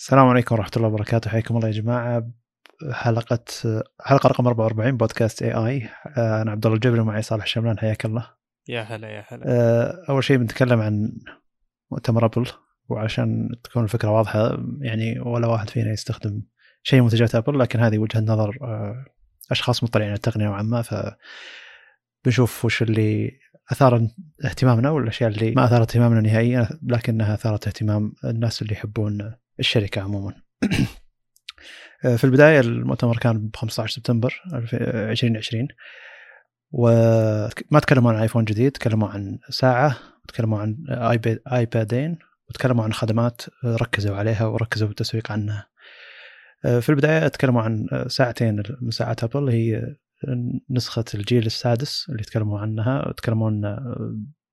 السلام عليكم ورحمة الله وبركاته. حياكم الله يا جماعة. حلقة حلقة رقم 44 بودكاست اي اي أنا عبد الله الجبري ومعي صالح شملان حياك الله. يا هلا يا هلا. آه، أول شيء بنتكلم عن مؤتمر أبل وعشان تكون الفكرة واضحة يعني ولا واحد فينا يستخدم شيء منتجات أبل لكن هذه وجهة نظر آه، أشخاص مطلعين على التقنية نوعا ما. ف بنشوف وش اللي أثار اهتمامنا والأشياء اللي ما أثارت اهتمامنا نهائيا لكنها أثارت اهتمام الناس اللي يحبون الشركة عموما. في البداية المؤتمر كان ب 15 سبتمبر 2020 وما تكلموا عن ايفون جديد تكلموا عن ساعة تكلموا عن آيبادين وتكلموا عن خدمات ركزوا عليها وركزوا بالتسويق عنها. في البداية تكلموا عن ساعتين من ساعات ابل هي نسخة الجيل السادس اللي تكلموا عنها. تكلمون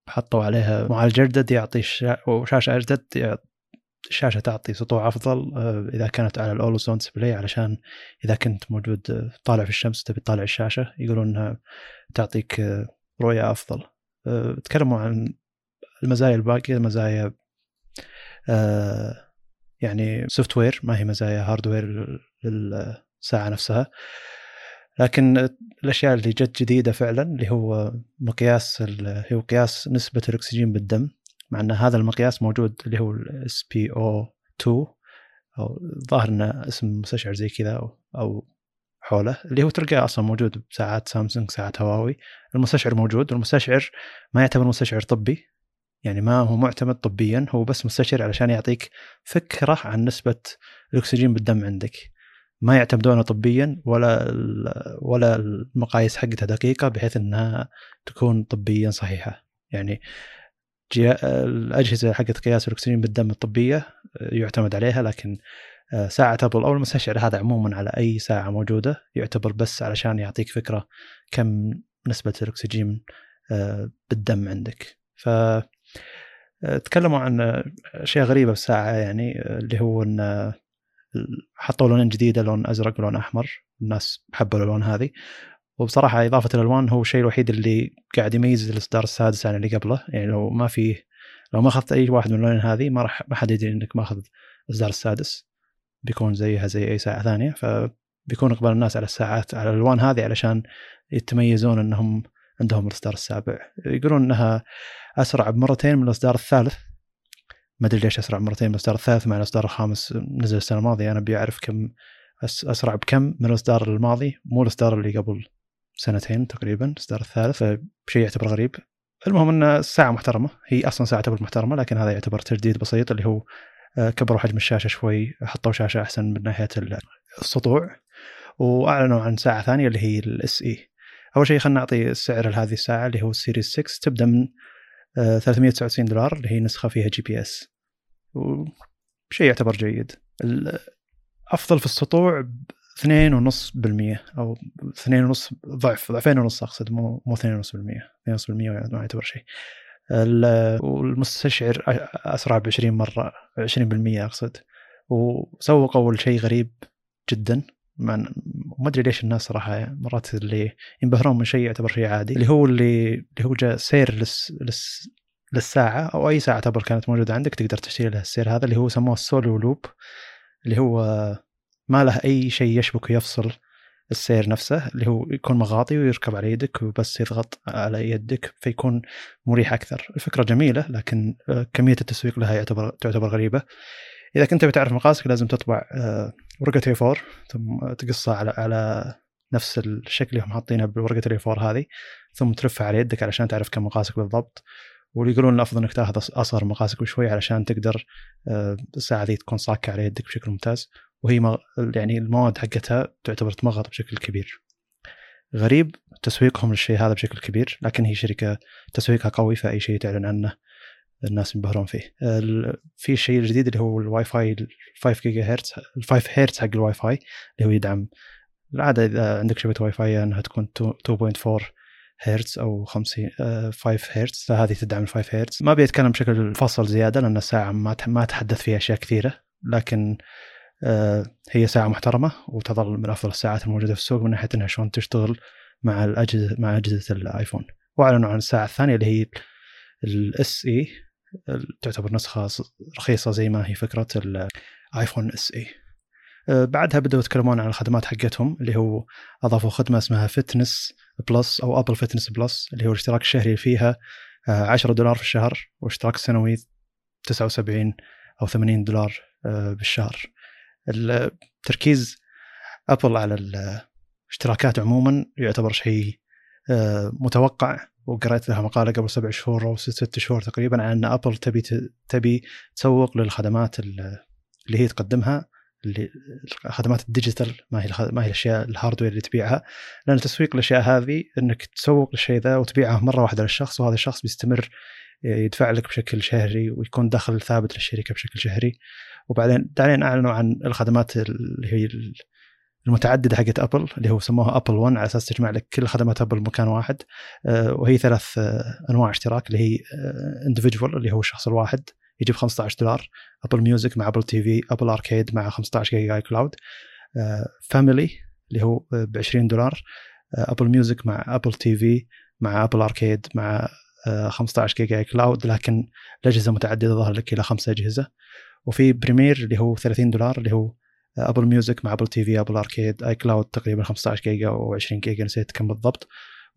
حطوا عليها معالج اجدد يعطي شاشه اجدد الشاشه تعطي سطوع أفضل آه، إذا كانت على ال always on display علشان إذا كنت موجود آه، طالع في الشمس تبي تطالع الشاشة يقولون إنها تعطيك آه، رؤية أفضل. تكلموا عن المزايا الباقية مزايا يعني software ما هي مزايا hardware للساعة نفسها. لكن الأشياء اللي جت جديدة فعلا اللي هو مقياس اللي هو قياس نسبة الأكسجين بالدم. مع أن هذا المقياس موجود اللي هو ال SpO2 أو ظاهر انه اسم مستشعر زي كذا أو, أو حوله اللي هو تلقاه أصلا موجود بساعات سامسونج ساعات هواوي. المستشعر موجود والمستشعر ما يعتبر مستشعر طبي يعني ما هو معتمد طبيا هو بس مستشعر علشان يعطيك فكرة عن نسبة الأكسجين بالدم عندك. ما يعتمدونه طبيا ولا ولا المقاييس حقتها دقيقة بحيث أنها تكون طبيا صحيحة. يعني الأجهزة حقت قياس الأكسجين بالدم الطبية آه، يعتمد عليها لكن آه، ساعة ابل أو المستشعر هذا عموما على أي ساعة موجودة يعتبر بس علشان يعطيك فكرة كم نسبة الأكسجين آه، بالدم عندك. ف تكلموا عن أشياء غريبة بالساعة يعني اللي هو إن حطوا لونين جديدة لون أزرق ولون أحمر الناس حبوا الالوان هذه. وبصراحة إضافة الالوان هو الشيء الوحيد اللي قاعد يميز الإصدار السادس عن اللي قبله يعني لو ما في لو ما أخذت أي واحد من اللونين هذه ما راح ما حد يدري إنك ماخذ الاصدار السادس. بيكون زيها زي أي ساعة ثانية فبيكون إقبال الناس على الساعات على الالوان هذه علشان يتميزون إنهم عندهم الإصدار السابع. يقولون إنها أسرع بمرتين من الإصدار الثالث. ما أدري ليش أسرع بمرتين من الإصدار الثالث مع الإصدار الخامس نزل السنة الماضية. أنا ابي اعرف كم أسرع بكم من الإصدار الماضي مو الإصدار اللي قبل. سنتين تقريبا الاصدار الثالث فشيء يعتبر غريب. المهم إن الساعة محترمة هي أصلا ساعة تبل محترمة لكن هذا يعتبر تجديد بسيط اللي هو آه، كبروا حجم الشاشة شوي حطوا شاشة أحسن من ناحية السطوع. وأعلنوا عن ساعة ثانية اللي هي ال SE أول شيء خلينا نعطي السعر لهذه الساعة اللي هو ال Series 6 تبدأ من 399 آه، دولار اللي هي نسخة فيها GPS وشيء يعتبر جيد. أفضل في السطوع 2.5% أو 2.5 ضعف ضعفين ونص أقصد مو مو 2.5% 2.5% ما يعتبر شيء. والمستشعر أسرع ب 20 مره 20% أقصد. وسوقوا اول شيء غريب جدا ما أدري ليش الناس صراحة مرات اللي ينبهرون من شيء يعتبر شيء عادي. اللي هو اللي اللي هو جاء سير لس لس للساعة أو أي ساعة تعتبر كانت موجودة عندك تقدر تشتري لها السير هذا اللي هو سموه السولو لوب اللي هو ما له أي شيء يشبك ويفصل السير نفسه اللي هو يكون مغاطي ويركب على يدك وبس يضغط على يدك فيكون مريح أكثر. الفكرة جميلة لكن آه، كمية التسويق لها يعتبر تعتبر غريبة. إذا كنت بتعرف مقاسك لازم تطبع آه، ورقة اي 4 ثم تقصها على على نفس الشكل اللي هم حاطينها بورقه الاي 4 هذه ثم تلفها على يدك علشان تعرف كم مقاسك بالضبط. واللي يقولون الأفضل إنك تاخذ أصغر مقاسك بشوي علشان تقدر آه، الساعة ذي تكون صاكة على يدك بشكل ممتاز. وهي مغ... يعني المواد حقتها تعتبر تمغط بشكل كبير. غريب تسويقهم للشيء هذا بشكل كبير لكن هي شركة تسويقها قوي فأي شيء تعلن عنه الناس ينبهرون فيه. في الشيء الجديد اللي هو الواي فاي 5 جيجا هرتز ال 5 هرتز حق الواي فاي اللي هو يدعم. العادة إذا عندك شبكة واي فاي أنها تكون 2.4 هرتز أو 50 5 هرتز فهذه تدعم ال 5 هرتز ما بيتكلم بشكل فصل زيادة لأن الساعة ما ما تحدث فيها أشياء كثيرة لكن هي ساعة محترمة وتظل من أفضل الساعات الموجودة في السوق من ناحية أنها شلون تشتغل مع الأجهزة مع أجهزة الآيفون. وأعلنوا عن الساعة الثانية اللي هي ال SE تعتبر نسخة رخيصة زي ما هي فكرة آيفون SE بعدها بدأوا يتكلمون عن الخدمات حقتهم اللي هو أضافوا خدمة اسمها Fitness Plus أو ابل Fitness Plus اللي هو الاشتراك الشهري فيها 10 دولار في الشهر واشتراك السنوي 79 أو 80 دولار بالشهر. التركيز. أبل على الاشتراكات عموما يعتبر شيء متوقع. وقرأت لها مقالة قبل سبع شهور أو ست شهور تقريبا عن ان أبل تبي تبي تسوق للخدمات اللي هي تقدمها اللي خدمات ال digital ما هي ما هي الأشياء ال hardware اللي تبيعها. لأن تسويق الأشياء هذه إنك تسوق للشيء ذا وتبيعه مرة واحدة للشخص وهذا الشخص بيستمر يدفع لك بشكل شهري ويكون دخل ثابت للشركة بشكل شهري. وبعدين بعدين أعلنوا عن الخدمات اللي هي المتعددة حقت أبل اللي هو سموها أبل 1 على أساس تجمع لك كل خدمات أبل بمكان واحد. آه، وهي ثلاث آه، أنواع اشتراك اللي هي individual آه، اللي هو الشخص الواحد يجيب 15 دولار. أبل Music مع أبل TV أبل Arcade مع 15 جيجا cloud. family اللي هو ب 20 دولار أبل Music مع أبل TV مع أبل Arcade مع 15 جيجا cloud لكن الأجهزة متعددة ظهر لك إلى خمسة أجهزة. وفي premier اللي هو 30 دولار اللي هو ابل Music مع ابل TV ابل Arcade iCloud تقريبا 15 جيجا أو 20 جيجا نسيت كم بالضبط.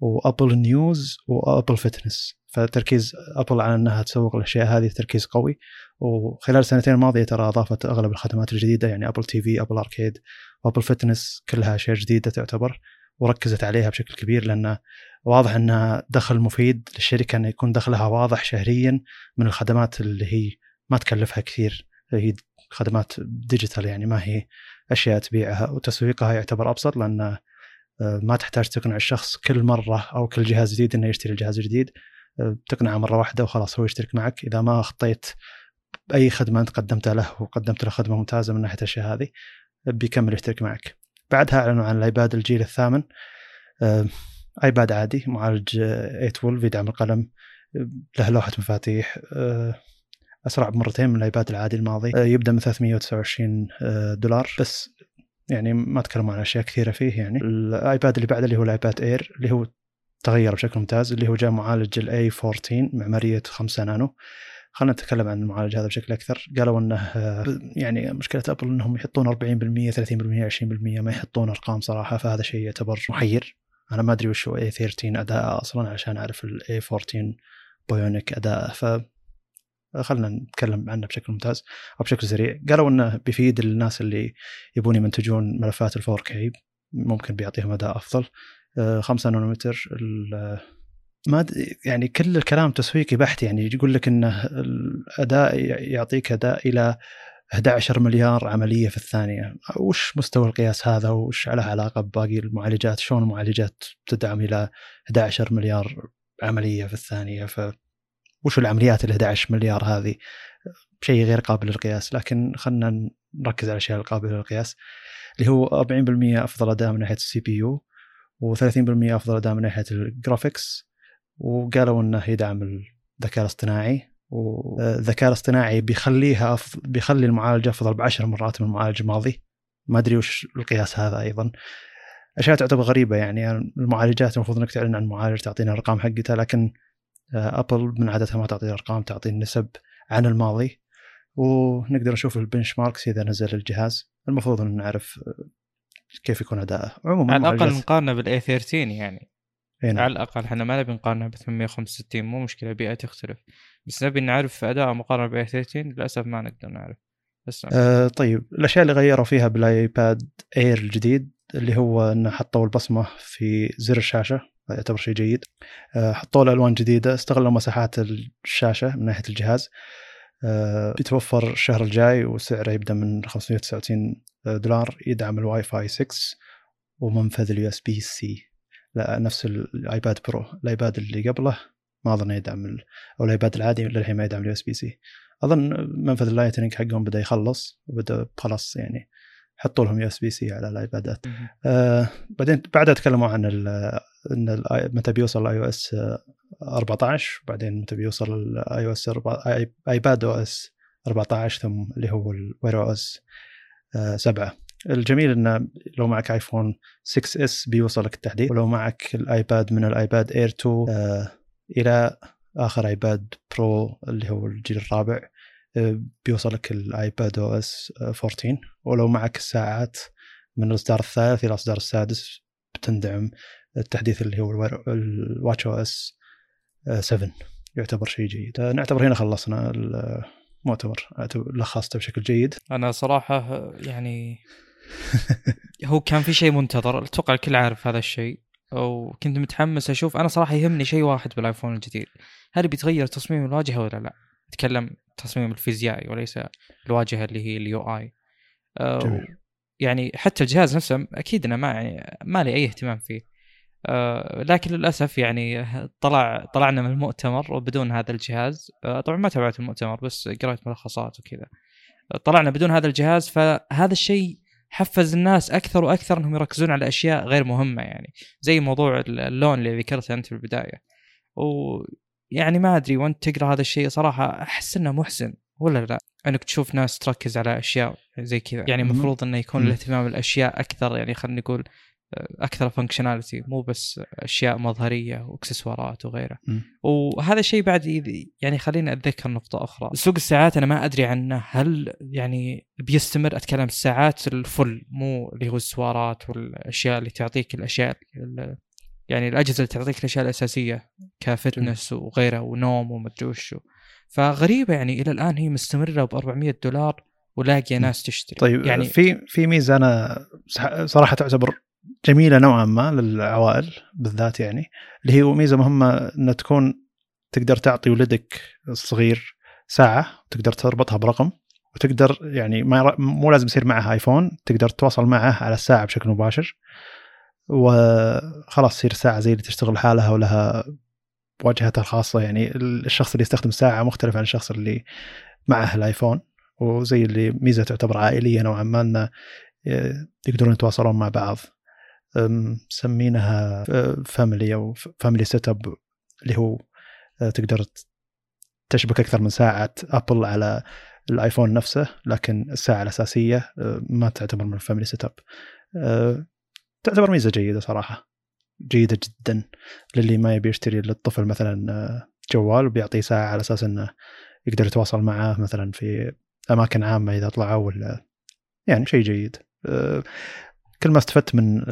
وابل News وابل Fitness فتركيز ابل على إنها تسوق الأشياء هذه تركيز قوي. وخلال السنتين الماضية ترى أضافت أغلب الخدمات الجديدة يعني ابل TV ابل Arcade وابل Fitness كلها أشياء جديدة تعتبر وركزت عليها بشكل كبير لأن واضح إنها دخل مفيد للشركة إنه يكون دخلها واضح شهريا من الخدمات اللي هي ما تكلفها كثير. هي خدمات digital يعني ما هي أشياء تبيعها. وتسويقها يعتبر أبسط لأن آه، ما تحتاج تقنع الشخص كل مرة أو كل جهاز جديد إنه يشتري الجهاز الجديد آه، تقنعه مرة واحدة وخلاص هو يشترك معك. إذا ما خطيت بأي خدمة أنت قدمتها له وقدمت له خدمة ممتازة من ناحية الأشياء هذه بيكمل يشترك معك. بعدها أعلنوا عن الآيباد الجيل الثامن. آه، آيباد عادي معالج A12 يدعم القلم له لوحة مفاتيح أسرع بمرتين من الآيباد العادي الماضي. آه، يبدأ من 329 آه، دولار. بس يعني ما تكلموا عن أشياء كثيرة فيه يعني. الآيباد اللي بعده اللي هو الآيباد Air اللي هو تغير بشكل ممتاز اللي هو جاء معالج ال A14 معمارية 5 نانو. خلينا نتكلم عن المعالج هذا بشكل أكثر. قالوا إنه آه، يعني مشكلة أبل إنهم يحطون 40% 30% 20% ما يحطون أرقام صراحة فهذا شيء يعتبر محير. أنا ما أدري وش هو A13 اداء أصلا عشان أعرف ال A14 Bionic اداء ف خلينا نتكلم عنه بشكل ممتاز أو بشكل سريع. قالوا إنه بيفيد الناس اللي يبون يمنتجون ملفات ال 4K ممكن بيعطيهم أداء أفضل. 5 آه، نانومتر ما يعني كل الكلام تسويقي بحت يعني يقول لك إنه الأداء يعطيك أداء إلى 11 مليار عملية في الثانية. وش مستوى القياس هذا؟ وش له علاقة بباقي المعالجات؟ شلون المعالجات تدعم إلى 11 مليار عملية في الثانية؟ ف وش العمليات ال 11 مليار هذه؟ شيء غير قابل للقياس لكن خلينا نركز على الأشياء القابلة للقياس اللي هو 40% أفضل اداء من ناحية ال CPU و30% أفضل اداء من ناحية ال graphics وقالوا إنه يدعم الذكاء الاصطناعي والذكاء الاصطناعي بيخليها بيخلي المعالج أفضل بعشر مرات من المعالج الماضي. ما أدري وش القياس هذا أيضا. أشياء تعتبر غريبة يعني المعالجات المفروض إنك تعلن عن معالج تعطينا الأرقام حقتها لكن ابل من عادتها ما تعطي أرقام تعطي النسب عن الماضي. ونقدر نشوف ال benchmarks إذا نزل الجهاز. المفروض إن نعرف كيف يكون أداءه. عموما على الأقل نقارنه بال A13 يعني. هنا. نعم. على الأقل إحنا ما نبي نقارنه ب 865 مو مشكلة بيئة تختلف. بس نبي نعرف اداء مقارنة بال A13 للأسف ما نقدر نعرف. بس آه طيب. الأشياء اللي غيروا فيها بالآيباد Air الجديد اللي هو إنه حطوا البصمة في زر الشاشة. يعتبر شيء جيد. آه، حطوا له ألوان جديدة استغلوا مساحات الشاشة من ناحية الجهاز. آه، بيتوفر الشهر الجاي وسعره يبدأ من 599 دولار يدعم الواي فاي 6 ومنفذ ال USB-C لا نفس الايباد Pro الايباد اللي قبله ما أظن يدعم أو الايباد العادي للحين ما يدعم ال USB-C أظن منفذ ال Lightning حقهم بدأ يخلص وبدأ خلاص يعني. حطوا لهم USB-C على الآيبادات. آه بعدين بعدها تكلموا عن إن متى بيوصل iOS 14 وبعدين متى بيوصل ال iOS iPadOS 14 ثم اللي هو ال Wear OS 7 الجميل انه لو معك آيفون 6S بيوصل لك التحديث ولو معك الايباد من الايباد Air 2 آه إلى آخر آيباد Pro اللي هو الجيل الرابع بيوصل لك ال iPadOS 14 ولو معك الساعات من الإصدار الثالث إلى الإصدار السادس بتندعم التحديث اللي هو ال watchOS 7 يعتبر شيء جيد. نعتبر هنا خلصنا المؤتمر. لخصته بشكل جيد. أنا صراحة يعني هو كان في شيء منتظر. أتوقع الكل عارف هذا الشيء. وكنت متحمس أشوف. أنا صراحة يهمني شيء واحد بالآيفون الجديد. هل بيتغير تصميم الواجهة ولا لا؟ أتكلم تصميم الفيزيائي وليس الواجهة اللي هي اليو آي. يعني حتى الجهاز نفسه أكيد أنا ما يعني ما لي أي اهتمام فيه. أه لكن للأسف يعني طلع طلعنا من المؤتمر وبدون هذا الجهاز. أه طبعا ما تابعت المؤتمر بس قرأت ملخصات وكذا. طلعنا بدون هذا الجهاز فهذا الشيء حفز الناس أكثر وأكثر إنهم يركزون على أشياء غير مهمة يعني زي موضوع اللون اللي ذكرته أنت في البداية. ويعني ما أدري وأنت تقرأ هذا الشيء صراحة أحس إنه محسن ولا لا؟ إنك تشوف ناس تركز على أشياء زي كذا. يعني المفروض إنه يكون الاهتمام بالاشياء أكثر يعني خلينا نقول أكثر فانكشناليتي مو بس أشياء مظهرية وإكسسوارات وغيره. م. وهذا الشيء بعد يعني خليني أتذكر نقطة أخرى. سوق الساعات أنا ما أدري عنه هل يعني بيستمر؟ أتكلم الساعات الفل مو اللي هو السوارات والأشياء اللي تعطيك الأشياء يعني الأجهزة اللي تعطيك الأشياء الأساسية كفتنس وغيره ونوم ومدري وشو فغريبة يعني إلى الآن هي مستمرة ب 400 دولار ولاقيه ناس تشتري. طيب يعني في في ميزة أنا صراحة تعتبر جميلة نوعا ما للعوائل بالذات يعني اللي هي ميزة مهمة إن تكون تقدر تعطي ولدك الصغير ساعة تقدر تربطها برقم وتقدر يعني ما مو لازم يصير معها آيفون تقدر تتواصل معه على الساعة بشكل مباشر. وخلاص تصير ساعة زي اللي تشتغل حالها ولها واجهتها الخاصة. يعني الشخص اللي يستخدم ساعة مختلف عن الشخص اللي معه الآيفون وزي اللي ميزة تعتبر عائلية نوعا ما إنه يقدرون يتواصلون مع بعض. مسمينها family أو family setup اللي هو أه، تقدر تشبك أكثر من ساعة ابل على الآيفون نفسه لكن الساعة الأساسية أه، ما تعتبر من ال family setup تعتبر ميزة جيدة صراحة. جيدة جدا للي ما يبي يشتري للطفل مثلا أه، جوال وبيعطيه ساعة على أساس إنه يقدر يتواصل معه مثلا في أماكن عامة إذا طلعوا ولا يعني شيء جيد. كل ما استفدت من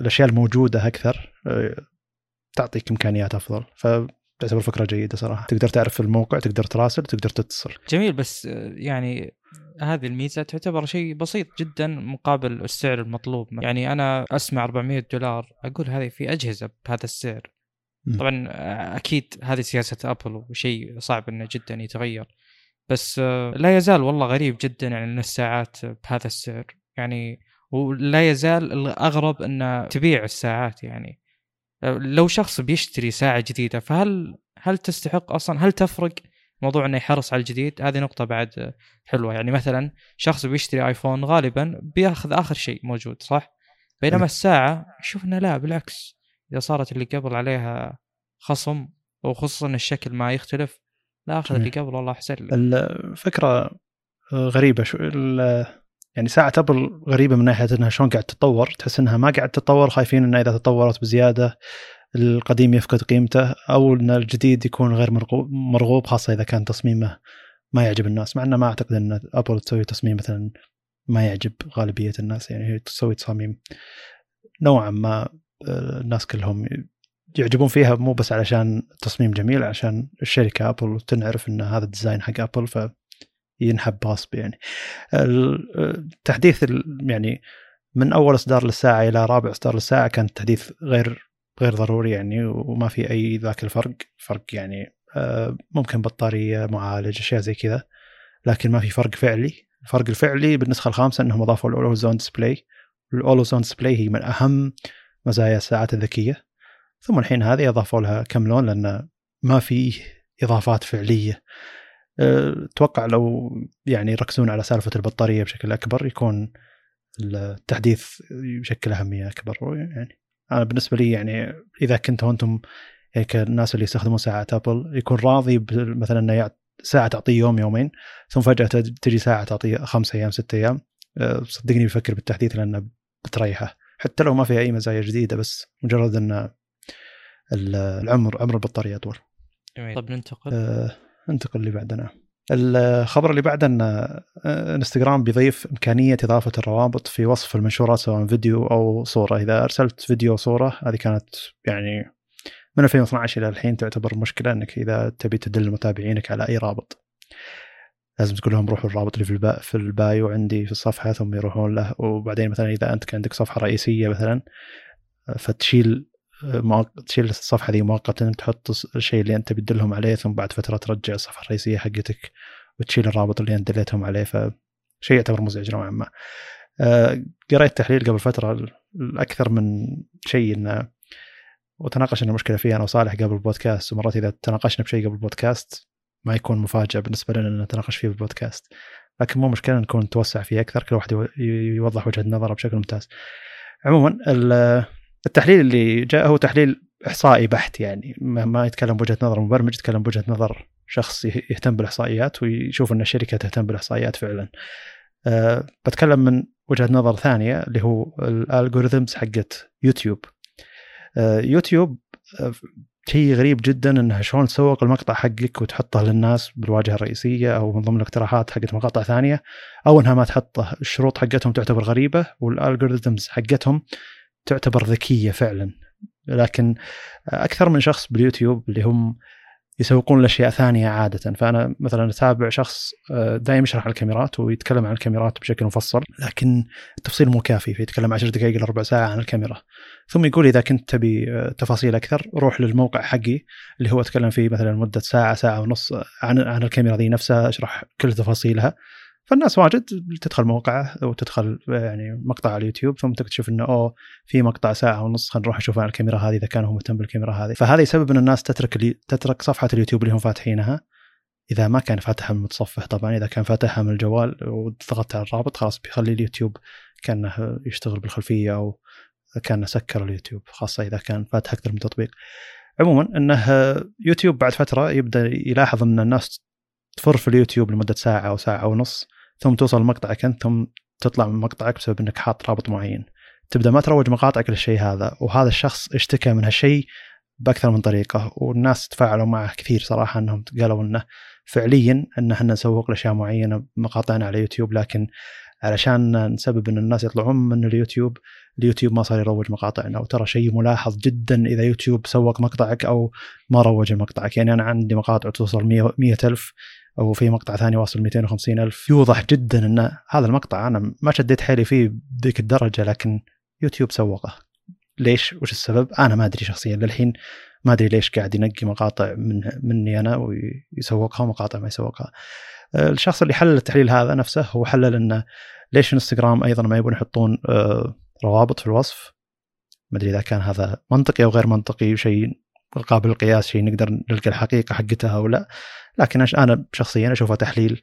الأشياء الموجودة أكثر آه، تعطيك إمكانيات أفضل. فتعتبر فكرة جيدة صراحة. تقدر تعرف الموقع تقدر تراسل تقدر تتصل. جميل بس آه، يعني هذه الميزة تعتبر شيء بسيط جدا مقابل السعر المطلوب. يعني أنا أسمع 400 دولار أقول هذه في أجهزة بهذا السعر. طبعا آه، أكيد هذه سياسة أبل وشيء صعب إنه جدا يتغير. بس لا يزال والله غريب جدا يعني إن الساعات بهذا السعر. يعني ولا يزال الأغرب ان تبيع الساعات يعني. لو شخص بيشتري ساعة جديدة فهل هل تستحق أصلا؟ هل تفرق موضوع إنه يحرص على الجديد هذه نقطة بعد حلوة. يعني مثلا شخص بيشتري آيفون غالبا بيأخذ آخر شيء موجود صح؟ بينما الساعة يشوف إنه لا بالعكس. إذا صارت اللي قبل عليها خصم وخصوصا الشكل ما يختلف لا أخذ اللي قبل والله أحسن الفكرة غريبة شو يعني ساعة أبل غريبة من ناحية إنها شلون قاعد تتطور تحس إنها ما قاعد تتطور خايفين إنها إذا تطورت بزيادة القديم يفقد قيمته أو إن الجديد يكون غير مرغوب خاصة إذا كان تصميمه ما يعجب الناس مع إنه ما أعتقد إن أبل تسوي تصميم مثلا ما يعجب غالبية الناس يعني هي تسوي تصاميم نوعا ما آه، الناس كلهم يعجبون فيها مو بس علشان تصميم جميل عشان الشركة أبل تنعرف إن هذا ال design حق أبل ف ينحب غصب يعني. التحديث يعني من أول إصدار للساعه إلى رابع إصدار للساعه كان التحديث غير غير ضروري يعني وما في أي ذاك الفرق. فرق يعني آه، ممكن بطارية معالج أشياء زي كذا. لكن ما في فرق فعلي. الفرق الفعلي بالنسخة الخامسة إنهم أضافوا ال always-on display ال always-on display هي من أهم مزايا الساعات الذكية. ثم الحين هذه أضافوا لها كم لون لأن ما في إضافات فعلية. أتوقع لو يعني يركزون على سالفة البطارية بشكل أكبر يكون التحديث يشكل أهمية أكبر يعني. أنا بالنسبة لي يعني إذا كنتوا أنتم يعني كالناس اللي يستخدمون ساعة ابل يكون راضي مثلا إنه ساعة تعطيه يوم يومين ثم فجأة تجي ساعة تعطيه خمس أيام ست أيام. أه، صدقني بيفكر بالتحديث لأنه بتريحه. حتى لو ما فيها أي مزايا جديدة بس مجرد إن العمر عمر البطارية اطول. جميل. طيب ننتقل. أه ننتقل اللي بعدنا الخبر اللي بعده إن إنستغرام بيضيف إمكانية إضافة الروابط في وصف المنشورات سواء فيديو أو صورة. إذا أرسلت فيديو أو صورة هذه كانت يعني من 2012 إلى الحين تعتبر مشكلة إنك إذا تبي تدل متابعينك على أي رابط. لازم تقول لهم روحوا الرابط اللي في البا في البايو عندي في الصفحة ثم يروحون له. وبعدين مثلا إذا أنت عندك صفحة رئيسية مثلا فتشيل تشيل الصفحة ذي مؤقتا تحط الشيء اللي أنت بتدلهم عليه ثم بعد فترة ترجع الصفحة الرئيسية حقتك وتشيل الرابط اللي أنت دليتهم عليه فشيء يعتبر مزعج نوعا ما. آه، قريت تحليل قبل فترة الأكثر من شيء انه وتناقشنا المشكلة فيها أنا وصالح قبل البودكاست ومرات إذا تناقشنا بشيء قبل البودكاست ما يكون مفاجأة بالنسبة لنا إن نتناقش فيه بالبودكاست لكن مو مشكلة نكون نتوسع فيه أكثر كل واحد يوضح وجهة نظره بشكل ممتاز عموما التحليل اللي جاء هو تحليل إحصائي بحت يعني. ما يتكلم بوجهة نظر مبرمج يتكلم بوجهة نظر شخص يهتم بالإحصائيات ويشوف إن الشركة تهتم بالإحصائيات فعلا. أه بتكلم من وجهة نظر ثانية اللي هو ال algorithms حقت يوتيوب. أه يوتيوب أه شيء غريب جدا إنها شلون تسوق المقطع حقك وتحطه للناس بالواجهة الرئيسية أو من ضمن الاقتراحات حقت مقاطع ثانية أو إنها ما تحطه الشروط حقتهم تعتبر غريبة وال algorithms حقتهم تعتبر ذكية فعلا. لكن أكثر من شخص باليوتيوب اللي هم يسوقون لأشياء ثانية عادة. فأنا مثلا أتابع شخص آه، دائما يشرح الكاميرات ويتكلم عن الكاميرات بشكل مفصل لكن التفصيل مو كافي فيتكلم 10 دقائق إلى ربع ساعة عن الكاميرا. ثم يقول إذا كنت تبي آه، تفاصيل أكثر روح للموقع حقي اللي هو أتكلم فيه مثلا مده ساعة ساعة ونص عن عن الكاميرا ذي نفسها أشرح كل تفاصيلها. فالناس واجد تدخل موقعه وتدخل يعني مقطع على اليوتيوب ثم تكتشف إنه أوه في مقطع ساعة ونص خلينا نروح نشوف الكاميرا هذه إذا كان هو مهتم بالكاميرا هذه. فهذا يسبب إن الناس تترك اللي تترك صفحة اليوتيوب اللي هم فاتحينها إذا ما كان فاتحها من المتصفح طبعا إذا كان فاتحها من الجوال وضغطت على الرابط خلاص بيخلي اليوتيوب كأنه يشتغل بالخلفية أو كأنه سكر اليوتيوب خاصة إذا كان فاتح أكثر من تطبيق. عموما إنه يوتيوب بعد فترة يبدأ يلاحظ إن الناس تفر في اليوتيوب لمدة ساعة أو ساعة ونص ثم توصل لمقطعك أنت ثم تطلع من مقطعك بسبب إنك حاط رابط معين. تبدأ ما تروج مقاطعك للشيء هذا وهذا الشخص اشتكى من هالشيء بأكثر من طريقة والناس تفاعلوا معه كثير صراحة أنهم قالوا إنه فعليا إن إحنا نسوق لأشياء معينة مقاطعنا على يوتيوب لكن علشان نسبب إن الناس يطلعون من اليوتيوب اليوتيوب ما صار يروج مقاطعنا. وترى شيء ملاحظ جدا إذا يوتيوب سوق مقطعك أو ما روج مقطعك. يعني أنا عندي مقاطع توصل 100 ألف أو في مقطع ثاني واصل 250 ألف. يوضح جدا إن هذا المقطع أنا ما شديت حيلي فيه بذيك الدرجة لكن يوتيوب سوقه. ليش؟ وش السبب؟ أنا ما أدري شخصيا. للحين ما أدري ليش قاعد ينقي مقاطع من مني أنا ويسوقها ومقاطع ما يسوقها. الشخص اللي حلل التحليل هذا نفسه هو حلل انه ليش إنستغرام أيضا ما يبون يحطون آه، روابط في الوصف؟ ما أدري إذا كان هذا منطقي أو غير منطقي شيء قابل للقياس شيء نقدر نلقى الحقيقة حقتها أو لا. لكن أنا شخصيا اشوفه تحليل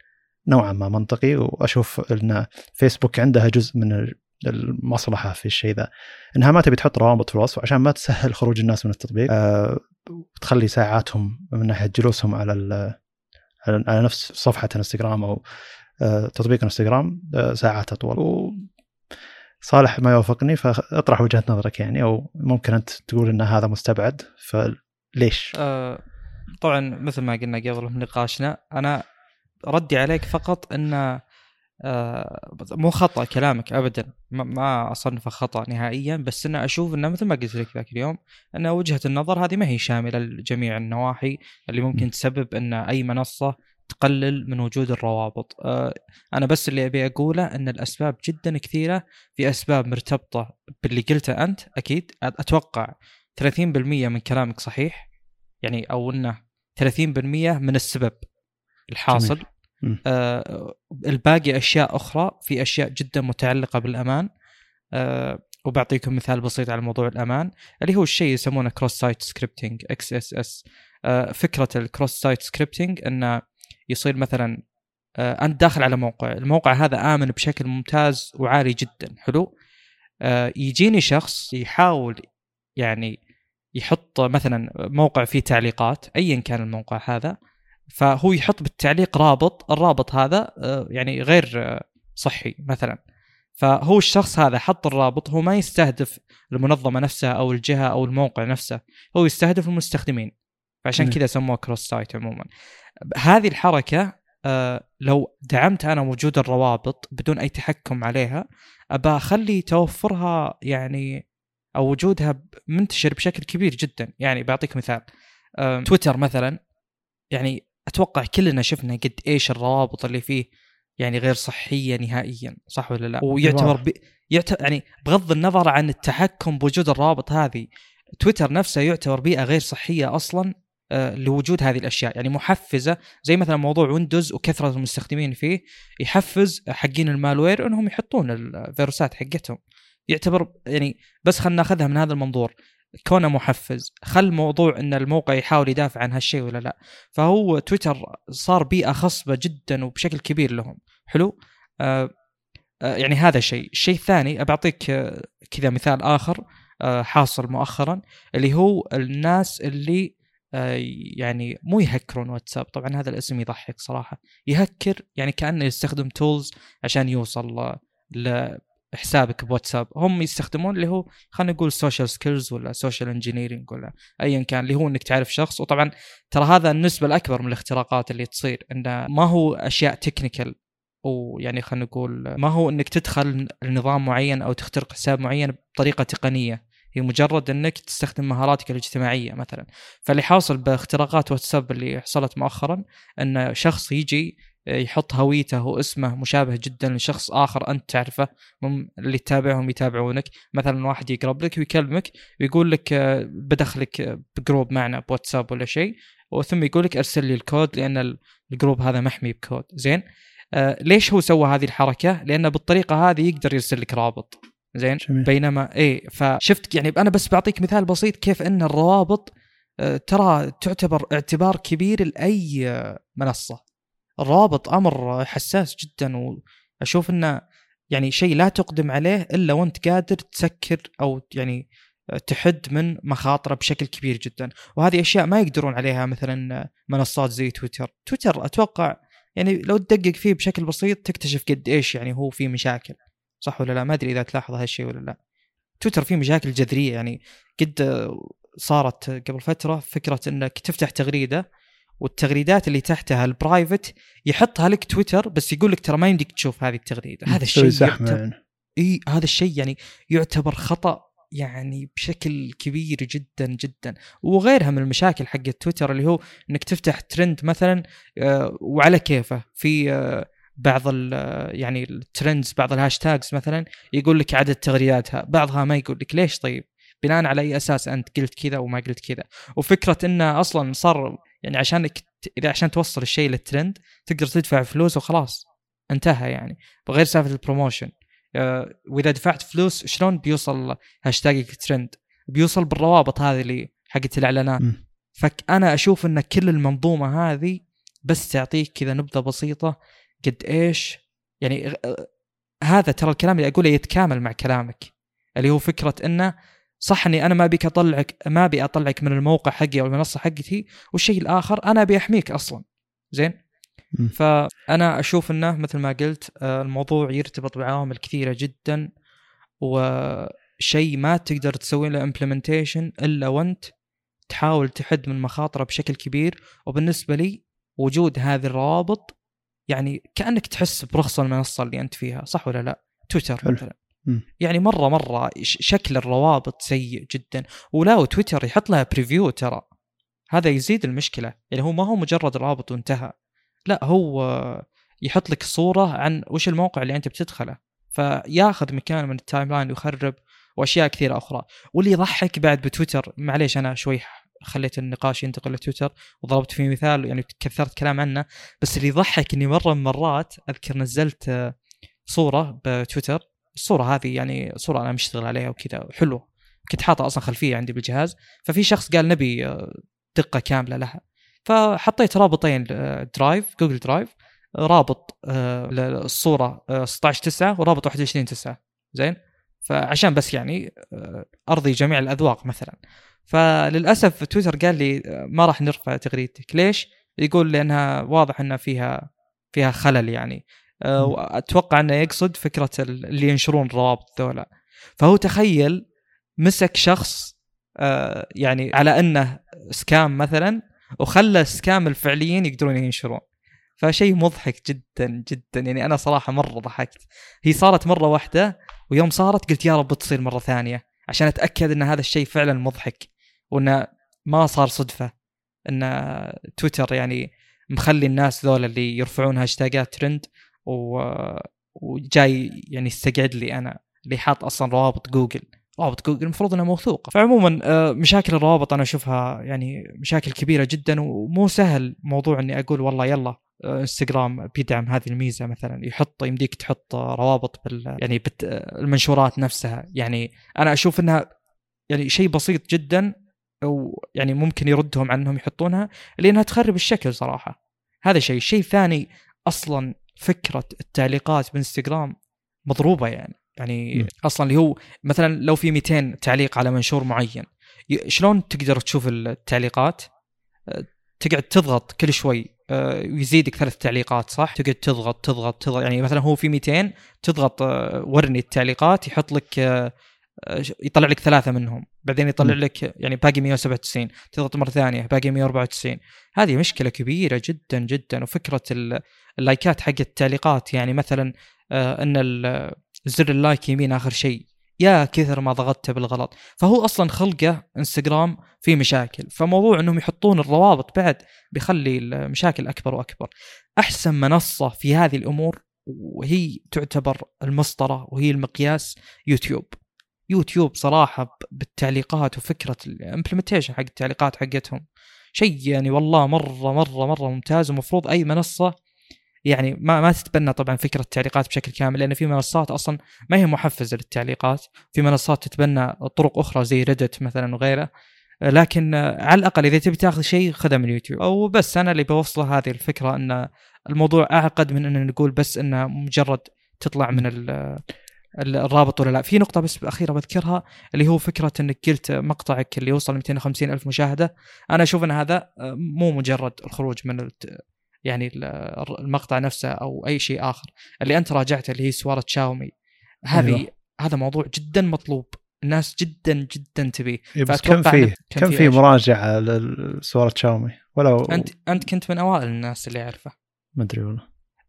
نوعا ما منطقي وأشوف إن فيسبوك عندها جزء من المصلحة في الشيء ذا. إنها ما تبي تحط روابط في الوصف عشان ما تسهل خروج الناس من التطبيق. أه وتخلي ساعاتهم من ناحية جلوسهم على على نفس صفحة إنستغرام أو أه تطبيق إنستغرام أه ساعات أطول. صالح ما يوافقني فاطرح وجهة نظرك يعني أو ممكن أنت تقول إن هذا مستبعد فليش؟ أه طبعا مثل ما قلنا قبل في نقاشنا أنا ردي عليك فقط إن آه مو خطأ كلامك ابدا ما أصنفه خطأ نهائيا بس أنا أشوف إنه مثل ما قلت لك ذاك اليوم إن وجهة النظر هذه ما هي شاملة لجميع النواحي اللي ممكن تسبب إن أي منصة تقلل من وجود الروابط. آه أنا بس اللي أبي أقوله إن الأسباب جدا كثيرة. في أسباب مرتبطة باللي قلته أنت أكيد. أتوقع 30% من كلامك صحيح. يعني أو إنه 30% من السبب الحاصل. آه الباقي أشياء أخرى. في أشياء جدا متعلقة بالأمان. آه وبعطيكم مثال بسيط على موضوع الأمان اللي هو الشيء يسمونه cross-site scripting XSS فكرة ال cross-site scripting إنه يصير مثلا آه انت داخل على موقع الموقع هذا آمن بشكل ممتاز وعالي جدا حلو؟ آه يجيني شخص يحاول يعني يحط مثلا موقع فيه تعليقات ايا كان الموقع هذا فهو يحط بالتعليق رابط الرابط هذا آه، يعني غير صحي مثلا. فهو الشخص هذا حط الرابط هو ما يستهدف المنظمة نفسها أو الجهة أو الموقع نفسه هو يستهدف المستخدمين فعشان كذا سموه كروس سايت عموما. هذه الحركة آه لو دعمت أنا وجود الروابط بدون أي تحكم عليها ابى أخلي توفرها يعني أو وجودها منتشر بشكل كبير جدا. يعني بعطيك مثال تويتر مثلا يعني أتوقع كلنا شفنا قد إيش الروابط اللي فيه يعني غير صحية نهائيا صح ولا لا؟ ويعتبر ب... يعتبر يعني بغض النظر عن التحكم بوجود الروابط هذه تويتر نفسه يعتبر بيئة غير صحية أصلا لوجود هذه الأشياء. يعني محفزة زي مثلا موضوع ويندوز وكثرة المستخدمين فيه يحفز حقين ال malware إنهم يحطون الفيروسات حقتهم. يعتبر يعني بس خلينا ناخذها من هذا المنظور. كونه محفز خل موضوع إن الموقع يحاول يدافع عن هالشيء ولا لا. فهو تويتر صار بيئة خصبة جدا وبشكل كبير لهم. حلو؟ آه آه يعني هذا شيء. الشيء الثاني بعطيك آه كذا مثال آخر آه حاصل مؤخرا اللي هو الناس اللي آه يعني مو يهكرون واتساب. طبعا هذا الاسم يضحك صراحة. يهكر يعني كأنه يستخدم tools عشان يوصل حسابك بواتساب. هم يستخدمون اللي هو خلينا نقول social skills ولا social engineering ولا ايا كان اللي هو إنك تعرف شخص. وطبعا ترى هذا النسبة الأكبر من الاختراقات اللي تصير إنه ما هو أشياء تكنيكال ويعني خلينا نقول ما هو إنك تدخل لنظام معين أو تخترق حساب معين بطريقة تقنية. هي مجرد إنك تستخدم مهاراتك الاجتماعية مثلا. فاللي حاصل باختراقات واتساب اللي حصلت مؤخرا إن شخص يجي يحط هويته واسمه مشابه جدا لشخص آخر أنت تعرفه اللي تتابعهم يتابعونك. مثلا واحد يقرب لك ويكلمك ويقول لك آه، بدخلك ب group معنا بواتساب ولا شيء وثم يقول لك أرسل لي الكود لأن ال group هذا محمي بكود. زين؟ آه ليش هو سوى هذه الحركة؟ لأنه بالطريقة هذه يقدر يرسل لك رابط. زين؟ جميل. بينما اي فشفت يعني أنا بس بعطيك مثال بسيط كيف إن الروابط آه ترى تعتبر اعتبار كبير لأي آه، منصة. الروابط أمر حساس جدا وأشوف إنه يعني شيء لا تقدم عليه إلا وأنت قادر تسكر أو يعني تحد من مخاطرة بشكل كبير جدا. وهذه أشياء ما يقدرون عليها مثلا منصات زي تويتر. تويتر أتوقع يعني لو تدقق فيه بشكل بسيط تكتشف قد إيش يعني هو فيه مشاكل. صح ولا لا؟ ما أدري إذا تلاحظ هالشيء ولا لا. تويتر فيه مشاكل جذرية يعني قد صارت قبل فترة فكرة إنك تفتح تغريدة والتغريدات اللي تحتها ال private يحطها لك تويتر بس يقول لك ترى ما يمديك تشوف هذه التغريدة. هذا الشيء يعتبر إي هذا الشيء يعني يعتبر خطأ يعني بشكل كبير جدا جدا. وغيرها من المشاكل حق تويتر اللي هو إنك تفتح ترند مثلا آه، وعلى كيفه. في آه، بعض يعني ال trends بعض ال hashtags مثلا يقول لك عدد تغريداتها بعضها ما يقول لك ليش طيب؟ بناء على أي أساس أنت قلت كذا وما قلت كذا. وفكرة إنه أصلا صار يعني عشانك إذا عشان توصل الشيء للترند تقدر تدفع فلوس وخلاص. انتهى يعني. بغير سالفة ال promotion آه، وإذا دفعت فلوس شلون بيوصل hashtag ك trend بيوصل بالروابط هذه اللي حقت الإعلانات. فانا أشوف إن كل المنظومة هذه بس تعطيك كذا نبذة بسيطة قد إيش؟ يعني آه، هذا ترى الكلام اللي أقوله يتكامل مع كلامك اللي هو فكرة إنه صح إني أنا ما ابيك أطلعك ما أبي أطلعك من الموقع حقي أو المنصة حقتي والشيء الآخر أنا أبي أحميك أصلا. زين؟ فأنا أشوف إنه مثل ما قلت آه، الموضوع يرتبط بعوامل كثيرة جدا وشيء ما تقدر تسوي له implementation إلا وأنت تحاول تحد من مخاطرة بشكل كبير. وبالنسبة لي وجود هذه الروابط يعني كأنك تحس برخص المنصة اللي أنت فيها صح ولا لا؟ تويتر مثلا. يعني مرة مرة شكل الروابط سيء جدا. ولا تويتر يحط لها preview ترى. هذا يزيد المشكلة. يعني هو ما هو مجرد رابط وانتهى. لا هو يحط لك صورة عن وش الموقع اللي أنت بتدخله. فياخذ مكان من ال timeline ويخرب وأشياء كثيرة أخرى. واللي يضحك بعد بتويتر معليش أنا شوي خليت النقاش ينتقل لتويتر وضربت فيه مثال يعني كثرت كلام عنه. بس اللي يضحك إني مرة من مرات أذكر نزلت صورة بتويتر. الصورة هذه يعني صورة أنا مشتغل عليها وكذا حلوة. كنت حاطه أصلا خلفية عندي بالجهاز. ففي شخص قال نبي آه، دقة كاملة لها. فحطيت رابطين drive جوجل درايف رابط آه، للصورة 16 آه، 9 ورابط 21 9 زين؟ فعشان بس يعني أرضي جميع الأذواق مثلا. فللأسف تويتر قال لي ما راح نرفع تغريدتك. ليش؟ يقول لأنها واضح إنها فيها فيها خلل يعني. آه، وأتوقع إنه يقصد فكرة اللي ينشرون الروابط ذولا. فهو تخيل مسك شخص آه، يعني على إنه سكام مثلا وخلى السكام الفعليين يقدرون ينشرون. فشيء مضحك جدا جدا. يعني أنا صراحة مرة ضحكت. هي صارت مرة واحدة ويوم صارت قلت يا رب تصير مرة ثانية عشان أتأكد إن هذا الشيء فعلا مضحك. وإنه ما صار صدفة. إن تويتر يعني مخلي الناس ذول اللي يرفعون هاشتاجات ترند و... وجاي يعني يستقعد لي أنا اللي حاط أصلا روابط جوجل. روابط جوجل المفروض إنها موثوقة. فعموما آه، مشاكل الروابط أنا أشوفها يعني مشاكل كبيرة جدا ومو سهل موضوع إني أقول والله يلا آه، إنستغرام بيدعم هذه الميزة مثلا. يحط يمديك تحط روابط بال يعني بالمنشورات نفسها. يعني أنا أشوف إنها يعني شيء بسيط جدا أو يعني ممكن يردهم عن إنهم يحطونها لأنها تخرب الشكل صراحة. هذا شيء شيء ثاني أصلا فكرة التعليقات بإنستغرام مضروبة يعني. يعني م. أصلا اللي هو مثلا لو في 200 تعليق على منشور معين شلون تقدر تشوف التعليقات؟ أه، تقعد تضغط كل شوي. ويزيدك أه، ثلاث تعليقات صح؟ تقعد تضغط تضغط تضغط. يعني مثلا هو في 200 تضغط أه، ورني التعليقات يحط لك يطلع لك ثلاثة منهم. بعدين يطلع م. لك يعني باقي 197 تضغط مرة ثانية باقي 194 هذه مشكلة كبيرة جدا جدا. وفكرة اللايكات حق التعليقات يعني مثلا إن زر ال like يمين آخر شيء. يا كثر ما ضغطته بالغلط. فهو أصلا خلقه إنستغرام في مشاكل. فموضوع إنهم يحطون الروابط بعد بيخلي المشاكل أكبر وأكبر. أحسن منصة في هذه الأمور وهي تعتبر المسطرة وهي المقياس يوتيوب. يوتيوب صراحة بالتعليقات وفكرة ال implementation حق التعليقات حقتهم. شيء يعني والله مرة مرة مرة ممتاز ومفروض أي منصة يعني ما ما تتبنى طبعا فكرة التعليقات بشكل كامل لأن في منصات أصلا ما هي محفزة للتعليقات. في منصات تتبنى طرق أخرى زي ريدت مثلا وغيره. لكن على الأقل إذا تبي تاخذ شيء خذه من اليوتيوب أو بس أنا اللي بوصله هذه الفكرة إن الموضوع أعقد من إن نقول بس إنه مجرد تطلع من الرابط ولا لا. في نقطة بس أخيرة بذكرها اللي هو فكرة إنك قلت مقطعك اللي وصل 250 ألف مشاهدة. أنا أشوف إن هذا مو مجرد الخروج من يعني المقطع نفسه أو أي شيء آخر. اللي أنت راجعته اللي هي سواره شاومي هذه أيوه. هذا موضوع جدا مطلوب. الناس جدا جدا تبيه إيه، بس كم في كم في مراجعة لسواره شاومي؟ ولو أنت أنت كنت من أوائل الناس اللي أعرفه. ما أدري والله.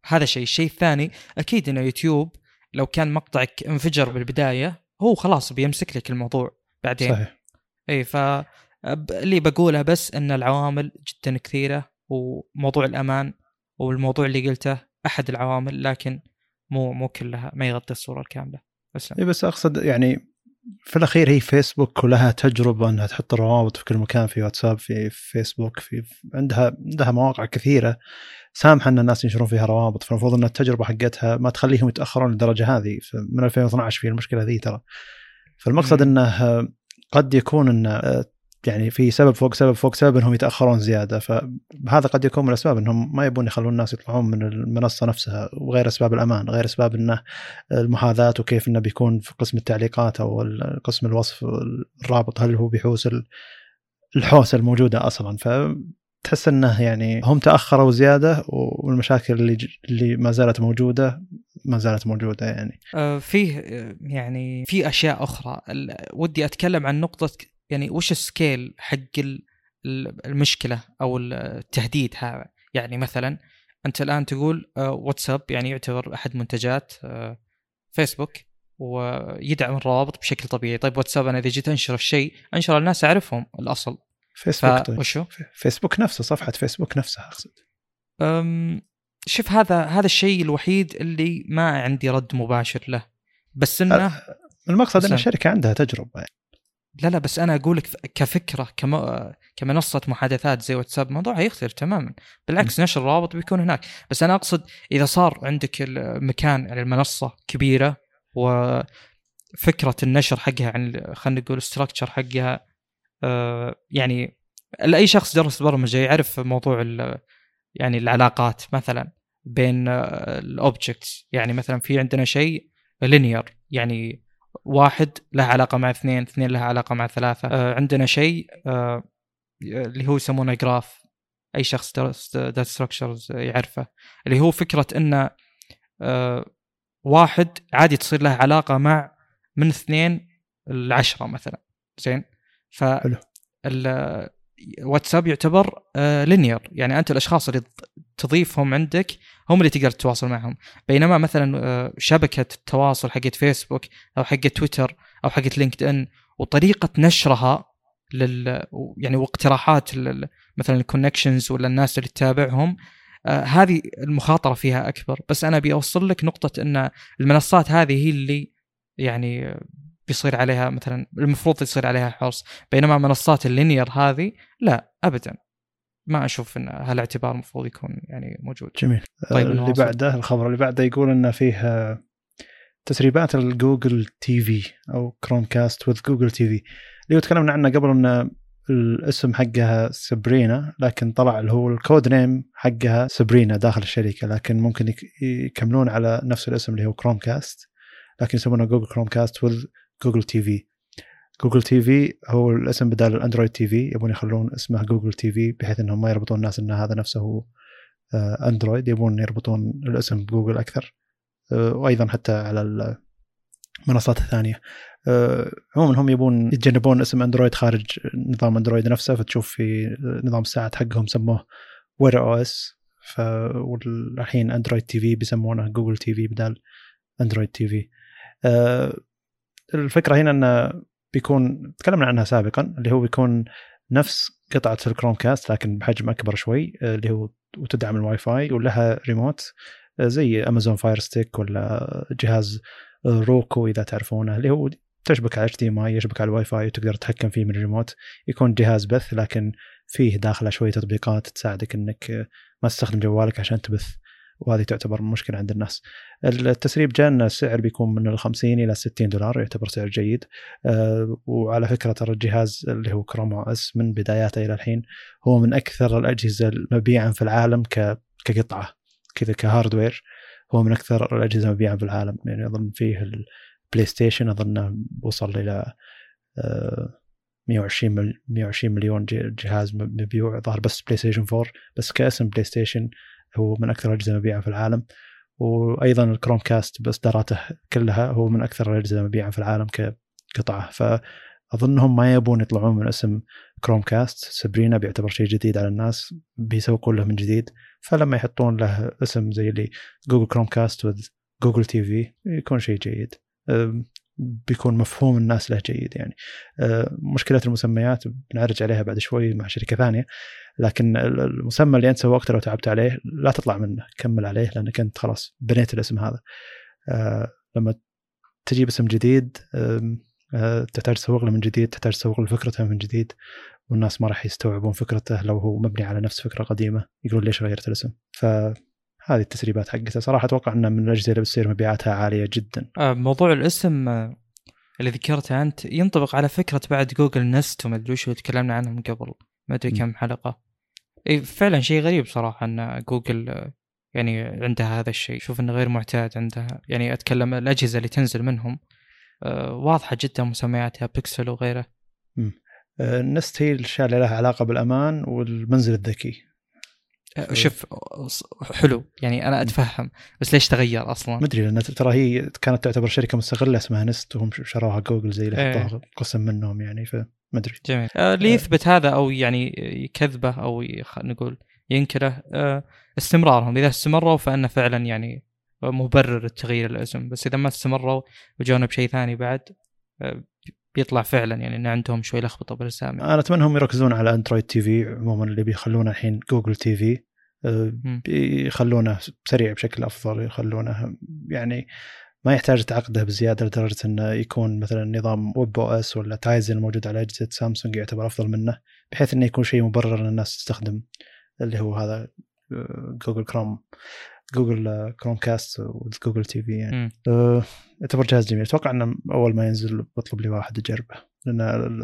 هذا شيء. الشيء الثاني أكيد إنه يوتيوب لو كان مقطعك انفجر بالبداية هو خلاص بيمسك لك الموضوع بعدين. صحيح. اي ف اللي بقوله بس إن العوامل جدا كثيرة وموضوع الأمان والموضوع اللي قلته أحد العوامل لكن مو مو كلها ما يغطي الصورة الكاملة. بس اي بس أقصد يعني في الأخير هي فيسبوك ولها تجربة إنها تحط الروابط في كل مكان في واتساب في فيسبوك في عندها عندها مواقع كثيرة. سامحه أن الناس ينشرون فيها روابط فالمفروض أن التجربة حقتها ما تخليهم يتأخرون للدرجه هذه. من 2012 في المشكلة ذي ترى. فالمقصد أنه قد يكون أن يعني في سبب فوق سبب فوق سبب أنهم يتأخرون زيادة. فهذا قد يكون من الأسباب أنهم ما يبون يخلون الناس يطلعون من المنصة نفسها وغير أسباب الأمان غير أسباب انه المحاذاة وكيف أنه بيكون في قسم التعليقات أو قسم الوصف الرابط هل هو بيحوس الحوسة الموجودة أصلا. فتحس إنه يعني هم تأخروا زيادة والمشاكل اللي اللي ما زالت موجودة ما زالت موجودة يعني. آه، فيه يعني في أشياء أخرى. ودي أتكلم عن نقطة يعني وش السكيل حق المشكلة أو التهديد هذا؟ يعني مثلا أنت الآن تقول واتساب آه، يعني يعتبر أحد منتجات آه، فيسبوك ويدعم الروابط بشكل طبيعي. طيب واتساب أنا إذا جيت أنشر الشيء أنشر الناس أعرفهم الأصل. فيسبوك ف... طيب وشو؟ فيسبوك نفسه صفحة فيسبوك نفسها أقصد أم... شوف هذا هذا الشيء الوحيد اللي ما عندي رد مباشر له بس إنه المقصد إن الشركة عندها تجربة يعني. لا لا بس أنا أقول لك كفكرة كم... كمنصة محادثات زي واتساب الموضوع هيختلف تماما بالعكس م. نشر الروابط بيكون هناك بس أنا أقصد إذا صار عندك المكان يعني المنصه كبيرة وفكرة النشر حقها عن خلينا نقول structure حقها يعني لأي شخص درس برمجة يعرف موضوع يعني العلاقات مثلا بين ال objects يعني مثلا في عندنا شيء linear يعني واحد له علاقة مع اثنين اثنين له علاقة مع ثلاثة. آه عندنا شيء آه اللي هو يسمونه graph أي شخص درس data structures يعرفه. اللي هو فكرة آه واحد عادي تصير له علاقة مع من اثنين لعشرة مثلا. زين؟ ف واتساب يعتبر linear يعني أنت الأشخاص اللي تضيفهم عندك هم اللي تقدر تتواصل معهم. بينما مثلا آه، شبكة التواصل حقت فيسبوك أو حقت تويتر أو حقت لينكد ان وطريقة نشرها لل يعني واقتراحات مثلا ال connections ولا الناس اللي تتابعهم آه هذه المخاطرة فيها أكبر. بس أنا أبي أوصل لك نقطة إن المنصات هذه هي اللي يعني بيصير عليها مثلا المفروض يصير عليها حرص. بينما منصات ال linear هذه لا ابدا. ما أشوف إن هالاعتبار المفروض يكون يعني موجود. جميل. طيب اللي بعده الخبر اللي بعده يقول انه فيه تسريبات الجوجل تي في أو كروم كاست with جوجل تي في. اللي تكلمنا عنه قبل انه الاسم حقها سبرينا لكن طلع اللي هو ال code name حقها سبرينا داخل الشركة لكن ممكن يكملون على نفس الاسم اللي هو كروم كاست لكن يسمونه جوجل كروم كاست with جوجل تي في. جوجل تي في هو الاسم بدال الأندرويد تي في يبون يخلون اسمه جوجل تي في بحيث إنهم ما يربطون الناس إن هذا نفسه هو أندرويد يبون يربطون الاسم بجوجل أكثر آه، وأيضا حتى على المنصات الثانية. آه، عموما هم يبون يتجنبون اسم أندرويد خارج نظام أندرويد نفسه فتشوف في نظام الساعات حقهم سموه وير أو اس والحين أندرويد تي في بيسمونه جوجل تي في بدال أندرويد تي في. الفكرة هنا انه بيكون تكلمنا عنها سابقا اللي هو بيكون نفس قطعة الكروم كاست لكن بحجم أكبر شوي آه، اللي هو وتدعم الواي فاي ولها ريموت آه، زي امازون فاير ستيك ولا جهاز روكو إذا تعرفونه اللي هو تشبك على HDMI يشبك على الواي فاي وتقدر تتحكم فيه من الريموت يكون جهاز بث لكن فيه داخله شوية تطبيقات تساعدك إنك آه، ما تستخدم جوالك عشان تبث. وهذه تعتبر مشكلة عند الناس. التسريب جانا السعر بيكون من ال 50 إلى 60 دولار يعتبر سعر جيد. أه وعلى فكرة ترى الجهاز اللي هو كروم اس من بداياته إلى الحين هو من أكثر الأجهزة مبيعا في العالم كقطعة كذا ك hardware. هو من أكثر الأجهزة مبيعا في العالم. يعني أظن فيه البلاي ستيشن اظنه وصل إلى أه 120 120 مليون جهاز مبيوع. ظهر بس PlayStation 4 بس كاسم PlayStation هو من أكثر الاجهزه مبيعا في العالم وأيضا ال Chromecast باصداراته كلها هو من أكثر الاجهزه مبيعا في العالم كقطعه فأظنهم ما يبون يطلعون من اسم Chromecast Sabrina بيعتبر شيء جديد على الناس بيسوقون له من جديد. فلما يحطون له اسم زي اللي Google Chromecast Google TV يكون شيء جيد. بيكون مفهوم الناس له جيد يعني. مشكلة المسميات بنعرج عليها بعد شوي مع شركة ثانية لكن المسمى اللي أنت سوقته لو تعبت عليه لا تطلع منه كمل عليه لأنك أنت خلاص بنيت الاسم هذا. آه لما تجيب اسم جديد آه تحتاج تسوق له من جديد تحتاج تسوق له فكرته من جديد والناس ما راح يستوعبون فكرته لو هو مبني على نفس فكرة قديمة يقولون ليش غيرت الاسم؟ فهذه التسريبات حقتها. صراحة أتوقع إنها من الأجهزة اللي بتصير مبيعاتها عالية جدا. آه، موضوع الاسم آه، اللي ذكرته أنت ينطبق على فكرة بعد Google Nest وما أدري وش تكلمنا عنها من قبل ما أدري كم حلقة. إي فعلا شيء غريب صراحة إن جوجل يعني عندها هذا الشيء. شوف إنه غير معتاد عندها. يعني أتكلم الأجهزة اللي تنزل منهم آه، واضحة جدا مسمياتها بيكسل وغيره. ال Nest هي الاشياء اللي لها علاقة بالأمان والمنزل الذكي. شوف حلو. يعني أنا أتفهم. بس ليش تغير أصلا؟ ما أدري لأن ترى هي كانت تعتبر شركة مستقلة اسمها Nest وهم شروها جوجل زي اللي إيه. حطوها قسم منهم يعني فما أدري. جميل. آه اللي يثبت هذا أو يعني يكذبه أو نقول ينكره آه استمرارهم. إذا استمروا فإنه فعلا يعني مبرر تغيير الاسم بس إذا ما استمروا وجونا بشيء ثاني بعد آه بيطلع فعلا يعني إن عندهم شوي لخبطة بالأسامي. أنا أتمنى هم يركزون على Android TV عموما اللي بيخلونه الحين Google TV. بيخلونه سريع بشكل أفضل يخلونه يعني ما يحتاج تعقده بزيادة لدرجة إنه يكون مثلا نظام webOS ولا Tizen الموجود على أجهزة سامسونج يعتبر أفضل منه بحيث إنه يكون شيء مبرر للناس تستخدم اللي هو هذا Google Chrome Google Chromecast و Google TV يعني. أه يعتبر جهاز جميل. أتوقع إنه أول ما ينزل بطلب لي واحد اجربه لأن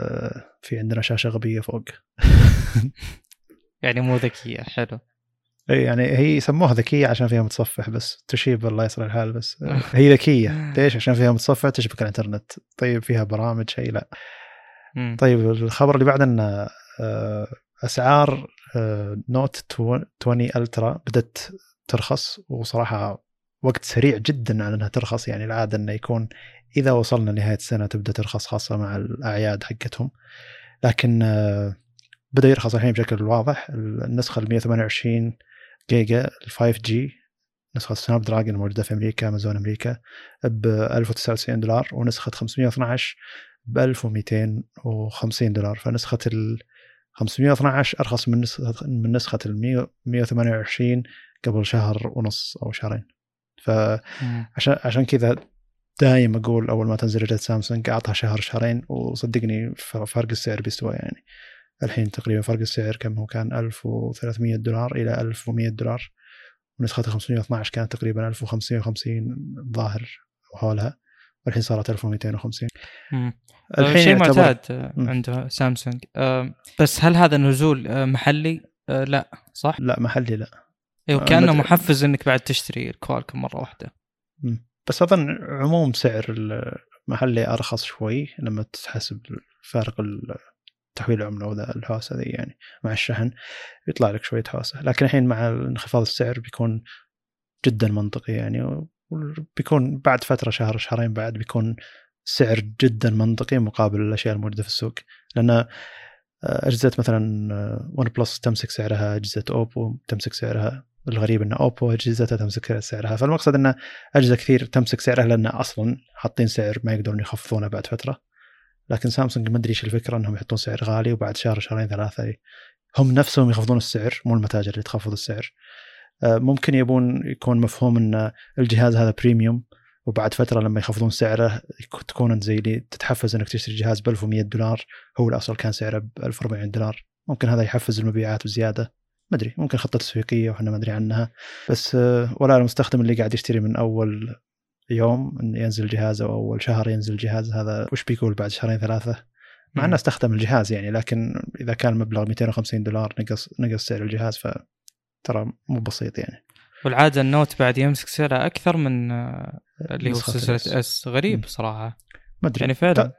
في عندنا شاشة غبية فوق. يعني مو ذكية حلو. يعني هي سموها ذكية عشان فيها متصفح بس cheap الله يصلح الحال بس. هي ذكية. ليش؟ عشان فيها متصفح تشبك الإنترنت. طيب فيها برامج شيء لا. طيب الخبر اللي بعد ان آه، أسعار Note 20 Ultra بدات ترخص وصراحة وقت سريع جدا على إنها ترخص. يعني العادة إنه يكون إذا وصلنا نهايه السنة تبدأ ترخص خاصة مع الأعياد حقتهم. لكن آه، بدأ يرخص الحين بشكل واضح. النسخة ال 128 جيجا ال 5G نسخة Snapdragon موجودة في أمريكا أمازون أمريكا ب 1099 دولار ونسخة 512 ب 1250 دولار. فنسخة ال 512 أرخص من نسخة من نسخة ال 128 قبل شهر ونص أو شهرين. فعشان عشان كذا دايم أقول أول ما تنزل اجهزه سامسونج أعطها شهر شهرين وصدقني فرق السعر بيستوى يعني. الحين تقريبا فرق السعر كم هو؟ كان 1300 دولار إلى 1100 دولار. ونسخة 512 كانت تقريبا 1550 ظاهر وحولها. والحين صارت 1250 الحين شيء معتاد عند سامسونج. بس هل هذا نزول آه، محلي؟ آه، لا صح؟ لا محلي لا. أيوه كأنه محفز إنك بعد تشتري الكوالكم مرة واحدة. بس أظن عموم سعر المحلي أرخص شوي لما تحسب فارق تحويل العملة وذا الهوسة ذي يعني مع الشحن يطلع لك شوية هوسة. لكن الحين مع انخفاض السعر بيكون جدا منطقي يعني وبيكون بعد فترة شهر شهرين بعد بيكون سعر جدا منطقي مقابل الأشياء الموجودة في السوق. لأن آه، أجهزة مثلا One آه، Plus تمسك سعرها أجهزة Oppo تمسك سعرها الغريب إن Oppo أجهزتها تمسك سعرها. فالمقصد إن أجهزة كثير تمسك سعرها لأن أصلا حاطين سعر ما يقدرون يخفضونه بعد فترة. لكن سامسونج ما أدري إيش الفكرة إنهم يحطون سعر غالي وبعد شهر شهرين ثلاثة هم نفسهم يخفضون السعر مو المتاجر اللي تخفض السعر. آه، ممكن يبون يكون مفهوم إن الجهاز هذا premium وبعد فترة لما يخفضون سعره تكون أنت زي اللي تتحفز إنك تشتري جهاز ب 1100 دولار هو الأصل كان سعره ب 1400 دولار. ممكن هذا يحفز المبيعات بزيادة. ما أدري ممكن خطة تسويقية وإحنا ما أدري عنها. بس آه، ولا المستخدم اللي قاعد يشتري من أول يوم ينزل جهاز أو أول شهر ينزل جهاز هذا وش بيقول بعد شهرين ثلاثة؟ مع إنه استخدم الجهاز يعني لكن إذا كان المبلغ 250 دولار نقص نقص سعر الجهاز فترى مو بسيط يعني. والعادة النوت بعد يمسك سعره أكثر من آه، اللي هو سلسلة S غريب صراحة. ما أدري. يعني فعلا.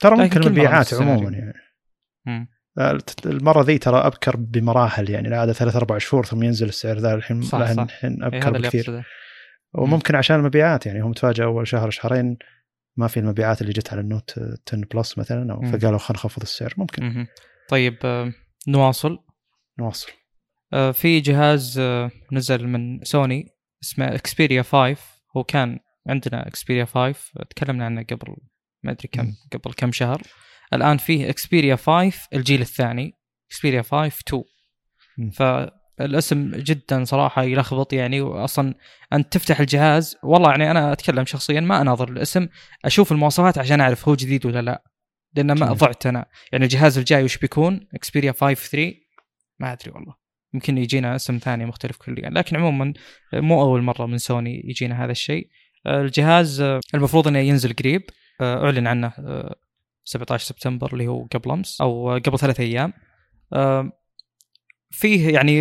ترى ممكن المبيعات عموما يعني. مم. المرة ذي ترى أبكر بمراحل يعني العاده ثلاث أربع شهور ثم ينزل السعر ذا الحين صح صح. الحين أبكر إيه بكثير. وممكن عشان المبيعات يعني هم تفاجئوا أول شهر شهرين ما في المبيعات اللي جت على ال Note 10 Plus مثلا أو فقالوا خلينا نخفض السعر ممكن. مم. طيب آه، نواصل. نواصل. آه، في جهاز آه، نزل من سوني اسمه Xperia 5 هو كان عندنا Xperia 5 تكلمنا عنه قبل ما أدري كم قبل كم شهر. الآن فيه Xperia 5 الجيل الثاني Xperia 5 2 فالاسم جدا صراحة يلخبط يعني واصلا أنت تفتح الجهاز والله يعني أنا أتكلم شخصيا ما أناظر الاسم أشوف المواصفات عشان أعرف هو جديد ولا لا لأن ما ضعت أنا. يعني الجهاز الجاي وش بيكون؟ Xperia 5 3 ما أدري والله. يمكن يجينا اسم ثاني مختلف كليا لكن عموما مو أول مرة من سوني يجينا هذا الشيء. الجهاز المفروض إنه ينزل قريب. أعلن عنه 17 سبتمبر اللي هو قبل أمس أو قبل ثلاث أيام. فيه يعني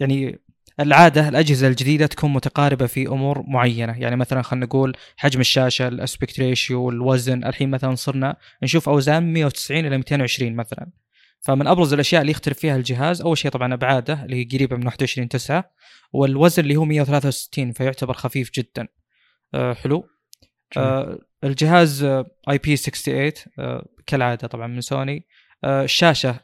يعني العادة الأجهزة الجديدة تكون متقاربة في أمور معينة. يعني مثلا خلينا نقول حجم الشاشة الأسبكت ريشيو الوزن. الحين مثلا صرنا نشوف أوزان 190 إلى 220 مثلا. فمن أبرز الأشياء اللي يختلف فيها الجهاز أول شيء طبعا أبعاده اللي هي قريبة من 21 9 والوزن اللي هو 163 فيعتبر خفيف جدا. أه حلو. أه الجهاز IP68 كالعادة طبعا من سوني. أه الشاشة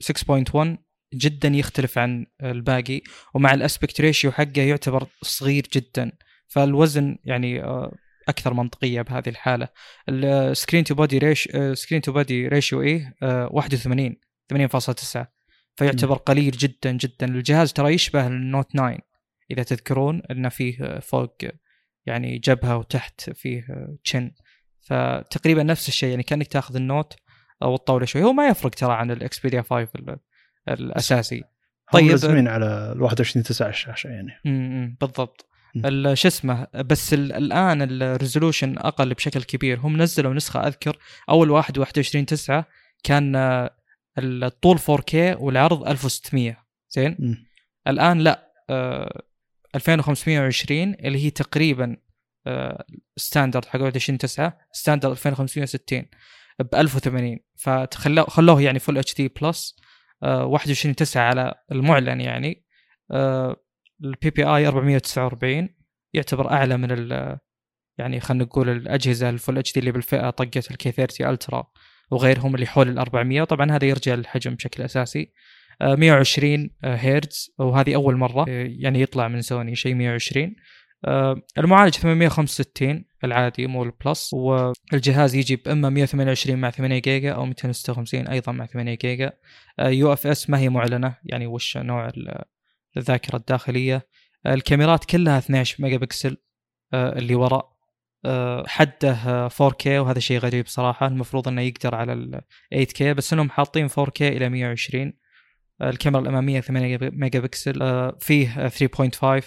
6.1 أه، جدا يختلف عن الباقي ومع ال aspect ratio حقه يعتبر صغير جدا. فالوزن يعني أه، أكثر منطقية بهذه الحالة. ال screen to body ra- screen to body ratio إيه 81 8.9 فيعتبر قليل جدا جدا. الجهاز ترى يشبه ال Note 9 إذا تذكرون إنه فيه فوق يعني جبهة وتحت فيه chin فتقريبا نفس الشيء يعني كأنك تاخذ ال Note أو الطاولة شوي. هو ما يفرق ترى عن ال Xperia 5 الأساسي. طيب لازمين على ال 21 9 الشاشه يعني. امم بالضبط. شو اسمه بس الآن ال resolution أقل بشكل كبير. هم نزلوا نسخة أذكر أول واحد 21 9 كان الطول 4K والعرض 1600 زين؟ الآن لا 2520 اللي هي تقريبا standard حق 21 9 standard 2560 ب 1080 فخلوه خلوه يعني Full HD Plus 21 9 على المعلن يعني. ال PPI 449 يعتبر أعلى من يعني خلينا نقول الأجهزة ال full HD اللي بالفئة طقة ال K 30 Ultra وغيرهم اللي حول ال 400 وطبعا هذا يرجع للحجم بشكل أساسي. آه، 120 آه، هرتز وهذه أول مرة آه، يعني يطلع من سوني شيء 120 آه، المعالج 865 العادي مو ال plus والجهاز يجي بإما 128 مع 8 جيجا أو 256 أيضا مع 8 جيجا. UFS ما هي معلنة يعني وش نوع ال- الذاكرة الداخلية. آه، الكاميرات كلها 12 ميجا بكسل آه، اللي وراء. آه، حده آه، 4K وهذا شيء غريب صراحة. المفروض إنه يقدر على ال 8K بس إنهم حاطين 4K إلى 120 آه، الكاميرا الأمامية 8 ميجا بكسل. آه، فيه آه، 3.5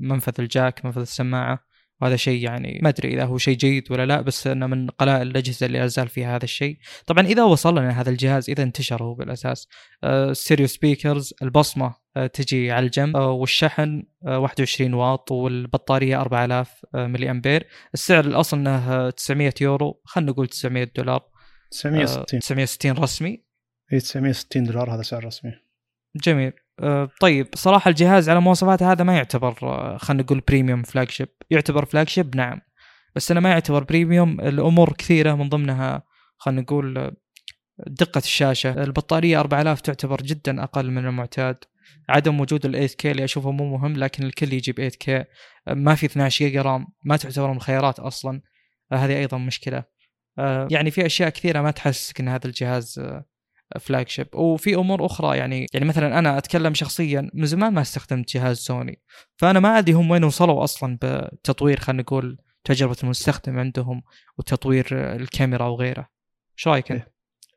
منفذ ال jack منفذ السماعة. وهذا شيء يعني ما أدري إذا هو شيء جيد ولا لا بس إنه من قلائل الأجهزة اللي لا زال فيها هذا الشيء. طبعا إذا وصل لنا هذا الجهاز إذا انتشر هو بالأساس. stereo speakers البصمة آه، تجي على الجنب. آه، والشحن آه، 21 واط والبطارية 4000 آه، ملي أمبير. السعر الأصل إنه آه، 900 يورو خلينا نقول 900 دولار. آه، 960 960 رسمي. هي 960 دولار هذا سعر رسمي. جميل. طيب صراحة الجهاز على مواصفاته هذا ما يعتبر آه، خلينا نقول premium flagship يعتبر flagship نعم. بس أنا ما يعتبر premium الأمور كثيرة من ضمنها خلينا نقول آه، دقة الشاشة. البطارية 4000 تعتبر جدا أقل من المعتاد. عدم وجود ال 8K اللي أشوفه مو مهم لكن الكل يجيب 8K آه، ما في 12 جيجا RAM. ما تعتبر من الخيارات أصلا. آه، هذه أيضا مشكلة. آه، يعني في أشياء كثيرة ما تحسسك أن هذا الجهاز آه، flagship وفي أمور أخرى يعني يعني مثلا أنا أتكلم شخصيا من زمان ما استخدمت جهاز سوني. فأنا ما أدري هم وين وصلوا أصلا بتطوير خلينا نقول تجربة المستخدم عندهم وتطوير الكاميرا وغيره. إيش رأيك أنت؟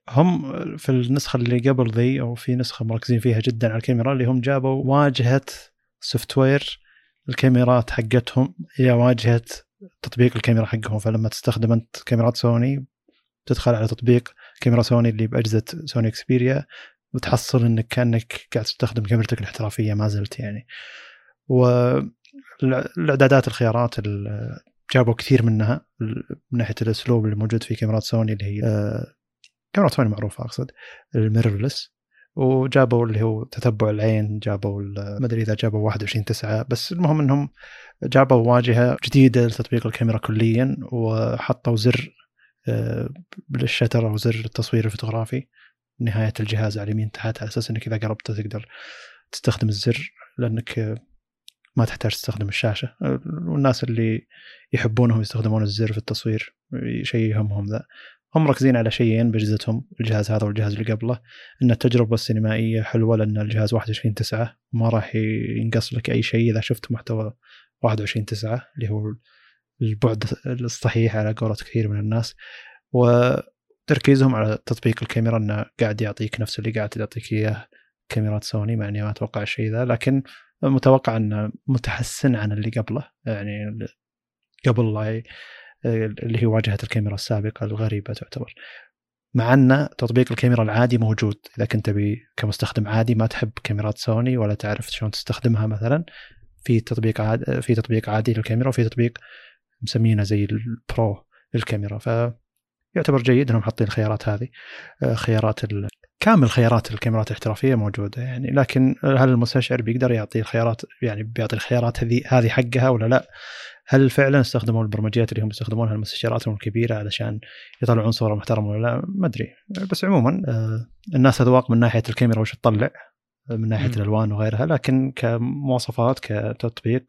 هم في النسخة اللي قبل ذي أو في نسخة مركزين فيها جدا على الكاميرا اللي هم جابوا واجهة software الكاميرات حقتهم إلى واجهة تطبيق الكاميرا حقهم. فلما تستخدم أنت كاميرات سوني تدخل على تطبيق كاميرا سوني اللي بأجهزة سوني Xperia وتحصل إنك كأنك قاعد تستخدم كاميرتك الاحترافية ما زلت يعني. والإعدادات الخيارات ال- جابوا كثير منها من ناحية الأسلوب اللي موجود في كاميرات سوني اللي هي آه، كاميرات سوني معروفة أقصد الميرورلس. وجابوا اللي هو تتبع العين جابوا ما أدري إذا جابوا 21 9 بس المهم إنهم جابوا واجهة جديدة لتطبيق الكاميرا كليا وحطوا زر بال shutter أو زر التصوير الفوتوغرافي نهاية الجهاز على اليمين تحت على أساس إنك إذا قربت تقدر تستخدم الزر لأنك ما تحتاج تستخدم الشاشة. والناس اللي يحبونهم يستخدمون الزر في التصوير شيء يهمهم ذا. هم مركزين على شيئين بأجهزتهم الجهاز هذا والجهاز اللي قبله. إن التجربة السينمائية حلوة لأن الجهاز 21 9 ما راح ينقص لك أي شيء إذا شفت محتوى 21 9 اللي هو البعد الصحيح على قولة كثير من الناس وتركيزهم على تطبيق الكاميرا إنه قاعد يعطيك نفس اللي قاعد تعطيك إياه كاميرات سوني مع إني ما أتوقع الشيء ذا لكن متوقع إنه متحسن عن اللي قبله يعني قبل اللي هي واجهة الكاميرا السابقة الغريبة تعتبر. مع ان تطبيق الكاميرا العادي موجود إذا كنت كمستخدم عادي ما تحب كاميرات سوني ولا تعرف شلون تستخدمها مثلا في تطبيق عاد في تطبيق عادي للكاميرا وفي تطبيق مسمينه زي البرو للكاميرا فيعتبر جيد إنهم حاطين الخيارات هذه آه، خيارات ال... كامل خيارات الكاميرات الاحترافية موجودة يعني لكن هل المستشعر بيقدر يعطي الخيارات يعني بيعطي الخيارات هذه هذه حقها ولا لا؟ هل فعلا استخدموا البرمجيات اللي هم يستخدمونها المستشعرات الكبيرة علشان يطلعون صورة محترمة ولا لا؟ ما أدري بس عموما آه، الناس أذواق من ناحية الكاميرا وش تطلع من ناحية مم. الألوان وغيرها لكن كمواصفات كتطبيق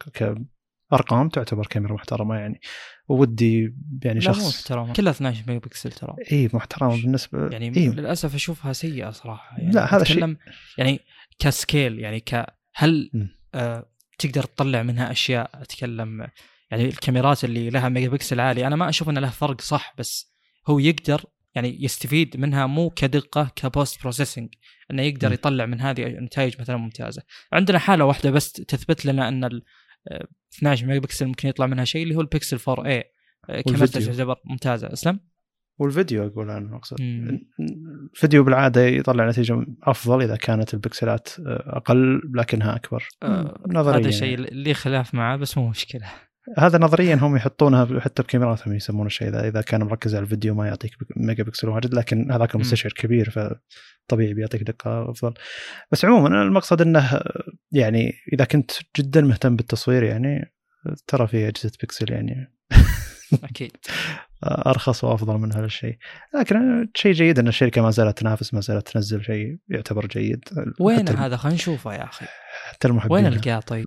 كارقام تعتبر كاميرا محترمة يعني. ودي يعني لا مو شخص محترمة. كلها 12 ميجا بكسل ترى. إي محترمة بالنسبة يعني إيه للأسف أشوفها سيئة صراحة. يعني لا، هذا شيء- يعني ك scale يعني ك هل. آه تقدر تطلع منها أشياء؟ أتكلم يعني الكاميرات اللي لها ميجا بكسل عالي. أنا ما أشوف إن له فرق صح بس هو يقدر يعني يستفيد منها مو كدقة ك post processing إنه يقدر. يطلع من هذه نتائج مثلا ممتازة. عندنا حالة واحدة بس تثبت لنا إن ال 12 ميجا بكسل ممكن يطلع منها شيء اللي هو البكسل 4 a كاميرا والفيديو. تعتبر ممتازة أسلم والفيديو أقول أنا أقصد. الفيديو بالعادة يطلع نتيجة أفضل إذا كانت البكسلات أقل لكنها أكبر آه، نظريا هذا شيء يعني. اللي خلاف معه بس مو مشكلة هذا نظريا هم يحطونها حتى بكاميراتهم يسمون الشيء ذا اذا كان مركز على الفيديو ما يعطيك ميجا بكسل واجد لكن هذاك المستشعر كبير فطبيعي بيعطيك دقة أفضل. بس عموما المقصد إنه يعني إذا كنت جدا مهتم بالتصوير يعني ترى في أجهزة بكسل يعني. أكيد. أرخص وأفضل من هذا الشيء. لكن شيء جيد إن الشركة ما زالت تنافس ما زالت تنزل شيء يعتبر جيد. وين هذا؟ خلينا نشوفه يا أخي. حتى المحبين وين القاه طيب؟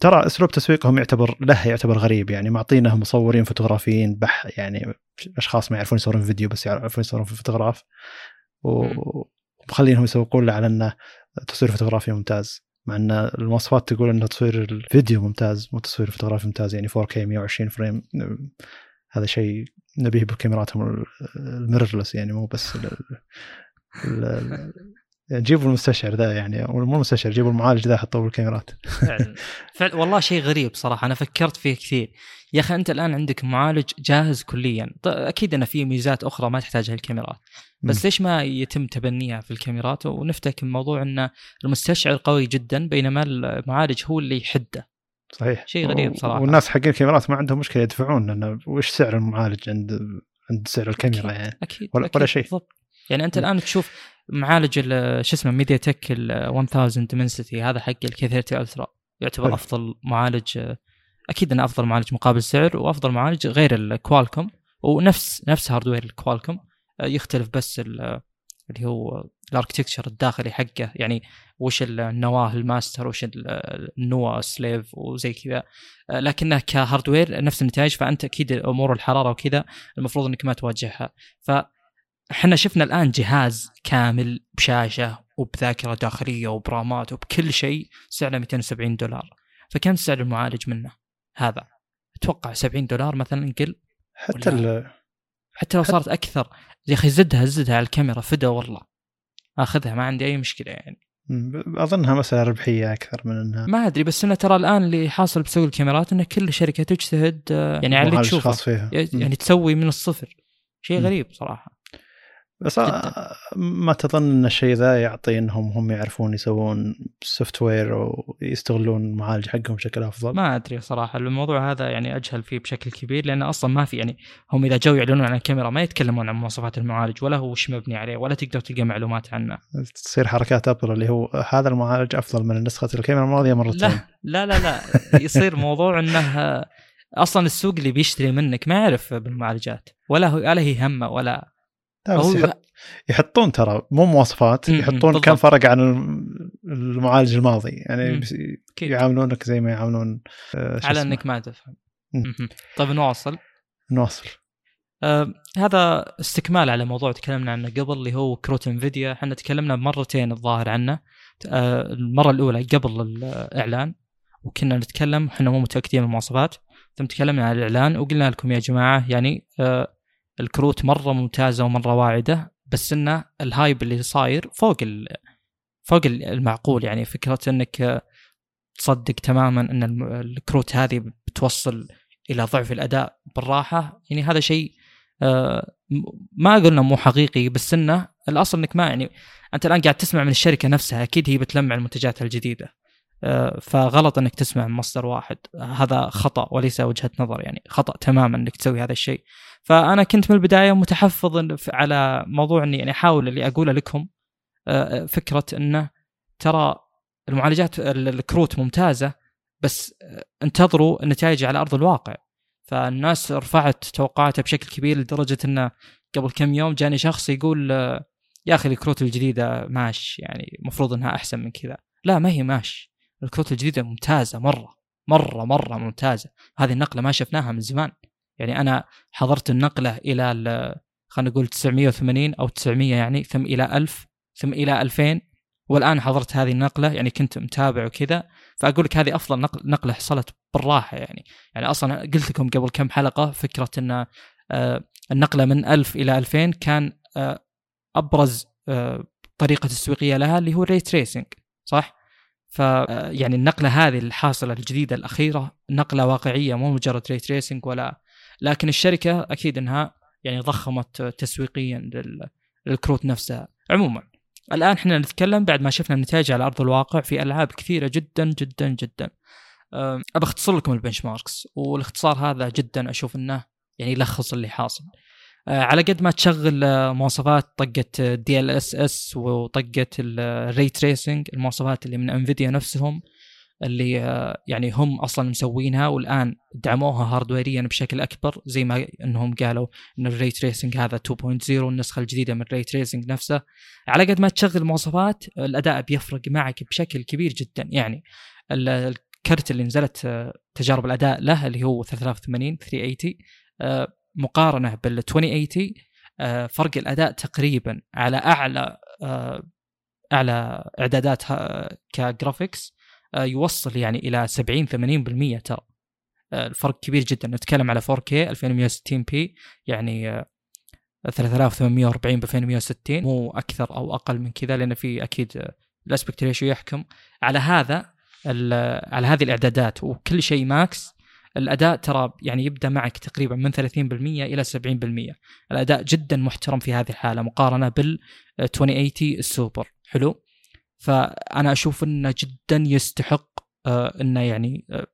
ترى أسلوب تسويقهم يعتبر له يعتبر غريب. يعني معطينه مصورين فوتوغرافيين بح يعني أشخاص ما يعرفون يصورون فيديو بس يعرفون يصورون في فوتوغراف. ومخلينهم يسوقون له على إنه تصوير فوتوغرافي ممتاز. مع إن المواصفات تقول إنه تصوير الفيديو ممتاز مو تصوير فوتوغرافي ممتاز. يعني 4K 120 frame. هذا شيء نبيه بكاميراتهم ال mirrorless يعني مو بس ال ال- يعني جيبوا المستشعر ذا يعني مو المستشعر جيبوا المعالج ذا حطوه بالكاميرات. فعلا. فعلا. والله شيء غريب صراحة أنا فكرت فيه كثير. يا أخي أنت الآن عندك معالج جاهز كليا. أكيد إنه في ميزات أخرى ما تحتاجها الكاميرات بس مم. ليش ما يتم تبنيها في الكاميرات؟ ونفتك الموضوع إن المستشعر قوي جدا بينما المعالج هو اللي يحده. صحيح شيء غريب صراحة. والناس حقين الكاميرات ما عندهم مشكلة يدفعون لأنه وش سعر المعالج عند عند سعر الكاميرا أكيد. يعني أكيد ولا- أكيد ولا شيء. بالضبط يعني أنت. الآن تشوف معالج ال- شو اسمه MediaTek ال 1000 Dimensity هذا حق ال K 30 Ultra يعتبر حلو. أفضل معالج أكيد إنه أفضل معالج مقابل سعر وأفضل معالج غير ال Qualcomm ونفس نفس hardware ال Qualcomm يختلف بس ال- اللي هو ال architecture الداخلي حقه يعني وش النواه الماستر وش ال- النوا slave وزي كذا. لكنه كهاردوير نفس النتائج فأنت أكيد أمور الحرارة وكذا المفروض إنك ما تواجهها. فاحنا شفنا الآن جهاز كامل بشاشة وبذاكرة داخلية وبرامات وبكل شيء سعره 270 دولار. فكم سعر المعالج منه هذا؟ أتوقع 70 دولار مثلا قل؟ حتى ال- حتى لو صارت أكثر. يا أخي زدها زدها على الكاميرا فدا والله. أخذها ما عندي أي مشكلة يعني. أظنها مسألة ربحية أكثر من إنها ما أدري بس إنه ترى الآن اللي حاصل بسوق الكاميرات إنه كل شركة تجتهد آه، يعني على اللي تشوفه. فيها. م. يعني تسوي من الصفر. شيء. غريب صراحة. بس آه، ما تظن إن الشيء ذا يعطي إنهم هم يعرفون يسوون software ويستغلون المعالج حقهم بشكل أفضل؟ ما أدري صراحة. الموضوع هذا يعني أجهل فيه بشكل كبير لأن أصلا ما في يعني هم إذا جو يعلنون عن الكاميرا ما يتكلمون عن مواصفات المعالج ولا هو وش مبني عليه ولا تقدر تلقى معلومات عنه. تصير حركات أبل اللي هو هذا المعالج أفضل من نسخة الكاميرا الماضيه مرتين. لا لا لا لا. يصير موضوع إنه أصلا السوق اللي بيشتري منك ما يعرف بالمعالجات ولا هو ولا هي همه ولا لا بس يحط يحطون ترى مو مواصفات يحطون بالضبط. كم فرق عن الم- المعالج الماضي يعني. يعاملونك زي ما يعاملون آه، على. إنك ما تفهم. طيب نواصل نواصل آه هذا استكمال على موضوع تكلمنا عنه قبل اللي هو كروت إنفيديا إحنا تكلمنا مرتين الظاهر عنه آه المرة الأولى قبل الإعلان وكنا نتكلم إحنا مو متأكدين من المواصفات ثم تكلمنا عن الإعلان وقلنا لكم يا جماعة يعني آه الكروت مرة ممتازة ومرة واعدة بس إنه ال hype اللي صاير فوق فوق المعقول يعني. فكرة إنك تصدق تماما إن الكروت هذه بتوصل إلى ضعف الأداء بالراحة يعني هذا شيء آه، ما قلنا مو حقيقي بس إنه الأصل إنك ما يعني أنت الآن قاعد تسمع من الشركة نفسها أكيد هي بتلمع المنتجات الجديدة آه، فغلط إنك تسمع من مصدر واحد. هذا خطأ وليس وجهة نظر يعني خطأ تماما إنك تسوي هذا الشيء. فأنا كنت من البداية متحفظ على موضوع اني يعني أحاول اللي أقوله لكم آه، فكرة إنه ترى المعالجات ال- الكروت ممتازة بس آه، انتظروا النتائج على أرض الواقع. فالناس رفعت توقعاتها بشكل كبير لدرجة إنه قبل كم يوم جاني شخص يقول آه، يا أخي الكروت الجديدة ماش يعني المفروض إنها أحسن من كذا. لا ما هي ماش. الكروت الجديدة ممتازة مرة مرة مرة ممتازة. هذه النقلة ما شفناها من زمان. يعني أنا حضرت النقلة إلى ال- خلينا نقول 980 أو 900 يعني ثم إلى 1000 ثم إلى 2000 والآن حضرت هذه النقلة يعني كنت متابع وكذا فأقول لك هذه أفضل نقل نقلة حصلت بالراحة يعني يعني أصلا قلت لكم قبل كم حلقة فكرة إن آه، النقلة من 1000 إلى 2000 كان آه، أبرز آه، طريقة تسويقية لها اللي هو ال ray tracing صح؟ ف يعني النقلة هذه الحاصلة الجديدة الأخيرة نقلة واقعية مو مجرد ray tracing ولا لكن الشركة أكيد إنها يعني ضخمت تسويقيا لل- للكروت نفسها. عموما الآن إحنا نتكلم بعد ما شفنا النتائج على أرض الواقع في ألعاب كثيرة جدا جدا جدا. ابى أختصر لكم ال benchmarks والاختصار هذا جدا أشوف إنه يعني يلخص اللي حاصل. أه، على قد ما تشغل أه، مواصفات طقة DLSS وطقة ال ray tracing المواصفات اللي من انفيديا نفسهم اللي آه، يعني هم أصلا مسوينها والآن دعموها hardware يا بشكل أكبر زي ما إنهم قالوا إن ال ray tracing هذا 2.0 النسخة الجديدة من ال ray tracing نفسه. على قد ما تشغل المواصفات الأداء بيفرق معك بشكل كبير جدا. يعني الكرت اللي نزلت آه، تجارب الأداء له اللي هو 3080 380 آه، مقارنة بال 2080 فرق الأداء تقريبا على أعلى أعلى اعدادات ك graphics يوصل يعني إلى 70 80% ترى. آه، الفرق كبير جدا. نتكلم على 4K 2160 p يعني 3840 ب 2160 مو أكثر أو أقل من كذا لأن في أكيد ال aspect ratio يحكم. على هذا على هذه الإعدادات وكل شيء max الأداء ترى يعني يبدأ معك تقريبا من 30% إلى 70% الأداء جدا محترم في هذه الحالة مقارنة بال 2080 السوبر حلو؟ فأنا أشوف إنه جدا يستحق آه إنه يعني آه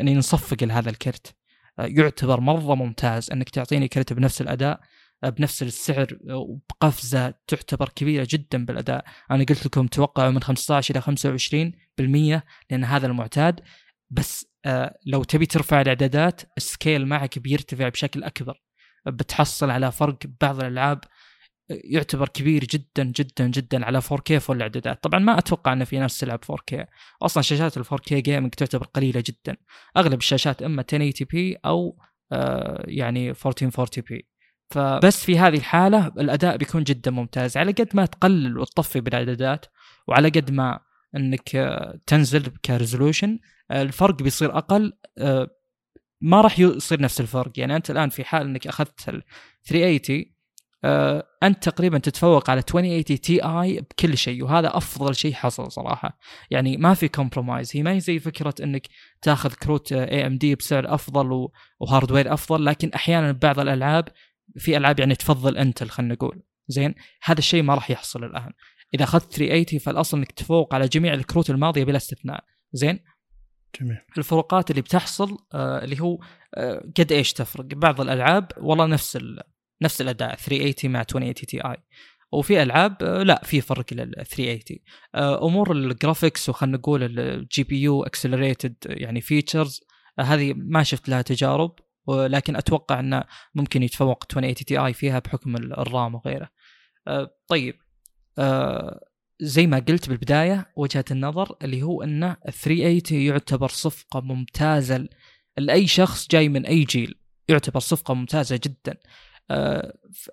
إني نصفق لهذا الكرت. آه يعتبر مرة ممتاز إنك تعطيني كرت بنفس الأداء بنفس السعر وبقفزة تعتبر كبيرة جدا بالأداء، أنا قلت لكم توقعوا من 15 إلى 25% لأن هذا المعتاد. بس لو تبي ترفع الإعدادات ال scale معك بيرتفع بشكل أكبر. بتحصل على فرق بعض الألعاب يعتبر كبير جدا جدا جدا على 4K full الاعدادات طبعا ما أتوقع ان في ناس تلعب 4K أصلا شاشات ال 4K gaming تعتبر قليلة جدا. أغلب الشاشات إما 1080p أو آه يعني 1440p فبس في هذه الحالة الأداء بيكون جدا ممتاز. على قد ما تقلل وتطفي بالإعدادات وعلى قد ما إنك آه، تنزل ك resolution الفرق بيصير أقل آه، ما راح يصير نفس الفرق. يعني أنت الآن في حال إنك أخذت ال 380 آه، أنت تقريبا تتفوق على 2080 Ti بكل شيء وهذا أفضل شيء حصل صراحة. يعني ما في compromise هي ما هي زي فكرة إنك تأخذ كروت AMD بسعر أفضل و hardware أفضل لكن أحيانا ببعض الألعاب في ألعاب يعني تفضل انت خلينا نقول. زين؟ هذا الشيء ما راح يحصل الآن. إذا أخذت 380 فالأصل إنك تفوق على جميع الكروت الماضية بلا استثناء. زين؟ جميل. الفروقات اللي بتحصل آه اللي هو آه قد إيش تفرق؟ بعض الألعاب والله نفس نفس الأداء 380 مع 2080 Ti وفي ألعاب آه، لا في فرق لل 380 آه، أمور ال graphics وخلنا نقول ال GPU accelerated يعني features آه، هذه ما شفت لها تجارب ولكن أتوقع إنه ممكن يتفوق 2080 Ti فيها بحكم ال RAM وغيره. طيب زي ما قلت بالبداية وجهة النظر اللي هو انه 380 يعتبر صفقة ممتازة لأي شخص جاي من أي جيل. يعتبر صفقة ممتازة جدا.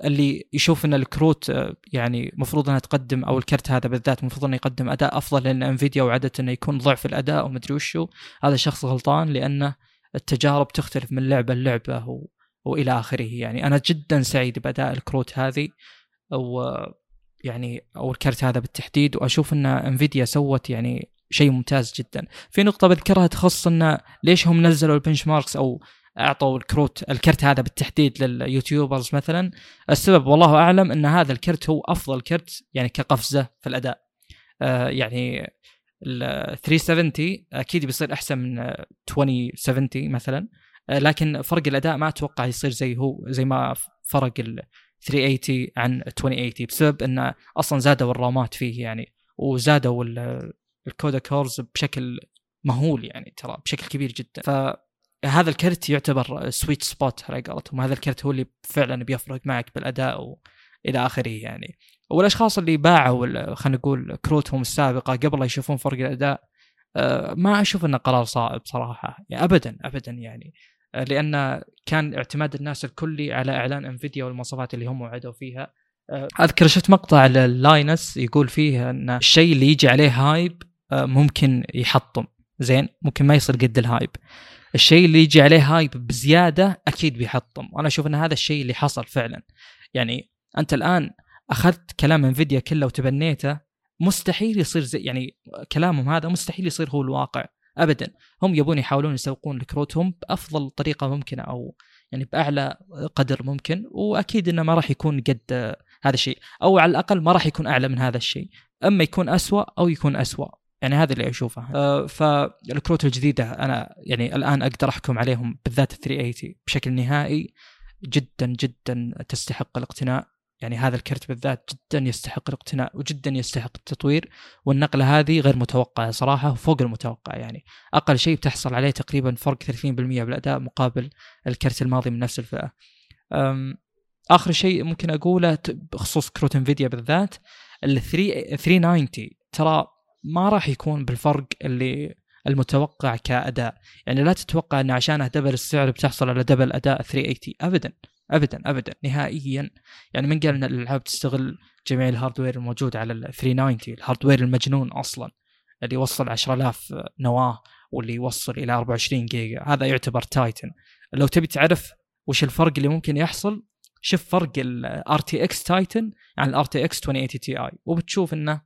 اللي يشوف إن الكروت آه، يعني المفروض إنها تقدم أو الكرت هذا بالذات المفروض إنه يقدم أداء أفضل لأن إنفيديا وعدت إنه يكون ضعف الأداء ومدري وشو. هذا شخص غلطان لأنه التجارب تختلف من لعبة للعبة و... وإلى آخره. يعني أنا جدا سعيد بأداء الكروت هذه و يعني أو الكرت هذا بالتحديد. وأشوف إن إنفيديا سوت يعني شيء ممتاز جدا. في نقطة بذكرها تخص انه ليش هم نزلوا ال benchmarks أو أعطوا الكروت الكرت هذا بالتحديد لل YouTubers مثلا. السبب والله أعلم إن هذا الكرت هو أفضل كرت يعني كقفزة في الأداء. آه يعني ال 370 أكيد بيصير أحسن من 2070 مثلا. آه لكن فرق الأداء ما أتوقع يصير زي هو زي ما فرق ال 380 عن 2080 بسبب انه أصلا زادوا ال RAM ات فيه يعني وزادوا ال CUDA cores بشكل مهول يعني ترى بشكل كبير جدا. ف هذا الكرت يعتبر sweet spot على قولتهم. هذا الكرت هو اللي فعلا بيفرق معك بالأداء وإلى آخره يعني. والأشخاص اللي باعوا خلينا نقول كروتهم السابقة قبل لا يشوفون فرق الأداء آه، ما أشوف إنه قرار صائب صراحة. يعني ابدا ابدا يعني. آه، لأن كان اعتماد الناس الكلي على إعلان إنفيديا والمواصفات اللي هم وعدوا فيها. آه، أذكر شفت مقطع للاينس يقول فيه إن الشيء اللي يجي عليه hype ممكن يحطم. زين؟ ممكن ما يصير قد ال hype الشيء اللي يجي عليه hype بزيادة أكيد بيحطم. وأنا أشوف إن هذا الشيء اللي حصل فعلا. يعني أنت الآن أخذت كلام إنفيديا كله وتبنيته مستحيل يصير زي يعني كلامهم هذا مستحيل يصير هو الواقع. ابدا. هم يبون يحاولون يسوقون لكروتهم بأفضل طريقة ممكنة أو يعني بأعلى قدر ممكن. وأكيد إنه ما راح يكون قد هذا الشيء. أو على الأقل ما راح يكون أعلى من هذا الشيء. أما يكون أسوأ أو يكون أسوأ. يعني هذا اللي أشوفه. أه فالكروت الجديدة أنا يعني الآن أقدر أحكم عليهم بالذات 380 بشكل نهائي جدا جدا تستحق الاقتناء. يعني هذا الكرت بالذات جدا يستحق الاقتناء وجدا يستحق التطوير. والنقلة هذه غير متوقعة صراحة وفوق المتوقع. يعني أقل شيء بتحصل عليه تقريبا فرق 30% بالأداء مقابل الكرت الماضي من نفس الفئة. آخر شيء ممكن أقوله بخصوص كروت إنفيديا بالذات ال 390 ترى ما راح يكون بالفرق اللي المتوقع كأداء. يعني لا تتوقع إن عشانه double السعر بتحصل على double أداء 380 ابدا ابدا ابدا نهائيا. يعني من قال إن الألعاب تستغل جميع ال hardware الموجود على ال 390 ال hardware المجنون أصلا اللي يوصل 10000 نواة واللي يوصل إلى 24 جيجا. هذا يعتبر Titan لو تبي تعرف وش الفرق اللي ممكن يحصل شوف فرق ال RTX Titan عن ال RTX 2080 Ti وبتشوف إنه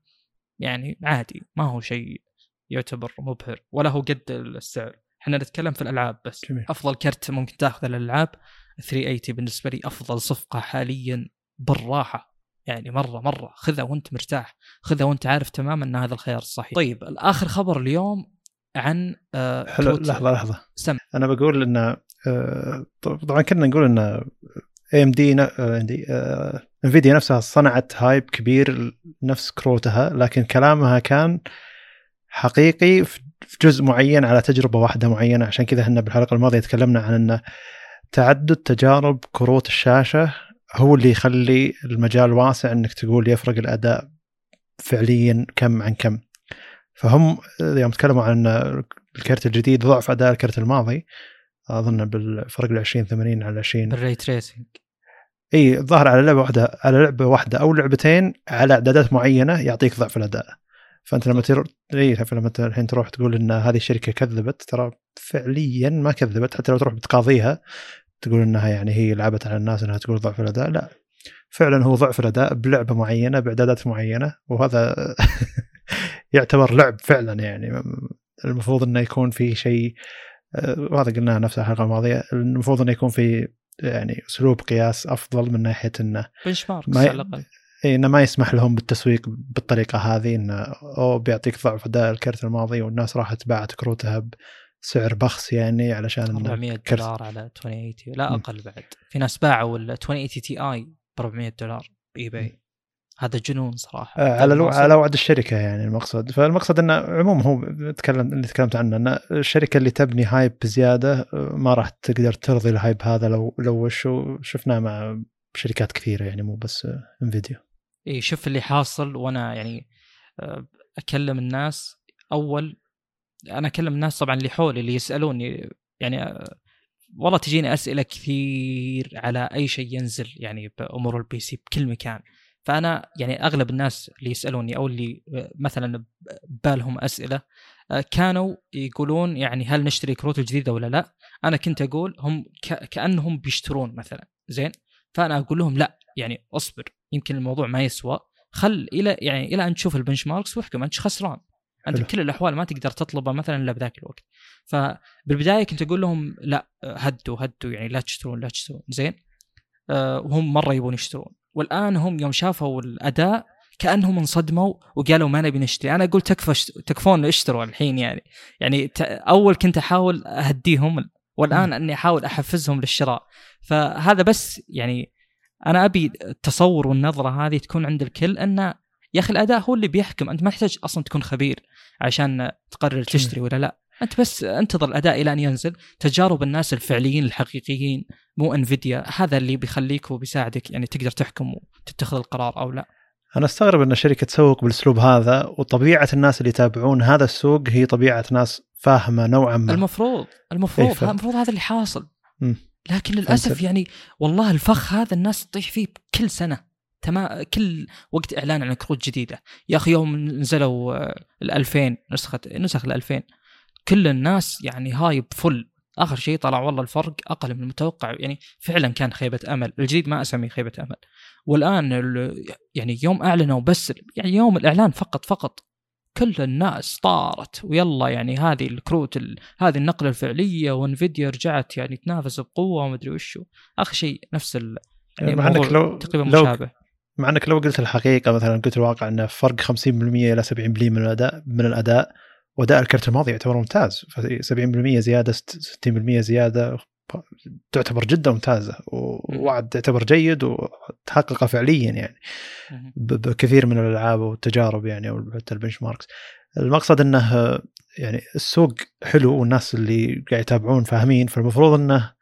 يعني عادي ما هو شيء يعتبر مبهر ولا هو قد السعر. إحنا نتكلم في الألعاب بس. جميل. أفضل كرت ممكن تأخذ الألعاب 380 بالنسبة لي أفضل صفقة حاليا بالراحة. يعني مرة مرة. خذها وأنت مرتاح. خذها وأنت عارف تماما إن هذا الخيار الصحيح طيب الآخر خبر اليوم عن آه حلو. لحظة لحظة. سم. أنا بقول إن آه، طبعا كنا نقول إن إي إم دي انفيديا نفسها صنعت هايب كبير نفس كروتها لكن كلامها كان حقيقي في جزء معين على تجربة واحدة معينة. عشان كذا إحنا بالحلقة الماضية تكلمنا عن إن تعدد تجارب كروت الشاشة هو اللي يخلي المجال واسع إنك تقول يفرق الأداء فعليا كم عن كم. فهم يوم تكلموا عن الكرت الجديد ضعف أداء الكرت الماضي أظن بالفرق ال 20 80 على 20 بال ray tracing إي الظاهر على لعبة واحدة على لعبة واحدة أو لعبتين على أعدادات معينة يعطيك ضعف الأداء. فأنت لما تر... إي فلما الحين تروح تقول إن هذه الشركة كذبت ترى فعليا ما كذبت حتى لو تروح بتقاضيها تقول إنها يعني هي لعبت على الناس إنها تقول ضعف الأداء لا. فعلا هو ضعف الأداء بلعبة معينة بإعدادات معينة وهذا يعتبر لعب فعلا يعني. المفروض إنه يكون في شيء وهذا قلناه نفس الحلقة الماضيه المفروض إنه يكون في يعني أسلوب قياس أفضل من ناحية إنه بنش ماركس ما على الأقل إي إنه ما يسمح لهم بالتسويق بالطريقة هذه إنه أو بيعطيك ضعف أداء الكرت الماضي والناس راحت باعت كروتها بسعر بخس يعني علشان إنه 400 كرت. دولار على 2080 لا. أقل بعد في ناس باعوا ال 2080 Ti ب 400 دولار باي باي هذا جنون صراحة. آه، على ألو... على وعد الشركة يعني المقصد. فالمقصد إنه عموما هو تكلم اللي تكلمت عنه ان الشركة اللي تبني hype بزيادة آه، ما راح تقدر ترضي ال hype هذا لو لو وشو شفناه مع شركات كثيرة يعني مو بس آه، انفيديا إي شوف اللي حاصل وأنا يعني آه، أكلم الناس. أول أنا أكلم الناس طبعا اللي حولي اللي يسألوني يعني آه، والله تجيني أسئلة كثير على أي شيء ينزل يعني بأمور ال PC بكل مكان. فأنا يعني أغلب الناس اللي يسألوني أو اللي مثلا بالهم أسئلة آه، كانوا يقولون يعني هل نشتري كروت الجديده ولا لا؟ أنا كنت أقول هم كأنهم بيشترون مثلا زين؟ فأنا أقول لهم لا يعني أصبر يمكن الموضوع ما يسوى. خل إلى يعني إلى أن تشوف البنش ماركس واحكم أنت خسران. أنت. بكل الأحوال ما تقدر تطلبه مثلا إلا بذاك الوقت. فبالبدايه كنت أقول لهم لا هدوا هدوا يعني لا تشترون لا تشترون زين؟ آه، وهم مرة يبون يشترون. والآن هم يوم شافوا الأداء كأنهم انصدموا وقالوا ما نبي نشتري. أنا أقول تكفى تكفون اشتروا الحين يعني. يعني أول كنت أحاول أهديهم والآن أني أحاول أحفزهم للشراء. فهذا بس يعني أنا أبي التصور والنظرة هذه تكون عند الكل انه يا أخي الأداء هو اللي بيحكم. أنت ما تحتاج أصلا تكون خبير عشان تقرر تشتري ولا لا. أنت بس انتظر الأداء إلى أن ينزل. تجارب الناس الفعليين الحقيقيين مو انفيديا هذا اللي بيخليك وبيساعدك يعني تقدر تحكم وتتخذ القرار أو لا. أنا أستغرب إن شركة تسوق بالأسلوب هذا وطبيعة الناس اللي يتابعون هذا السوق هي طبيعة ناس فاهمة نوعا ما. المفروض المفروض إيه، المفروض هذا اللي حاصل. مم. لكن للأسف فهمت. يعني والله الفخ هذا الناس تطيح فيه كل سنة. تمام كل وقت إعلان عن كروت جديدة. يا أخي يوم نزلوا آه، ال 2000 نسخة نسخ ال 2000 كل الناس يعني هايب فل آخر شيء طلع والله الفرق أقل من المتوقع. يعني فعلا كان خيبة أمل. الجديد ما أسميه خيبة أمل. والآن ال- يعني يوم أعلنوا بس يعني يوم الإعلان فقط فقط كل الناس طارت. ويلا يعني هذه الكروت ال... هذه النقلة الفعلية وإنفيديا رجعت يعني تنافس بقوة ومدري وشو. آخر شيء نفس ال... يعني مع إنك لو تقريبا لو مشابه. مع إنك لو قلت الحقيقة مثلا قلت الواقع انه فرق 50% إلى 70% من الاداء من الأداء واداء الكرت الماضي يعتبر ممتاز. ف 70% زيادة 60% زيادة تعتبر جدا ممتازة. ووعد تعتبر جيد وتحقق فعليا يعني. بكثير من الألعاب والتجارب يعني أو حتى ال benchmarks المقصد إنه يعني السوق حلو والناس اللي قاعد يتابعون فاهمين فالمفروض إنه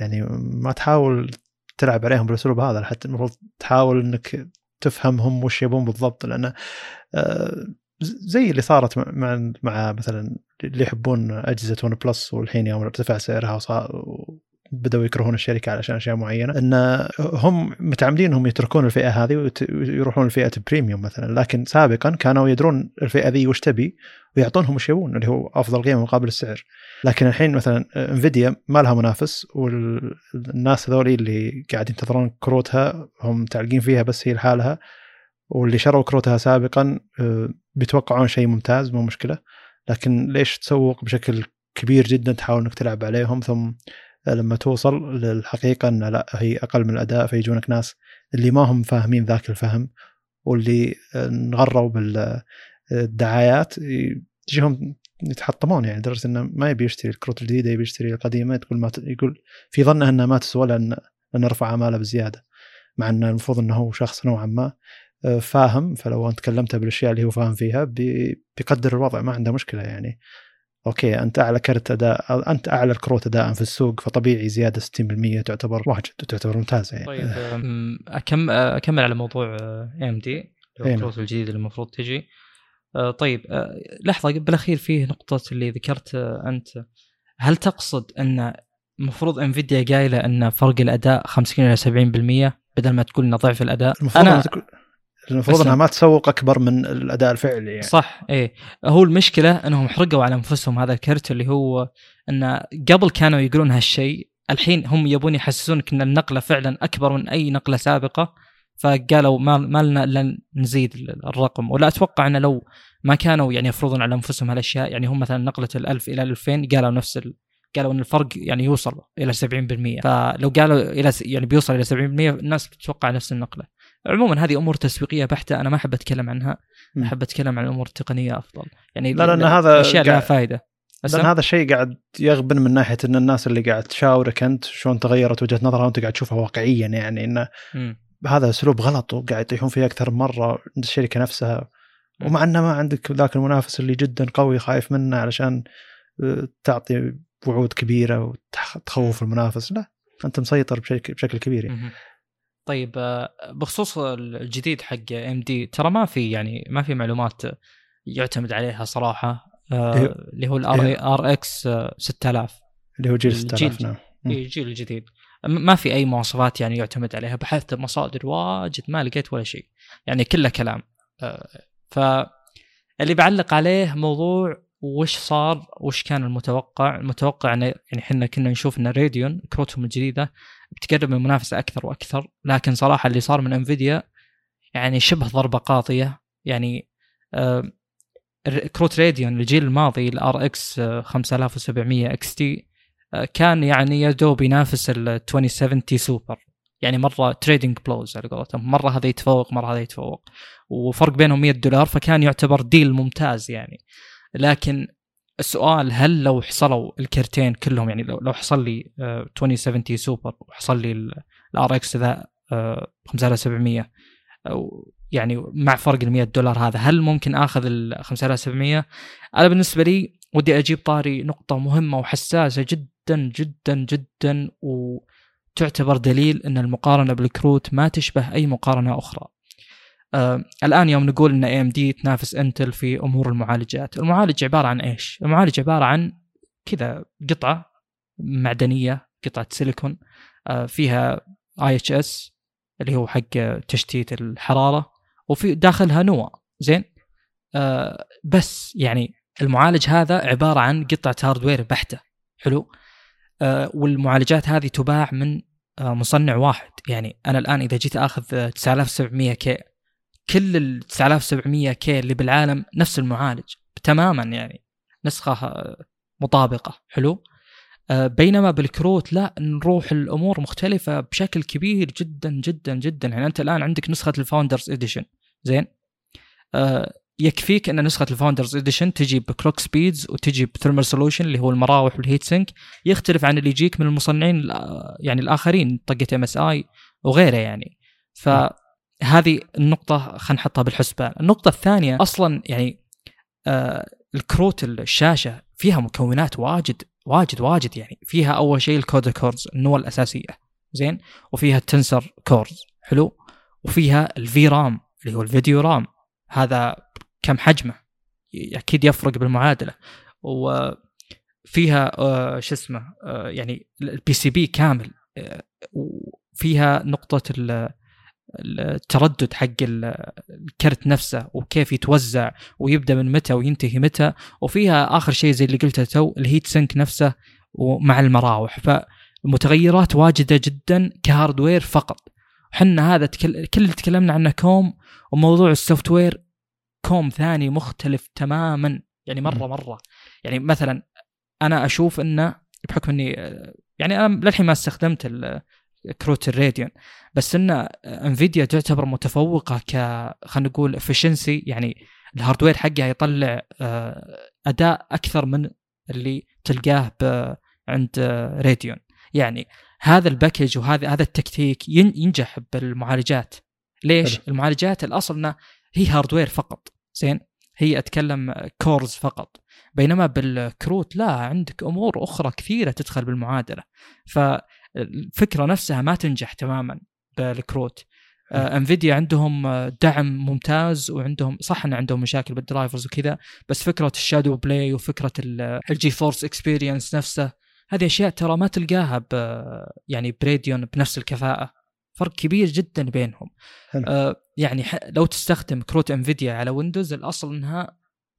يعني ما تحاول تلعب عليهم بالأسلوب هذا. حتى المفروض تحاول إنك تفهمهم وش يبون بالضبط. لأنه آه، زي اللي صارت مع مع مثلا اللي يحبون أجهزة OnePlus والحين يوم ارتفع سعرها بدأوا يكرهون الشركة علشان أشياء معينة. أن هم متعمدين أنهم يتركون الفئة هذه ويروحون لفئة بريميوم مثلا. لكن سابقا كانوا يدرون الفئة ذي وش تبي ويعطونهم وش يبون اللي هو أفضل قيمة مقابل السعر. لكن الحين مثلا انفيديا ما لها منافس والناس هذول اللي قاعد ينتظرون كروتها هم تعلقين فيها بس هي لحالها. واللي شروا كروتها سابقا آه، بيتوقعون شيء ممتاز مو مشكلة. لكن ليش تسوق بشكل كبير جدا تحاول إنك تلعب عليهم؟ ثم لما توصل للحقيقة ان لا هي أقل من الأداء فيجونك ناس اللي ما هم فاهمين ذاك الفهم واللي انغروا بالدعايات يجيهم يتحطمون يعني لدرجة إنه ما يبي يشتري الكروت الجديدة يبي يشتري القديمة تقول ما ت... يقول في ظنه انها ما تسوى لأن نرفع أماله بزيادة. مع إنه المفروض إنه هو شخص نوعا ما. آه، فاهم فلو أنت كلمته بالأشياء اللي هو فاهم فيها بيقدر الوضع ما عنده مشكلة يعني. أوكي أنت أعلى كرت أداء أنت أعلى الكروت اداء في السوق فطبيعي زيادة 60% تعتبر واجد تعتبر ممتازه يعني. طيب أكمل, أكمل على موضوع AMD الكروت الجديده اللي المفروض تجي. آه، طيب آه، لحظة بالأخير فيه نقطة اللي ذكرت أنت. هل تقصد أن المفروض انفيديا قايلة أن فرق الأداء 50 إلى 70% بدل ما تقول إنه ضعف الأداء؟ المفروض أنا المفروض إنها ما تسوق أكبر من الأداء الفعلي يعني. صح إيه. هو المشكلة إنهم حرقوا على أنفسهم هذا الكرت اللي هو إن قبل كانوا يقولون هالشيء الحين هم يبون يحسسونك إن النقلة فعلا أكبر من أي نقلة سابقة فقالوا ما ما لنا إلا نزيد الرقم. ولا أتوقع إن لو ما كانوا يعني يفرضون على أنفسهم هالأشياء يعني هم مثلا نقلة ال1000 إلى 2000 قالوا نفس ال... قالوا إن الفرق يعني يوصل إلى 70% فلو قالوا إلى يعني بيوصل إلى 70% الناس بتتوقع نفس النقلة. عموما هذه أمور تسويقية بحتة أنا ما أحب أتكلم عنها. أحب أتكلم عن الأمور التقنية أفضل. يعني لا لأن هذا اشياء لها فائده لأن هذا الشيء قاعد يغبن من ناحية إن الناس اللي قاعد تشاورك أنت شلون تغيرت وجهة نظرها وأنت قاعد تشوفها واقعيا يعني انه هذا أسلوب غلط وقاعد يطيحون فيه أكثر من مرة عند الشركة نفسها. ومع إنه ما عندك ذاك المنافس اللي جدا قوي خايف منه علشان آه، تعطي وعود كبيرة وتخوف المنافس. لا أنت مسيطر بشكل بشكل كبير يعني. طيب آه، بخصوص الجديد حق AMD ترى ما في يعني ما في معلومات يعتمد عليها صراحة آه، إيه. اللي هو ال R RX 6000 اللي هو جيل 6000 نعم. الجيل الجديد ما في أي مواصفات يعني يعتمد عليها بحثت مصادر واجد ما لقيت ولا شيء يعني كله كلام. آه، ف اللي بعلق عليه موضوع وش صار وش كان المتوقع؟ المتوقع يعني إحنا كنا نشوف إن راديون كروتهم الجديدة بتقرب من المنافسه أكثر وأكثر لكن صراحة اللي صار من انفيديا يعني شبه ضربة قاضيه يعني كروت راديون الجيل الماضي ال RX 5700 XT كان يعني يا دوب ينافس ال 2070 سوبر يعني مرة trading blows على قولتهم. مرة هذا يتفوق مرة هذا يتفوق. وفرق بينهم 100 دولار فكان يعتبر deal ممتاز يعني. لكن السؤال هل لو حصلوا الكرتين كلهم يعني لو حصل لي 2070 آه، سوبر وحصل لي ال RX the 5700 أو يعني مع فرق ال 100 دولار هذا هل ممكن آخذ ال 5700 أنا بالنسبة لي ودي أجيب طاري نقطة مهمة وحساسة جدا جدا جدا وتعتبر دليل إن المقارنة بالكروت ما تشبه أي مقارنة أخرى. آه الآن يوم نقول إن AMD تنافس Intel في أمور المعالجات، المعالج عبارة عن إيش؟ المعالج عبارة عن كذا قطعة معدنية قطعة سيليكون آه فيها IHS اللي هو حق تشتيت الحرارة وفي داخلها نواه زين؟ آه بس يعني المعالج هذا عبارة عن قطعة hardware بحتة. حلو؟ آه والمعالجات هذه تباع من آه مصنع واحد. يعني أنا الآن إذا جيت أخذ 9700K كل ال 9700K اللي بالعالم نفس المعالج تماما يعني نسخة مطابقة حلو؟ آه، بينما بالكروت لا نروح الأمور مختلفة بشكل كبير جدا جدا جدا. يعني أنت الآن عندك نسخة ال Founders Edition زين؟ آه يكفيك أن نسخة ال Founders Edition تجي ب clock speeds وتجي ب thermal solution اللي هو المراوح وال heat sink يختلف عن اللي يجيك من المصنعين يعني الآخرين طقة MSI وغيره يعني. فهذه النقطة خلينا نحطها بالحسبان. النقطة الثانية أصلا يعني آه الكروت الشاشة فيها مكونات واجد واجد واجد يعني. فيها أول شيء ال CUDA cores النواه الأساسية. زين؟ وفيها ال tensor cores. حلو؟ وفيها ال VRAM اللي هو ال video RAM. هذا كم حجمه؟ أكيد يفرق بالمعادلة. وفيها آه، شو اسمه آه، يعني ال PCB كامل. آه، وفيها نقطة ال- التردد حق ال- الكرت نفسه وكيف يتوزع ويبدأ من متى وينتهي متى. وفيها آخر شيء زي اللي قلته تو ال heat sink نفسه ومع المراوح. فمتغيرات واجدة جدا ك hardware فقط. حنا هذا تكل... كل اللي تكلمنا عنه كوم وموضوع ال software كوم ثاني مختلف تماما. يعني مرة. مرة. يعني مثلا أنا أشوف إنه بحكم إني يعني أنا للحين ما استخدمت ال- كروت الراديون. بس إن انفيديا تعتبر متفوقة ك خلينا نقول efficiency يعني ال hardware حقها يطلع آه، أداء أكثر من اللي تلقاه عند آه، راديون. يعني هذا ال package وهذا هذا التكتيك ين- ينجح بالمعالجات. ليش؟ حلو. المعالجات الأصل انها هي hardware فقط. زين؟ هي أتكلم cores فقط. بينما بالكروت لا عندك أمور أخرى كثيرة تدخل بالمعادلة. فالفكرة نفسها ما تنجح تماما بالكروت. آه، انفيديا عندهم آه، دعم ممتاز وعندهم صح ان عندهم مشاكل بال drivers وكذا بس فكرة ال ShadowPlay وفكرة ال- ال GeForce Experience نفسه هذه أشياء ترى ما تلقاها ب يعني براديون بنفس الكفاءة. فرق كبير جدا بينهم. حلو. آه يعني لو تستخدم كروت انفيديا على ويندوز الأصل إنها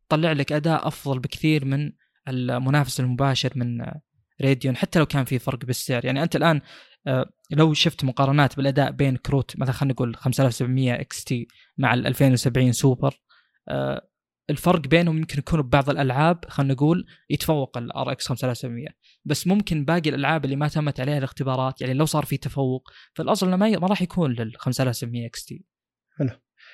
تطلع لك أداء أفضل بكثير من المنافس المباشر من آه، راديون حتى لو كان في فرق بالسعر. يعني أنت الآن آه، لو شفت مقارنات بالأداء بين كروت مثلا خلينا نقول 5700 XT مع ال 2070 سوبر آه، الفرق بينهم يمكن يكون ببعض الألعاب خلينا نقول يتفوق ال RX 5700 بس ممكن باقي الألعاب اللي ما تمت عليها الاختبارات يعني لو صار في تفوق فالأصل إنه ما ي- ما راح يكون لل 5700 XT. حلو.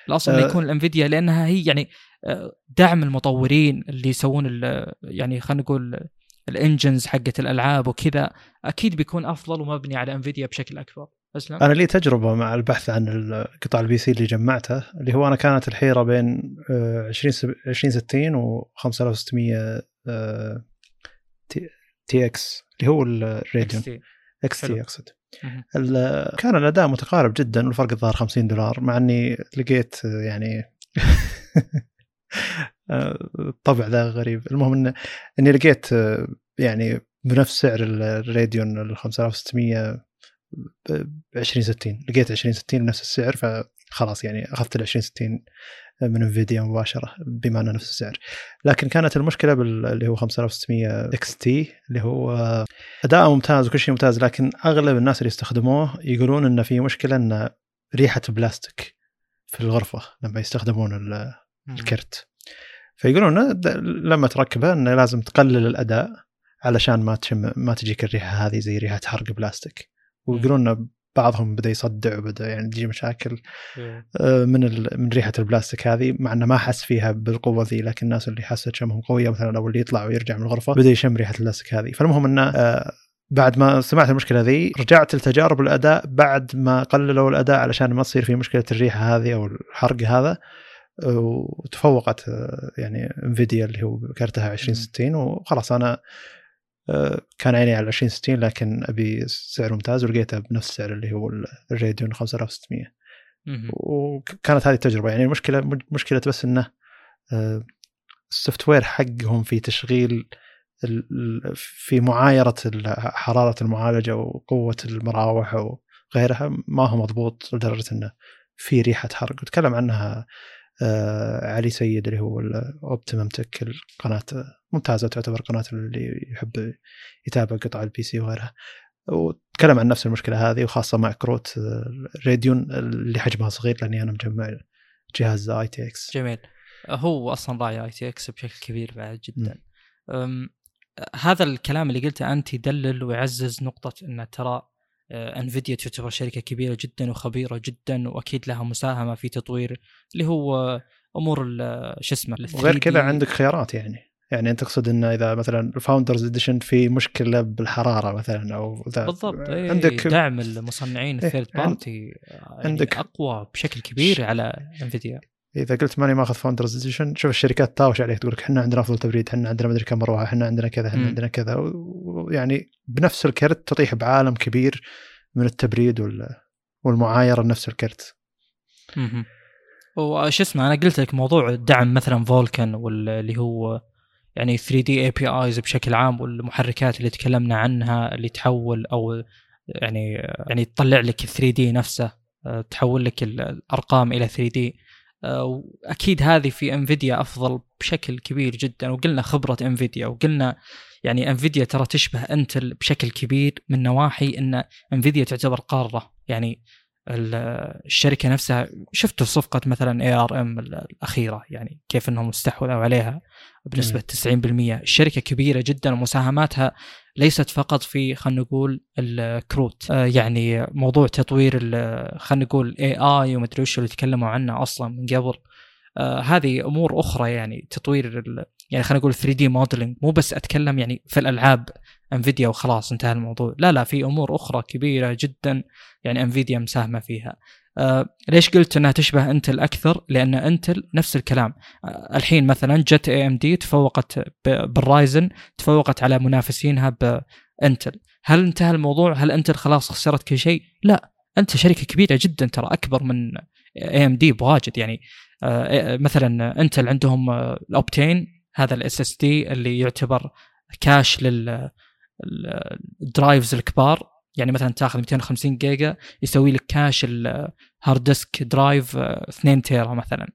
الأصل إنه أه. يكون الانفيديا لأنها هي يعني آه، دعم المطورين اللي يسوون يعني خلينا نقول ال engines حقت الألعاب وكذا أكيد بيكون أفضل ومبني على انفيديا بشكل أكبر. أسلم؟ أنا لي تجربة مع البحث عن قطع ال PC اللي جمعته اللي هو أنا كانت الحيرة بين آه، 20 سب- 2060 و 5600 آه، تي- تي إكس اللي هو الراديون XT. إكس. تي أقصد. كان الأداء متقارب جدا والفرق الظاهر 50 دولار مع إني لقيت آه، يعني آه، الطبع ذا غريب. المهم ان إني لقيت آه، يعني بنفس سعر ال- الراديون ال 5600 ب 2060 لقيت 2060 بنفس السعر فخلاص يعني أخذت ال 2060 من انفيديا مباشرة بما إنه نفس السعر. لكن كانت المشكلة بال- اللي هو 5600 XT اللي هو أداء ممتاز وكل شيء ممتاز لكن أغلب الناس اللي يستخدموه يقولون انه في مشكلة إن ريحة بلاستيك في الغرفة لما يستخدمون الكرت. فيقولون لما تركبه إنه لازم تقلل الأداء علشان ما تشم ما تجيك الريحة هذه زي ريحة حرق بلاستيك. ويقولون بعضهم بدأ يصدع وبدأ يعني تجي مشاكل إيه. آه، من ال... من ريحة البلاستيك هذه مع إنه ما حس فيها بالقوة ذي لكن الناس اللي حست شمهم قوية مثلا أو اللي يطلع ويرجع من الغرفة بدأ يشم ريحة البلاستيك هذه. فالمهم انه آه، بعد ما سمعت المشكلة ذي رجعت لتجارب الأداء بعد ما قللوا الأداء علشان ما تصير في مشكلة الريحة هذه أو الحرق هذا. وتفوقت آه، يعني انفيديا اللي هو كرتها 2060 وخلاص أنا آه، كان عيني على 2060 لكن أبي سعر ممتاز ولقيته بنفس السعر اللي هو الراديون 5600 مهم. وكانت هذه التجربة. يعني المشكلة مشكلة بس إنه آه، ال software حقهم في تشغيل في معايرة حرارة المعالجة وقوة المراوح وغيرها ما هو مضبوط لدرجة إنه في ريحة حرق. وتكلم عنها علي سيد اللي هو ال Optimum Tech القناه ممتازة تعتبر قناة اللي يحب يتابع قطع ال PC وغيرها. وتكلم عن نفس المشكلة هذه وخاصة مع كروت آه، راديون اللي حجمها صغير لأني أنا مجمع جهاز ITX جميل. هو أصلا راعي ITX بشكل كبير بعد جدا. هذا الكلام اللي قلته أنت يدلل ويعزز نقطة ان ترى آه، انفيديا تعتبر شركة كبيرة جدا وخبيرة جدا وأكيد لها مساهمة في تطوير اللي هو أمور ال- شو اسمه وغير 3D. كذا عندك خيارات يعني. يعني أنت تقصد إنه إذا مثلا ال Founders Edition في مشكلة بالحرارة مثلا أو ذا بالضبط. إيه عندك دعم المصنعين إيه، ال third عند- party يعني عندك- أقوى بشكل كبير على انفيديا إذا قلت ماني ماخذ Founders Edition شوف الشركات تاوش عليك تقول لك إحنا عندنا أفضل تبريد إحنا عندنا مدري كم مروحة إحنا عندنا كذا إحنا. عندنا كذا ويعني بنفس الكرت تطيح بعالم كبير من التبريد وال والمعايرة لنفس الكرت. وش اسمه أنا قلت لك موضوع دعم مثلا Vulkan واللي هو يعني 3D APIs بشكل عام والمحركات اللي تكلمنا عنها اللي تحول أو يعني يعني تطلع لك 3D نفسه تحول لك ال- الأرقام إلى 3D واكيد هذه في انفيديا أفضل بشكل كبير جدا وقلنا خبرة انفيديا وقلنا يعني Nvidia ترى تشبه Intel بشكل كبير من نواحي إن Nvidia تعتبر قارة. يعني ال- الشركة نفسها شفتوا صفقة مثلا ARM الأخيرة يعني كيف إنهم استحوذوا عليها بنسبة 90% الشركة كبيرة جدا ومساهماتها ليست فقط في خلينا نقول الكروت. آه، يعني موضوع تطوير خلينا نقول AI ومدري وش اللي تكلموا عنه أصلا من قبل. آه هذه أمور أخرى يعني تطوير يعني خلينا نقول 3D modeling مو بس أتكلم يعني في الألعاب Nvidia وخلاص انتهى الموضوع. لا لا في أمور أخرى كبيرة جدا يعني Nvidia مساهمة فيها. ليش قلت إنها تشبه Intel أكثر؟ لأن Intel نفس الكلام. آه الحين مثلا جت AMD تفوقت بال Ryzen تفوقت على منافسينها ب Intel هل انتهى الموضوع؟ هل Intel خلاص خسرت كل شيء؟ لا. أنت شركة كبيرة جدا ترى أكبر من AMD بواجد يعني. آه، مثلا Intel عندهم آه، ال Optane هذا ال SSD اللي يعتبر cache لل ال drives الكبار. يعني مثلا تاخذ 250 جيجا يسوي لك cache ال hard disk drive آه، 2 تيرا مثلا.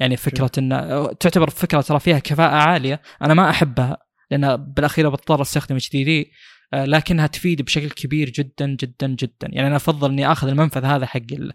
يعني فكرة إن آه، تعتبر فكرة ترى فيها كفاءة عالية أنا ما أحبها لأن بالأخير بضطر أستخدم HDD لكنها تفيد بشكل كبير جدا جدا جدا. يعني أنا أفضل إني آخذ المنفذ هذا حق ال-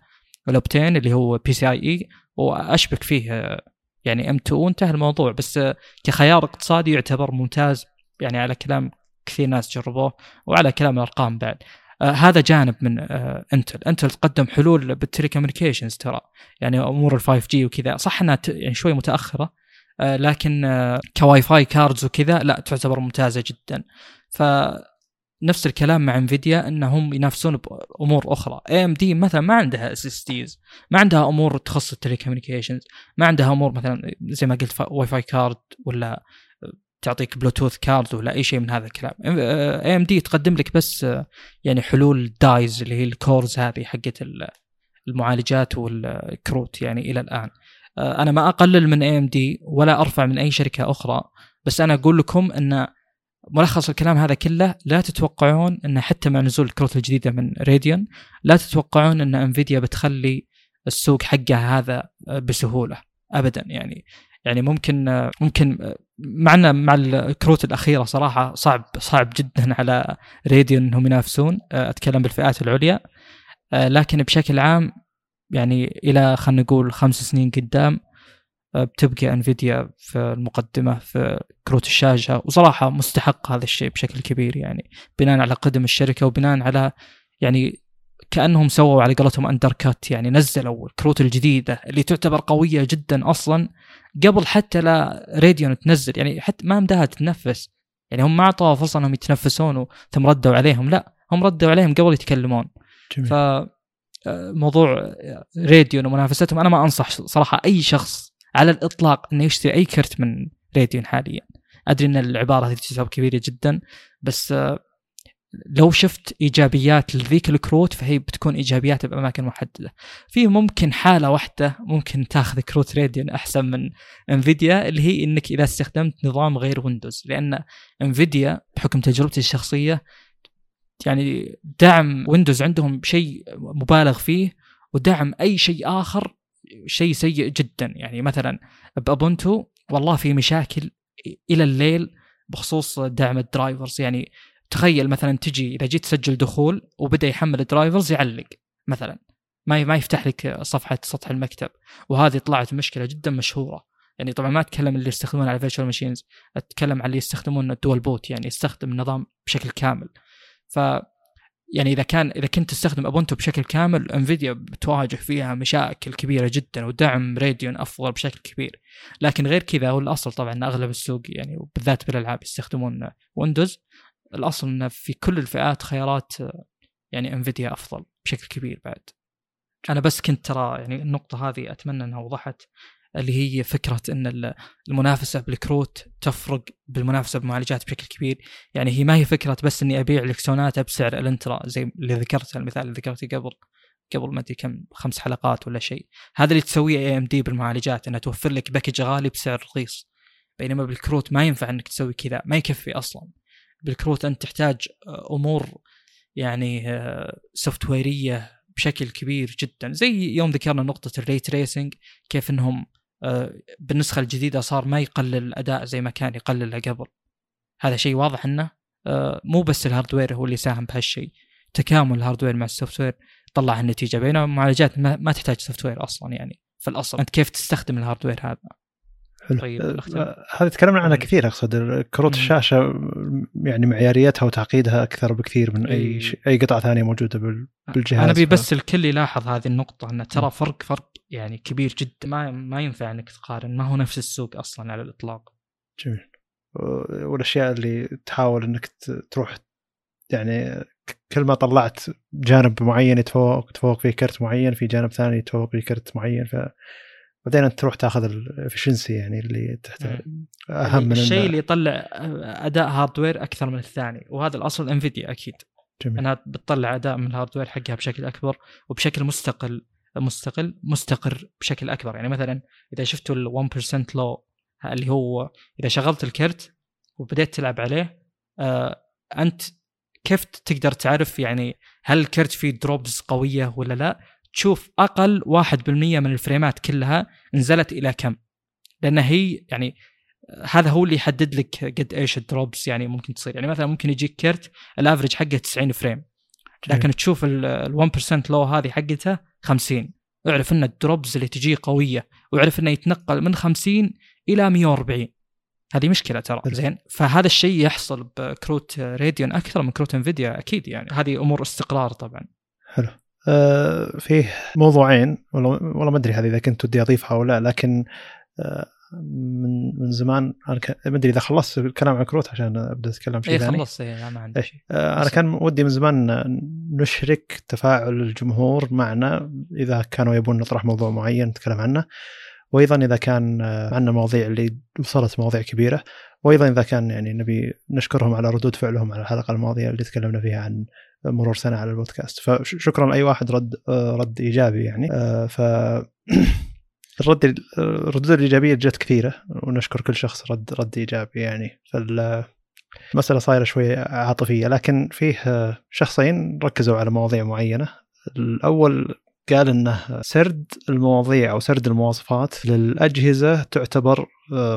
ال Optane اللي هو PCIe وأشبك فيه آه، يعني M.2 وانتهى الموضوع. بس آه، كخيار اقتصادي يعتبر ممتاز يعني على كلام كثير ناس جربوه وعلى كلام الأرقام بعد. آه هذا جانب من آه Intel Intel تقدم حلول بال telecommunications ترى. يعني أمور ال 5G وكذا. صح إنها يعني شوي متأخرة آه لكن آه ك WiFi cards وكذا لا تعتبر ممتازة جدا. ف نفس الكلام مع Nvidia إنهم ينافسون بامور أخرى. AMD مثلا ما عندها SSDs ما عندها أمور تخص ال telecommunications ما عندها أمور مثلا زي ما قلت WiFi card ولا تعطيك Bluetooth card ولا أي شيء من هذا الكلام. AMD تقدم لك بس آه، يعني حلول dies اللي هي ال cores هذه حقت ال- المعالجات والكروت يعني إلى الآن. آه، أنا ما أقلل من AMD ولا أرفع من أي شركة أخرى بس أنا أقول لكم إن ملخص الكلام هذا كله لا تتوقعون إن حتى مع نزول الكروت الجديدة من راديون لا تتوقعون إن انفيديا بتخلي السوق حقها هذا بسهولة ابدا يعني. يعني ممكن ممكن معنا مع الكروت الأخيرة صراحة صعب صعب جدا على راديون إنهم ينافسون أتكلم بالفئات العليا. لكن بشكل عام يعني إلى خلينا نقول خمس سنين قدام بتبقى Nvidia في المقدمة في كروت الشاشة وصراحة مستحق هذا الشيء بشكل كبير يعني بناء على قدم الشركة وبناء على يعني كأنهم سووا على قولتهم undercut يعني نزلوا الكروت الجديدة اللي تعتبر قوية جدا أصلا قبل حتى لا Radeon تنزل يعني حتى ما مداها تتنفس يعني هم ما أعطوها فرصة إنهم يتنفسون ثم ردوا عليهم لا هم ردوا عليهم قبل يتكلمون. جميل. ف موضوع Radeon ومنافستهم أنا ما أنصح صراحة أي شخص على الإطلاق إنه يشتري أي كرت من Radeon حاليا. أدري إن العبارة هذه تعتبر كبيرة جدا بس لو شفت إيجابيات لذيك الكروت فهي بتكون إيجابيات بأماكن محددة. في ممكن حالة واحدة ممكن تاخذ كروت Radeon أحسن من Nvidia اللي هي إنك إذا استخدمت نظام غير Windows. لأن Nvidia بحكم تجربتي الشخصية يعني دعم Windows عندهم شيء مبالغ فيه ودعم أي شيء آخر شيء سيء جدا. يعني مثلا ب Ubuntu والله في مشاكل إلى الليل بخصوص دعم ال drivers. يعني تخيل مثلا تجي إذا جيت تسجل دخول وبدأ يحمل ال drivers يعلق مثلا. ما ما يفتح لك صفحة سطح المكتب. وهذه طلعت مشكلة جدا مشهورة. يعني طبعا ما أتكلم اللي يستخدمون على virtual machines أتكلم عن اللي يستخدمون ال dual boot يعني يستخدم النظام بشكل كامل. ف يعني إذا كان إذا كنت تستخدم Ubuntu بشكل كامل Nvidia بتواجه فيها مشاكل كبيرة جدا ودعم Radeon أفضل بشكل كبير. لكن غير كذا هو الأصل طبعا أغلب السوق يعني وبالذات بالألعاب يستخدمون Windows الأصل انه في كل الفئات خيارات يعني Nvidia أفضل بشكل كبير بعد. أنا بس كنت ترى يعني النقطة هذه أتمنى إنها وضحت اللي هي فكرة إن المنافسة بالكروت تفرق بالمنافسة بمعالجات بشكل كبير. يعني هي ما هي فكرة بس إني أبيع لك سوناتا بسعر الالنترا زي اللي ذكرته المثال اللي ذكرته قبل قبل ما أدري كم خمس حلقات ولا شيء. هذا اللي تسويه AMD بالمعالجات انها توفر لك package غالي بسعر رخيص. بينما بالكروت ما ينفع إنك تسوي كذا ما يكفي أصلا. بالكروت أنت تحتاج أمور يعني software ية بشكل كبير جدا. زي يوم ذكرنا نقطة ال ray tracing كيف إنهم آه، بالنسخة الجديدة صار ما يقلل الأداء زي ما كان يقلله قبل. هذا شيء واضح إنه آه، مو بس ال hardware هو اللي ساهم بهالشيء تكامل ال hardware مع ال software طلع النتيجة. بينما المعالجات ما, تحتاج software أصلا يعني في الأصل. أنت كيف تستخدم ال hardware هذا؟ حلو. طيب أه هذا تكلمنا عنها كثير أقصد. كروت الشاشة يعني معياريتها وتعقيدها أكثر بكثير من أي ش... أي قطعة ثانية موجودة بالجهاز أنا أبي. بس الكل يلاحظ هذه النقطة إن ترى فرق فرق يعني كبير جدا. ما ما ينفع إنك تقارن. ما هو نفس السوق أصلا على الإطلاق. جميل. والأشياء اللي تحاول إنك تروح يعني كل ما طلعت جانب معين يتفوق تفوق فيه كرت معين في جانب ثاني يتفوق فيه كرت معين ف بعدين انت تروح تاخذ ال efficiency يعني اللي تحت أهم من الشيء اللي يطلع أداء hardware أكثر من الثاني وهذا الأصل Nvidia أكيد. جميل. أنها بتطلع أداء من ال hardware حقها بشكل أكبر وبشكل مستقل مستقل مستقر بشكل أكبر. يعني مثلا إذا شفتوا ال 1% low اللي هو إذا شغلت الكرت وبديت تلعب عليه آه أنت كيف تقدر تعرف يعني هل الكرت فيه drops قوية ولا لا؟ تشوف أقل 1% من الفريمات كلها نزلت إلى كم؟ لأن هي يعني هذا هو اللي يحدد لك قد إيش ال drops يعني ممكن تصير. يعني مثلا ممكن يجيك كرت ال average حقه 90 frame لكن تشوف ال 1% low هذه حقته 50 اعرف إن ال drops اللي تجيه قوية واعرف إنه يتنقل من 50 إلى 140 هذه مشكلة ترى. زين؟ فهذا الشيء يحصل بكروت راديون أكثر من كروت انفيديا أكيد يعني. هذه أمور استقرار طبعا. حلو. فيه موضوعين والله ما أدري هذه إذا كنت ودي أضيفها أو لا لكن آه من من زمان أنا ما أدري إذا خلصت الكلام عن كروت عشان أبدأ أتكلم شيء ثاني. اي خلصت إيه ما عندي شيء. آه أنا كان ودي من زمان نشرك تفاعل الجمهور معنا إذا كانوا يبون نطرح موضوع معين نتكلم عنه وأيضا إذا كان آه، عندنا مواضيع اللي وصلت مواضيع كبيرة وأيضا إذا كان يعني نبي نشكرهم على ردود فعلهم على الحلقة الماضية اللي تكلمنا فيها عن مرور سنة على البودكاست. فشكرا لاي واحد رد آه، رد إيجابي يعني. آه، ف الرد الردود الإيجابية جت كثيرة ونشكر كل شخص رد رد إيجابي يعني. فالمساله صايرة شوي عاطفية لكن فيه شخصين ركزوا على مواضيع معينة. الأول قال إنه سرد المواضيع أو سرد المواصفات للأجهزة تعتبر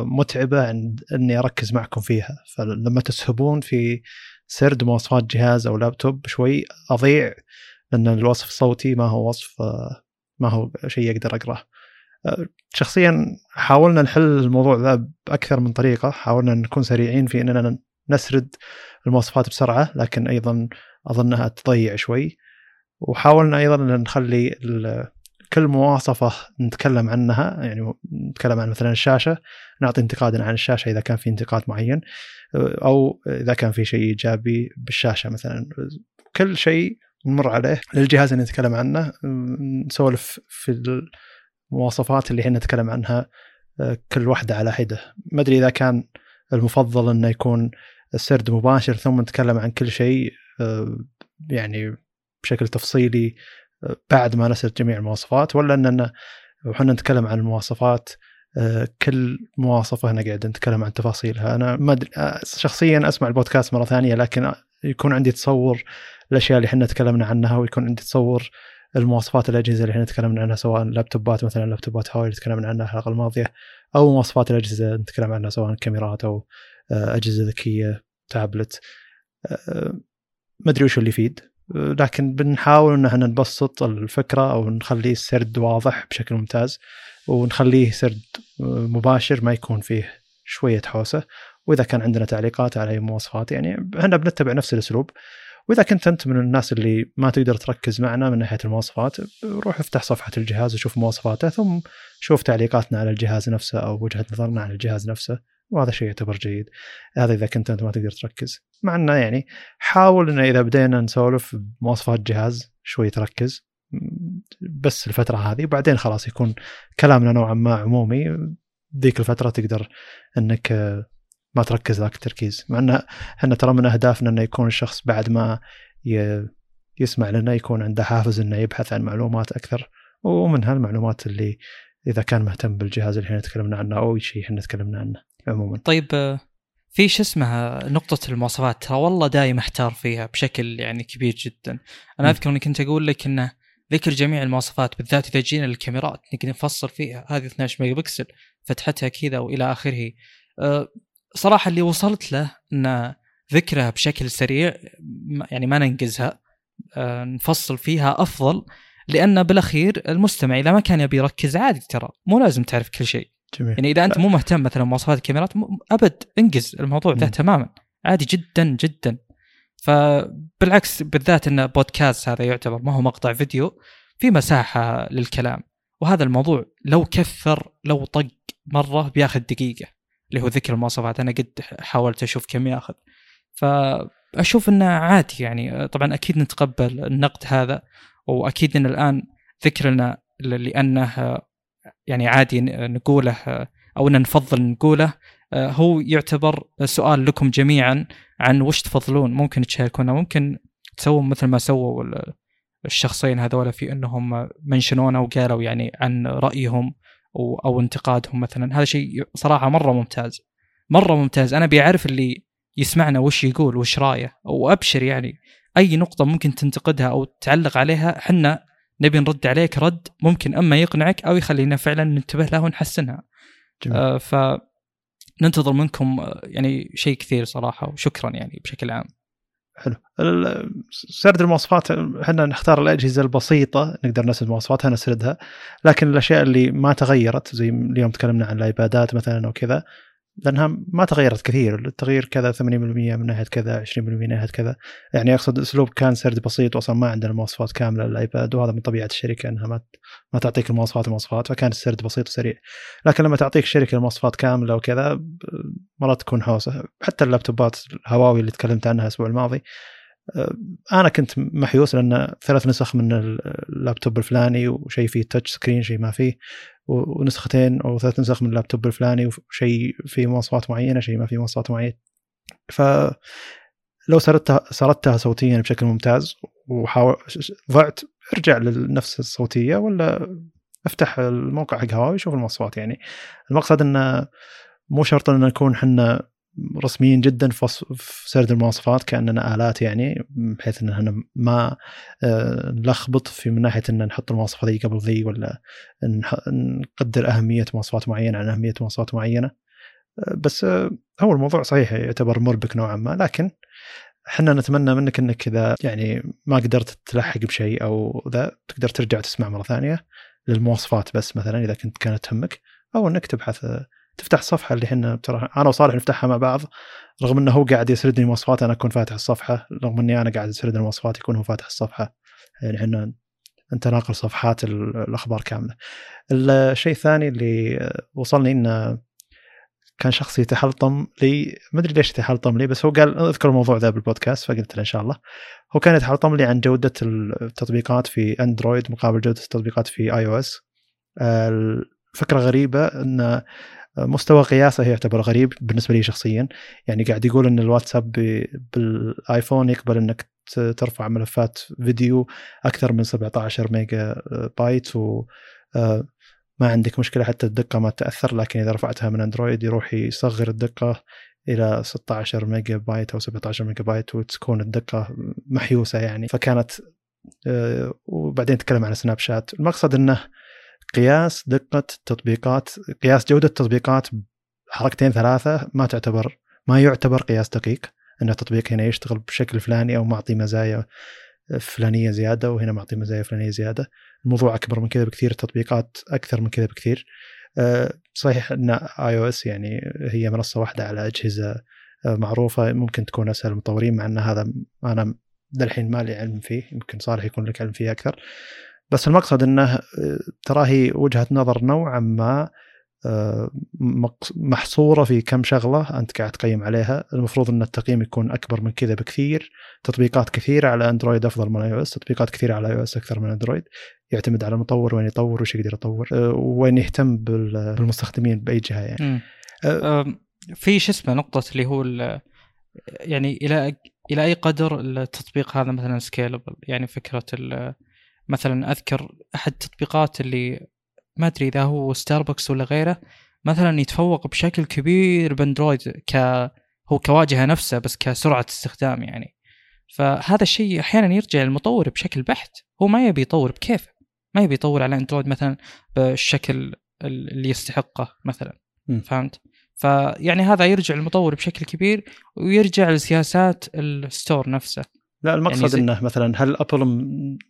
متعبة عند إني أركز معكم فيها. فلما تسهبون في سرد مواصفات جهاز أو لابتوب شوي أضيع لأن الوصف الصوتي ما هو وصف ما هو شيء أقدر أقرأه. شخصيا حاولنا نحل الموضوع ذا بأكثر من طريقة حاولنا نكون سريعين في إننا نسرد المواصفات بسرعة لكن أيضا أظنها تضيع شوي. وحاولنا أيضا أن نخلي كل مواصفة نتكلم عنها يعني نتكلم عن مثلا الشاشة نعطي انتقادنا عن الشاشة إذا كان في انتقاد معين أو إذا كان في شيء إيجابي بالشاشة مثلا. كل شيء نمر عليه للجهاز اللي نتكلم عنه. نسولف في المواصفات اللي إحنا نتكلم عنها كل واحدة على حدة. ما أدري إذا كان المفضل إنه يكون السرد مباشر ثم نتكلم عن كل شيء يعني بشكل تفصيلي بعد ما نسرد جميع المواصفات ولا اننا وحنا نتكلم عن المواصفات كل مواصفة نقعد نتكلم عن تفاصيلها. أنا ما شخصيا أسمع البودكاست مرة ثانية لكن يكون عندي تصور الأشياء اللي إحنا تكلمنا عنها ويكون عندي تصور المواصفات الأجهزة اللي إحنا تكلمنا عنها سواء لابتوبات مثلا لابتوبات هواوي اللي تكلمنا عنها الحلقة الماضية أو مواصفات الأجهزة اللي نتكلم عنها سواء كاميرات أو أجهزة ذكية تابلت ما أدري وش اللي يفيد. لكن بنحاول إن إحنا نبسط الفكرة أو نخليه السرد واضح بشكل ممتاز ونخليه سرد مباشر ما يكون فيه شوية حوسة. وإذا كان عندنا تعليقات على أي مواصفات يعني إحنا بنتبع نفس الأسلوب. وإذا كنت أنت من الناس اللي ما تقدر تركز معنا من ناحية المواصفات روح افتح صفحة الجهاز وشوف مواصفاته ثم شوف تعليقاتنا على الجهاز نفسه أو وجهة نظرنا عن الجهاز نفسه. وهذا شيء يعتبر جيد. هذا إذا كنت أنت ما تقدر تركز. مع إنه يعني حاول إنه إذا بدينا نسولف بمواصفات جهاز شوي تركز. بس الفترة هذه وبعدين خلاص يكون كلامنا نوعا ما عمومي. ذيك الفترة تقدر إنك ما تركز ذاك التركيز. مع ان إحنا ترى من أهدافنا إنه يكون الشخص بعد ما يسمع لنا يكون عنده حافز إنه يبحث عن معلومات أكثر. ومنها المعلومات اللي إذا كان مهتم بالجهاز اللي إحنا تكلمنا عنه أو شيء إحنا تكلمنا عنه. عموما. طيب في شو اسمها نقطة المواصفات ترى والله دايم أحتار فيها بشكل يعني كبير جدا. أنا أذكر إني كنت أقول لك انه ذكر جميع المواصفات بالذات إذا جينا للكاميرات نقدر نفصل فيها هذه 12 ميجا بكسل فتحتها كذا وإلى آخره. أه صراحة اللي وصلت له إن ذكرها بشكل سريع يعني ما ننجزها أه نفصل فيها أفضل لأن بالأخير المستمع إذا ما كان يبي يركز عادي ترى مو لازم تعرف كل شيء. جميل. يعني إذا أنت مو مهتم مثلا بمواصفات الكاميرات أبد انجز الموضوع ذا تماما. عادي جدا جدا. فبالعكس بالذات إن بودكاست هذا يعتبر ما هو مقطع فيديو في مساحة للكلام. وهذا الموضوع لو كثر لو طق مرة بياخذ دقيقة اللي هو ذكر المواصفات. أنا قد حاولت أشوف كم ياخذ. فأشوف إنه عادي يعني. طبعا أكيد نتقبل النقد هذا وأكيد إن الآن ذكرنا لأنه يعني عادي نقوله أو إن نفضل نقوله هو يعتبر سؤال لكم جميعا عن وش تفضلون؟ ممكن تشاركونا. ممكن تسوون مثل ما سووا الشخصين هذول في إنهم منشنونا وقالوا يعني عن رأيهم أو انتقادهم مثلا. هذا شيء صراحة مرة ممتاز. مرة ممتاز. أنا بيعرف اللي يسمعنا وش يقول وش رأيه وابشر يعني أي نقطة ممكن تنتقدها أو تعلق عليها حنا نبي نرد عليك رد ممكن أما يقنعك أو يخلينا فعلا ننتبه له ونحسنها. جميل. آه ف ننتظر منكم آه، يعني شيء كثير صراحة وشكرا يعني بشكل عام. حلو. سرد المواصفات إحنا نختار الأجهزة البسيطة نقدر نسرد مواصفاتها نسردها. لكن الأشياء اللي ما تغيرت زي اليوم تكلمنا عن الأيبادات مثلا أو كذا لأنها ما تغيرت كثير. التغيير كذا 80% من ناحية كذا 20% من ناحية كذا. يعني أقصد أسلوب كان سرد بسيط واصلا ما عندنا مواصفات كاملة للآيباد وهذا من طبيعة الشركة إنها ما ما تعطيك المواصفات المواصفات فكان السرد بسيط وسريع. لكن لما تعطيك شركه المواصفات كاملة وكذا مرات تكون حوسة. حتى اللابتوبات الهواوي اللي تكلمت عنها الأسبوع الماضي آه، أنا كنت محيوس لأن ثلاث نسخ من اللابتوب الفلاني وشيء فيه touch screen شيء ما فيه. ونسختين أو ثلاث نسخ من اللابتوب الفلاني وشيء فيه مواصفات معينة شيء ما فيه مواصفات معينة. ف لو سردتها سردتها صوتيا بشكل ممتاز وحاول ضعت ارجع للنفس الصوتية ولا افتح الموقع حق هواوي شوف المواصفات يعني. المقصد انه مو شرط إن نكون إحنا رسميين جدا في, في سرد المواصفات كأننا آلات يعني بحيث إن إحنا ما آه، نلخبط في من ناحية إن نحط المواصفه ذي قبل ذي ولا نقدر أهمية مواصفات معينة عن أهمية مواصفات معينة. آه، بس آه، هو الموضوع صحيح يعتبر مربك نوعا ما. لكن إحنا نتمنى منك إنك إذا يعني ما قدرت تلحق بشيء أو ذا تقدر ترجع تسمع مرة ثانية للمواصفات بس مثلا إذا كنت كانت تهمك أو إنك تبحث تفتح الصفحه اللي إحنا ترى أنا وصالح نفتحها مع بعض رغم إنه هو قاعد يسردني مواصفات أنا أكون فاتح الصفحة رغم إني أنا قاعد اسرد المواصفات يكون هو فاتح الصفحة. يعني إحنا نتناقل صفحات الأخبار كاملة. الشيء الثاني اللي وصلني إنه كان شخص يتحلطم لي ما أدري ليش يتحلطم لي بس هو قال أذكر الموضوع ذا بالبودكاست فقلت له إن شاء الله. هو كان يتحلطم لي عن جودة التطبيقات في أندرويد مقابل جودة التطبيقات في iOS الفكرة غريبة ان مستوى قياسه يعتبر غريب بالنسبة لي شخصيا. يعني قاعد يقول إن الواتساب بالآيفون يقبل إنك ترفع ملفات فيديو أكثر من 17 ميجا بايت و آه، ما عندك مشكلة حتى الدقة ما تاثر لكن إذا رفعتها من أندرويد يروح يصغر الدقة إلى 16 ميجا بايت أو 17 ميجا بايت وتكون الدقة محيوسة يعني. فكانت آه، وبعدين تكلم عن سناب شات. المقصد إنه قياس دقة التطبيقات قياس جودة التطبيقات حركتين ثلاثة ما تعتبر ما يعتبر قياس دقيق. إن التطبيق هنا يشتغل بشكل فلاني أو معطي مزايا فلانية زيادة وهنا معطي مزايا فلانية زيادة. الموضوع أكبر من كذا بكثير التطبيقات أكثر من كذا بكثير. أه، صحيح إن آي أو إس يعني هي منصة واحدة على أجهزة أه، معروفة ممكن تكون أسهل المطورين مع إن هذا أنا للحين ما لي علم فيه يمكن صالح يكون لك علم فيه أكثر. بس المقصد إنه آه، ترى هي وجهة نظر نوعا ما آه، محصورة في كم شغلة أنت قاعد تقيم عليها. المفروض إن التقييم يكون أكبر من كذا بكثير. تطبيقات كثيرة على أندرويد أفضل من iOS تطبيقات كثيرة على iOS أكثر من أندرويد. يعتمد على المطور وين يطور وش يقدر يطور آه، وين يهتم بال- بالمستخدمين بأي جهة يعني. في شو اسمه نقطة اللي هو يعني إلى إلى أي قدر التطبيق هذا مثلا scalable يعني فكرة ال- مثلا أذكر أحد التطبيقات اللي ما أدري إذا هو ستاربكس ولا غيره مثلا يتفوق بشكل كبير بأندرويد ك هو كواجهة نفسه بس كسرعة استخدام يعني فهذا الشيء أحيانا يرجع للمطور بشكل بحت هو ما يبي يطور بكيفه ما يبي يطور على أندرويد مثلا بالشكل اللي يستحقه مثلا مم. فهمت؟ فيعني هذا يرجع للمطور بشكل كبير ويرجع لسياسات الستور نفسه لا المقصد يعني زي- إنه مثلا هل أبل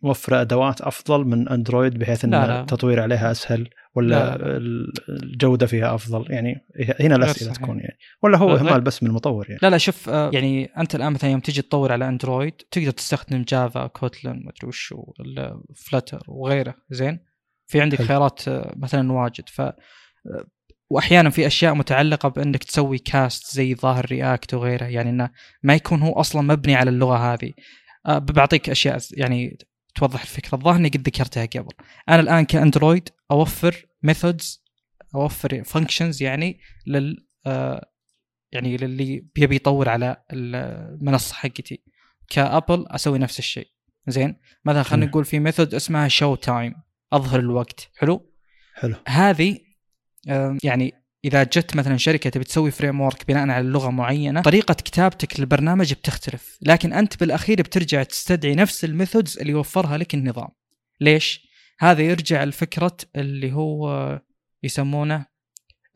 موفرة أدوات أفضل من أندرويد بحيث إن لا،. التطوير عليها أسهل ولا لا، لا. ال- الجودة فيها أفضل يعني هنا الأسئلة. تكون يعني ولا هو اهمال بس من المطور يعني لا لا شوف آه، يعني أنت الآن مثلا يوم تجي تطور على أندرويد تقدر تستخدم Java Kotlin مدري وش Flutter وغيره زين في عندك. خيارات مثلا واجد ف وأحيانا في أشياء متعلقة بأنك تسوي cast زي ظاهر React وغيره يعني إنه ما يكون هو أصلا مبني على اللغة هذه. آه، بعطيك أشياء يعني توضح الفكرة. الظاهر إني قد ذكرتها قبل. أنا الآن كأندرويد أوفر methods أوفر functions يعني لل آه، يعني للي بيبي يطور على المنصة حقتي. كأبل أسوي نفس الشيء. زين؟ مثلا خلينا. نقول في method اسمها show time أظهر الوقت. حلو؟ حلو. هذه يعني إذا جت مثلا شركة تبي تسوي framework بناء على لغة معينة طريقة كتابتك للبرنامج بتختلف لكن أنت بالأخير بترجع تستدعي نفس ال methods اللي وفرها لك النظام. ليش؟ هذا يرجع لفكرة اللي هو يسمونه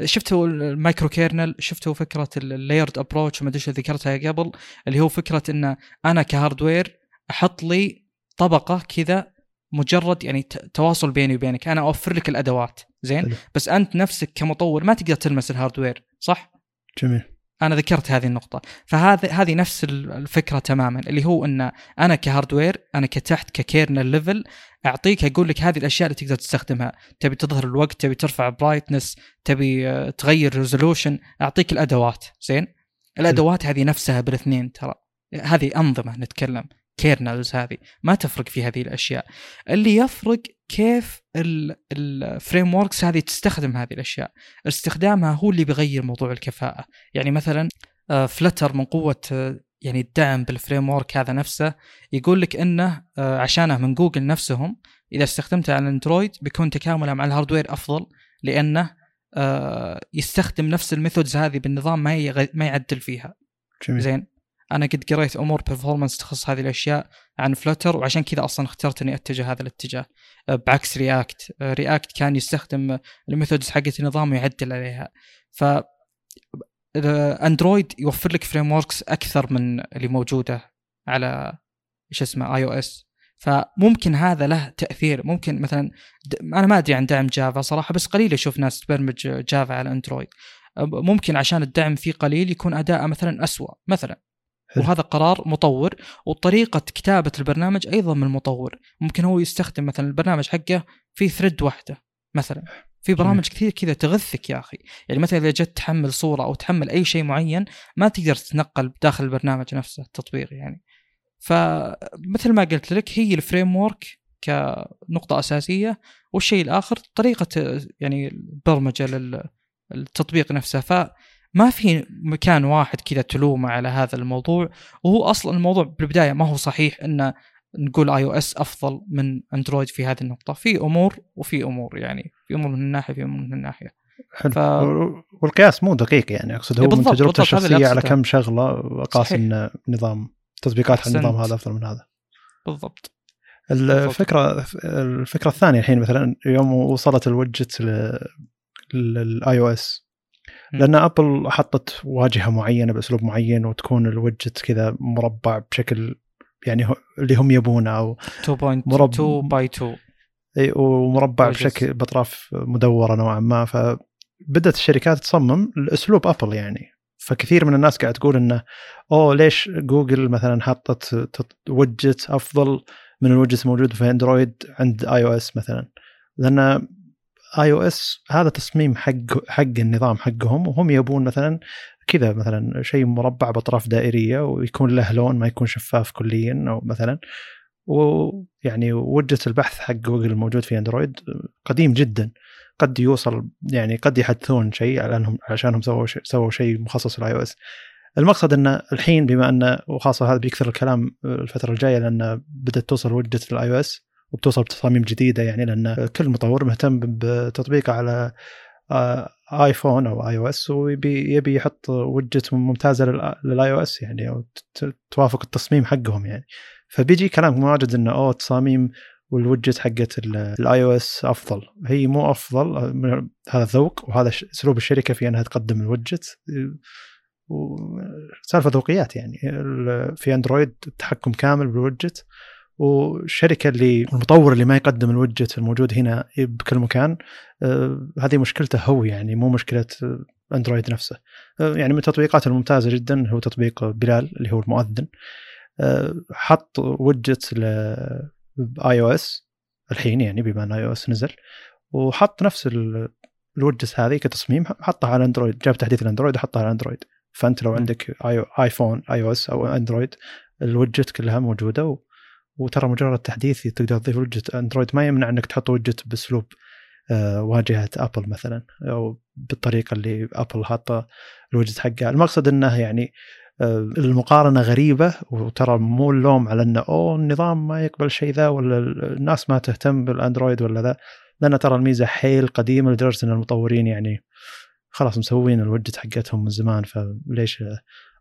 شفتوا ال micro kernel؟ شفتوا فكرة ال layered approach وما أدري ذكرتها قبل؟ اللي هو فكرة إن أنا ك hardware أحط لي طبقة كذا مجرد يعني تواصل بيني وبينك. أنا أوفر لك الأدوات. زين؟ حلو. بس أنت نفسك كمطور ما تقدر تلمس ال hardware صح؟ جميل. أنا ذكرت هذه النقطة. فهذه هذه نفس ال- الفكرة تماما اللي هو إن أنا ك hardware أنا كتحت ك kernel level أعطيك أقول لك هذه الأشياء اللي تقدر تستخدمها. تبي تظهر الوقت تبي ترفع brightness تبي آه، تغير resolution أعطيك الأدوات. زين؟ الأدوات هذه نفسها بالاثنين ترى. هذه أنظمة نتكلم. kernels هذه. ما تفرق في هذه الأشياء. اللي يفرق كيف ال frameworks هذه تستخدم هذه الأشياء. استخدامها هو اللي بيغير موضوع الكفاءة. يعني مثلا Flutter من قوة آه، يعني الدعم بال framework هذا نفسه يقول لك إنه آه، عشانه من جوجل نفسهم إذا استخدمته على الاندرويد بيكون تكامله مع ال hardware أفضل لأنه آه، يستخدم نفس ال methods هذه بالنظام ما ما يعدل فيها. جميل. زين؟ أنا قد قريت أمور performance تخص هذه الأشياء عن Flutter وعشان كذا أصلا اخترت إني أتجه هذا الاتجاه. أه، بعكس React React كان يستخدم ال methods حقت النظام ويعدل عليها. ف أندرويد يوفر لك frame أكثر من اللي موجودة على إيش اسمه iOS فممكن هذا له تأثير. ممكن مثلا أنا ما أدري عن دعم Java صراحة بس قليل أشوف ناس تبرمج Java على أندرويد أه، ممكن عشان الدعم فيه قليل يكون أداءه مثلا أسوأ. مثلا حلو. وهذا قرار مطور وطريقة كتابة البرنامج أيضا من المطور. ممكن هو يستخدم مثلا البرنامج حقه في thread واحدة مثلا. في برامج كثير كذا تغثك يا أخي. يعني مثلا إذا جت تحمل صورة أو تحمل أي شيء معين ما تقدر تتنقل داخل البرنامج نفسه التطبيق يعني. فمثل ما قلت لك هي ال framework كنقطة أساسية. والشيء الآخر طريقة يعني البرمجة للتطبيق نفسه. فما في مكان واحد كذا تلومه على هذا الموضوع وهو أصلا الموضوع بالبداية ما هو صحيح أن نقول iOS أفضل من اندرويد في هذه النقطة، في أمور وفي أمور يعني، في أمور من الناحية في أمور من الناحية. حلو ف- والقياس مو دقيق يعني أقصد هو من بالضبط، تجربته الشخصية على. كم شغلة صحيح. إن نظام تطبيقات على النظام. هذا أفضل من هذا بالضبط. الفكرة الفكرة الثانية الحين مثلا يوم وصلت الوجت لل iOS. لأن أبل حطت واجهة معينة بأسلوب معين وتكون الوجت كذا مربع بشكل يعني اللي هم يبونه أو 2.2 by 2 إي ومربع. بشكل بأطراف مدورة نوعا ما. فبدات الشركات تصمم الاسلوب أبل يعني. فكثير من الناس قاعد تقول إنه أوه ليش جوجل مثلا حطت وجت أفضل من الوجت الموجود في اندرويد عند iOS مثلا؟ لأن iOS هذا تصميم حق حق النظام حقهم وهم يبون مثلا كذا مثلا شيء مربع بأطراف دائرية ويكون له لون ما يكون شفاف كليا أو مثلا. ويعني وجهة البحث حق جوجل الموجود في أندرويد قديم جدا. قد يوصل يعني قد يحدثون شيء على أنهم عشانهم سووا سووا شيء مخصص لل iOS. المقصد ان الحين بما ان وخاصة هذا بيكثر الكلام الفترة الجاية لأن بدأت توصل وجهة ال iOS وبتوصل بتصاميم جديدة يعني لأن كل مطور مهتم بتطبيقه على آيفون أو iOS ويبي يبي يحط وجهة ممتازة لل iOS يعني أو توافق التصميم حقهم يعني. فبيجي كلام واجد إنه أوه تصاميم والوجت حقت ال iOS أفضل. هي مو أفضل هذا ذوق وهذا أسلوب الشركة في أنها تقدم الوجت وسالفه ذوقيات يعني. في أندرويد التحكم كامل بالوجت والشركة اللي المطور اللي ما يقدم الوجت الموجود هنا بكل مكان آه، هذه مشكلته هو يعني مو مشكلة أندرويد نفسه. آه، يعني من التطبيقات الممتازة جدا هو تطبيق بلال اللي هو المؤذن. آه، حط وجت لاي أو اس الحين يعني بما إن iOS نزل وحط نفس الوجت هذه كتصميم حطها على أندرويد جاب تحديث الأندرويد وحطها على أندرويد. فأنت لو عندك ايفون iOS أو أندرويد الوجت كلها موجودة و... وترى مجرد تحديث تقدر تضيف وجت أندرويد. ما يمنع إنك تحط وجت باسلوب آه، واجهة أبل مثلا أو بالطريقة اللي أبل حاطة الوجت حقها. المقصد إنه يعني آه، المقارنة غريبة وترى مو اللوم على إنه أوه النظام ما يقبل شيء ذا ولا الناس ما تهتم بالأندرويد ولا ذا. لأن ترى الميزة حيل قديمة لدرجة إن المطورين يعني خلاص مسوين الوجت حقتهم من زمان فليش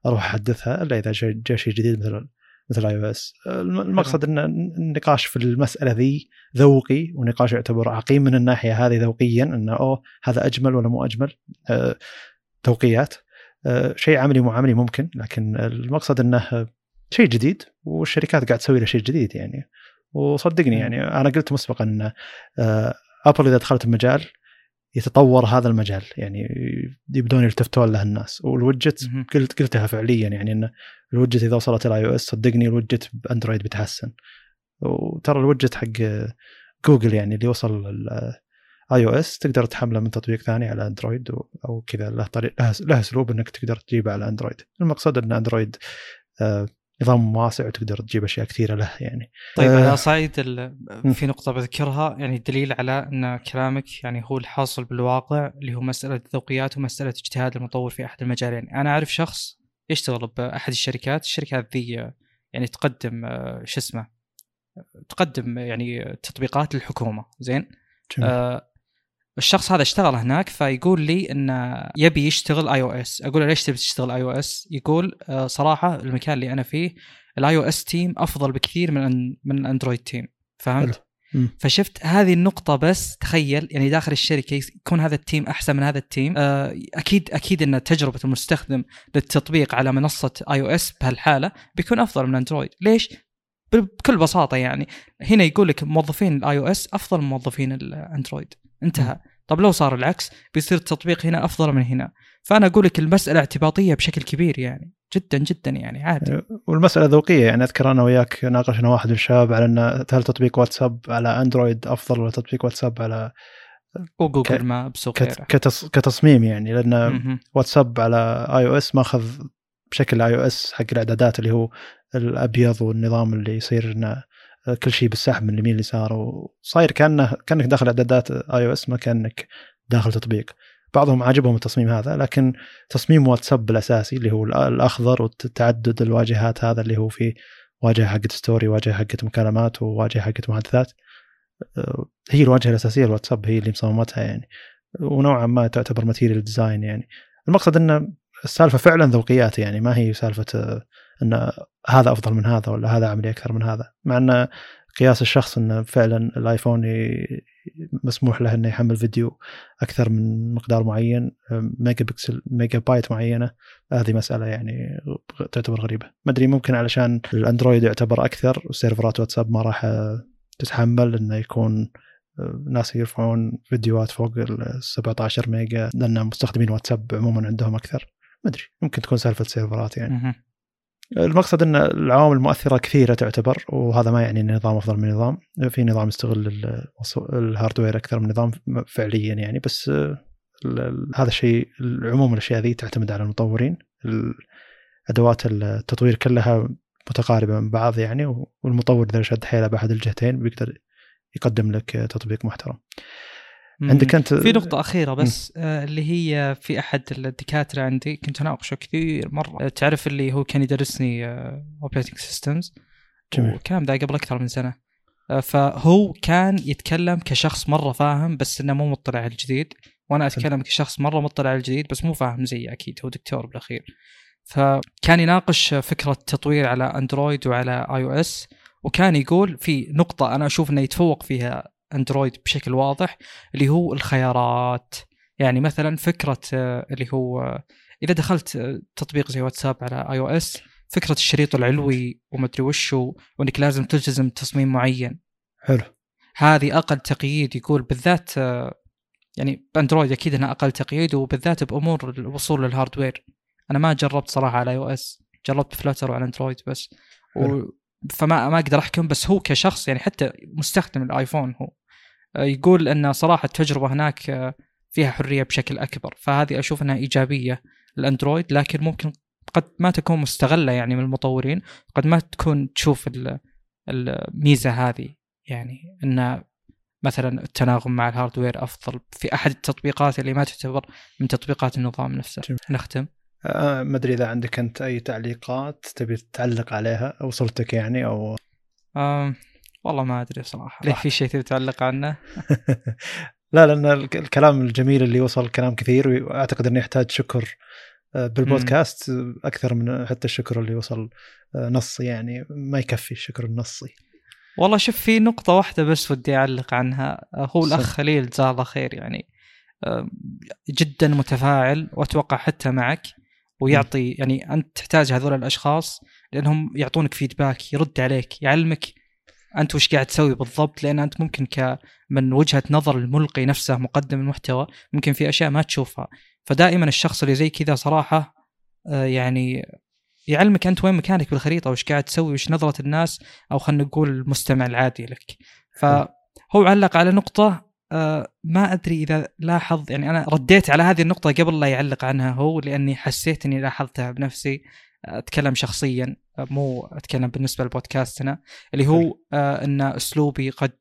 أروح أحدثها إلا إذا جاء شيء جديد مثل مثل اي أو اس المقصد ان النقاش في المسألة ذي ذوقي ونقاش يعتبر عقيم من الناحية هذه ذوقيا انه أوه هذا أجمل ولا مو أجمل؟ أه ذوقيات أه شيء عملي مو عملي ممكن لكن المقصد إنه شيء جديد والشركات قاعد تسوي له شيء جديد يعني. وصدقني يعني أنا قلت مسبقا إن ابل إذا دخلت المجال يتطور هذا المجال يعني يبدون يلتفتون له الناس. والوجت قلت قلتها فعليا يعني إن الوجت إذا وصلت ال iOS صدقني الوجت بأندرويد بيتحسن وترى الوجت حق جوجل يعني اللي وصل iOS تقدر تحمله من تطبيق ثاني على أندرويد أو كذا. له طريق له أسلوب إنك تقدر تجيبه على أندرويد. المقصد إن أندرويد آه، نظام واسع وتقدر تجيب أشياء كثيرة له يعني. طيب على آه صعيد في نقطة بذكرها يعني دليل على إن كلامك يعني هو الحاصل بالواقع اللي هو مسألة الذوقيات ومسألة اجتهاد المطور في أحد المجالين. يعني أنا أعرف شخص يشتغل بأحد الشركات الشركات ذي يعني تقدم آه، شو اسمه تقدم يعني تطبيقات للحكومة زين؟ آه الشخص هذا اشتغل هناك فيقول لي انه يبي يشتغل iOS أقول له ليش تبي تشتغل iOS يقول آه صراحة المكان اللي أنا فيه ال iOS team أفضل بكثير من من الأندرويد team فهمت؟ فشفت هذه النقطة بس تخيل يعني داخل الشركة يكون هذا ال team أحسن من هذا ال team. آه أكيد أكيد أن تجربة المستخدم للتطبيق على منصة iOS بهالحالة بيكون أفضل من أندرويد. ليش؟ بكل بساطة يعني. هنا يقول لك موظفين ال iOS أفضل من موظفين الاندرويد انتهى. طب لو صار العكس بيصير التطبيق هنا أفضل من هنا. فأنا أقول لك المسألة اعتباطية بشكل كبير يعني جدا جدا يعني عادي. والمسألة ذوقية يعني أذكر أنا وياك ناقشنا واحد من الشباب على إن هل تطبيق واتساب على أندرويد أفضل ولا تطبيق واتساب على وجوجل ك... مابس وغيره كتص... كتصميم يعني لأن م-م. واتساب على اي أو اس ماخذ بشكل اي أو اس حق الإعدادات اللي هو الأبيض والنظام اللي يصير إنه كل شيء بالسحب من اليمين لليسار وصاير كأنه كأنك داخل إعدادات اي أو اس ما كأنك داخل تطبيق. بعضهم عاجبهم التصميم هذا لكن تصميم واتساب الاساسي اللي هو الأخضر وتعدد الواجهات هذا اللي هو في واجهة حقت story واجهة حقت مكالمات وواجهة حقت محادثات. آه، هي الواجهة الأساسية الواتساب هي اللي مصممتها يعني. ونوعا ما تعتبر material design يعني. المقصد ان السالفة فعلا ذوقيات يعني ما هي سالفة آه، إن هذا أفضل من هذا ولا هذا عملي أكثر من هذا. مع إن قياس الشخص إنه فعلا الآيفون مسموح له إنه يحمل فيديو أكثر من مقدار معين ميجابكسل ميجابايت معينة. هذه مسألة يعني تعتبر غريبة. ما أدري ممكن علشان الاندرويد يعتبر أكثر وسيرفرات واتساب ما راح تتحمل إنه يكون ناس يرفعون فيديوهات فوق ال 17 ميجا لأن مستخدمين واتساب عموما عندهم أكثر. ما أدري ممكن تكون سالفة سيرفرات يعني. المقصد إن العوامل المؤثرة كثيرة تعتبر وهذا ما يعني إن النظام أفضل من نظام. في نظام يستغل ال- الهاردوير أكثر من نظام فعليا يعني بس آه، هذا الشيء عموم الأشياء ذي تعتمد على المطورين. ال- أدوات التطوير كلها متقاربة من بعض يعني والمطور إذا شد حيله بأحد الجهتين بيقدر يقدم لك تطبيق محترم. عندك انت في نقطة أخيرة بس آه اللي هي في أحد الدكاترة عندي كنت أناقشه كثير مرة. آه تعرف اللي هو كان يدرسني operating systems جميل. وكان ذا قبل أكثر من سنة. آه فهو كان يتكلم كشخص مرة فاهم بس إنه مو مطلع على الجديد. وأنا حلو. أتكلم كشخص مرة مطلع على الجديد بس مو فاهم زي أكيد هو دكتور بالأخير. فكان يناقش فكرة تطوير على أندرويد وعلى iOS وكان يقول في نقطة أنا أشوف إنه يتفوق فيها اندرويد بشكل واضح اللي هو الخيارات. يعني مثلا فكرة آه، اللي هو آه، إذا دخلت آه، تطبيق زي واتساب على iOS فكرة الشريط العلوي ومدري وشو وإنك لازم تلتزم تصميم معين. حلو. هذه أقل تقييد يقول بالذات يعني بأندرويد أكيد إنها أقل تقييد وبالذات بأمور الوصول لل hardware أنا ما جربت صراحة على iOS جربت Flutter وعلى اندرويد بس. و فما ما أقدر أحكم بس هو كشخص يعني حتى مستخدم الآيفون هو. يقول أن صراحة التجربة هناك آه، فيها حرية بشكل أكبر. فهذه أشوف إنها إيجابية للأندرويد لكن ممكن قد ما تكون مستغلة يعني من المطورين قد ما تكون تشوف ال- الميزه هذه. يعني إن مثلا التناغم مع الهاردوير أفضل في أحد التطبيقات اللي ما تعتبر من تطبيقات النظام نفسه. جميل. نختم. آه، ما أدري إذا عندك أنت أي تعليقات تبي تعلق عليها وصلتك يعني أو آم والله ما أدري صراحة ليه. في شيء تبي تعلق عنه؟ لا لأن الك- الكلام الجميل اللي وصل كلام كثير وأعتقد إنه يحتاج شكر آه، بالبودكاست. أكثر من حتى الشكر اللي وصل آه، نصي يعني ما يكفي الشكر النصي. والله شوف في نقطة واحدة بس ودي أعلق عنها. آه، هو صح. الأخ خليل جزاه الله خير يعني جدا متفاعل وأتوقع حتى معك ويعطي يعني أنت تحتاج هذول الأشخاص لأنهم يعطونك فيدباك يرد عليك يعلمك أنت وش قاعد تسوي بالضبط؟ لأن أنت ممكن ك من وجهة نظر الملقي نفسه مقدم المحتوى ممكن في أشياء ما تشوفها. فدائما الشخص اللي زي كذا صراحة آه، يعني يعلمك أنت وين مكانك بالخريطة وش قاعد تسوي وش نظرة الناس أو خلينا نقول المستمع العادي لك. فهو علق على نقطة آه، ما أدري إذا لاحظ يعني أنا رديت على هذه النقطة قبل لا يعلق عنها هو لأني حسيت إني لاحظتها بنفسي. أتكلم شخصيا مو أتكلم بالنسبة لبودكاستنا اللي هو آه، إن أسلوبي قد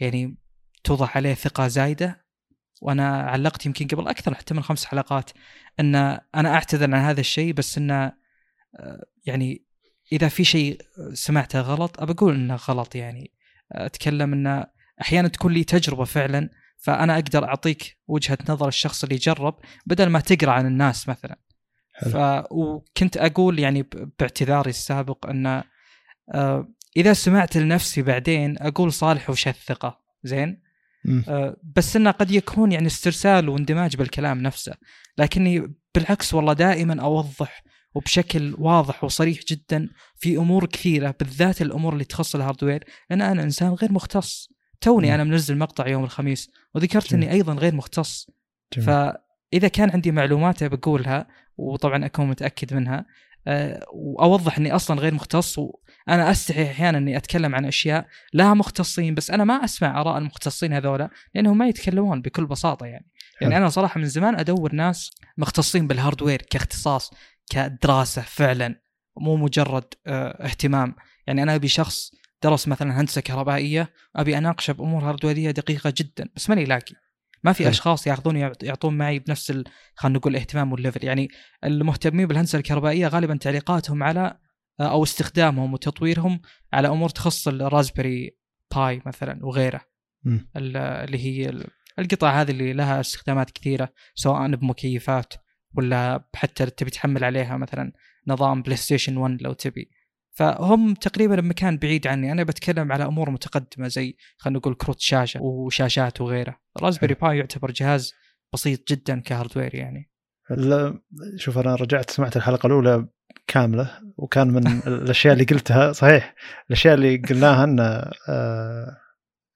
يعني توضح عليه ثقة زايدة. وأنا علقت يمكن قبل أكثر حتى من خمس حلقات إن أنا أعتذر عن هذا الشيء بس انه آه، يعني إذا في شيء سمعته غلط ابى أقول إنه غلط يعني. أتكلم انه أحيانا تكون لي تجربة فعلا فأنا أقدر أعطيك وجهة نظر الشخص اللي جرب بدل ما تقرأ عن الناس مثلا. ف وكنت أقول يعني باعتذاري السابق أن آه، إذا سمعت لنفسي بعدين أقول صالح وش الثقة زين. آه، بس إنه قد يكون يعني استرسال واندماج بالكلام نفسه لكني بالعكس والله دائما أوضح وبشكل واضح وصريح جدا في أمور كثيرة بالذات الأمور اللي تخص ال hardware لأن أنا إنسان غير مختص توني مم. أنا منزل مقطع يوم الخميس وذكرت جميل. اني أيضا غير مختص جميل. فاذا كان عندي معلومات بقولها وطبعا أكون متأكد منها آه، وأوضح إني أصلا غير مختص وأنا أستحي أحيانا إني أتكلم عن أشياء لها مختصين بس أنا ما أسمع آراء المختصين هذولا لأنهم ما يتكلمون بكل بساطة يعني يعني. أنا صراحة من زمان أدور ناس مختصين بالهاردوير كاختصاص كدراسة فعلا مو مجرد آه، اهتمام يعني أنا أبي شخص درس مثلا هندسة كهربائية أبي أناقشه بأمور هاردويرية دقيقة جدا بس ماني لاقي ما في حلو. أشخاص ياخذون يعط- يعطون معي بنفس خلينا نقول الاهتمام وال level يعني المهتمين بالهندسة الكهربائية غالبا تعليقاتهم على آه، أو استخدامهم وتطويرهم على أمور تخص ال Raspberry Pi مثلا وغيره. اللي هي ال- القطع هذه اللي لها استخدامات كثيرة سواء بمكيفات ولا حتى تبي تحمل عليها مثلا نظام PlayStation 1 لو تبي. فهم تقريبا بمكان بعيد عني. أنا بتكلم على أمور متقدمة زي خلينا نقول كروت شاشة وشاشات وغيره Raspberry Pi يعتبر جهاز بسيط جدا كهاردوير يعني. لا شوف أنا رجعت سمعت الحلقة الأولى كاملة وكان من الأشياء اللي قلتها صحيح الأشياء اللي قلناها إن آه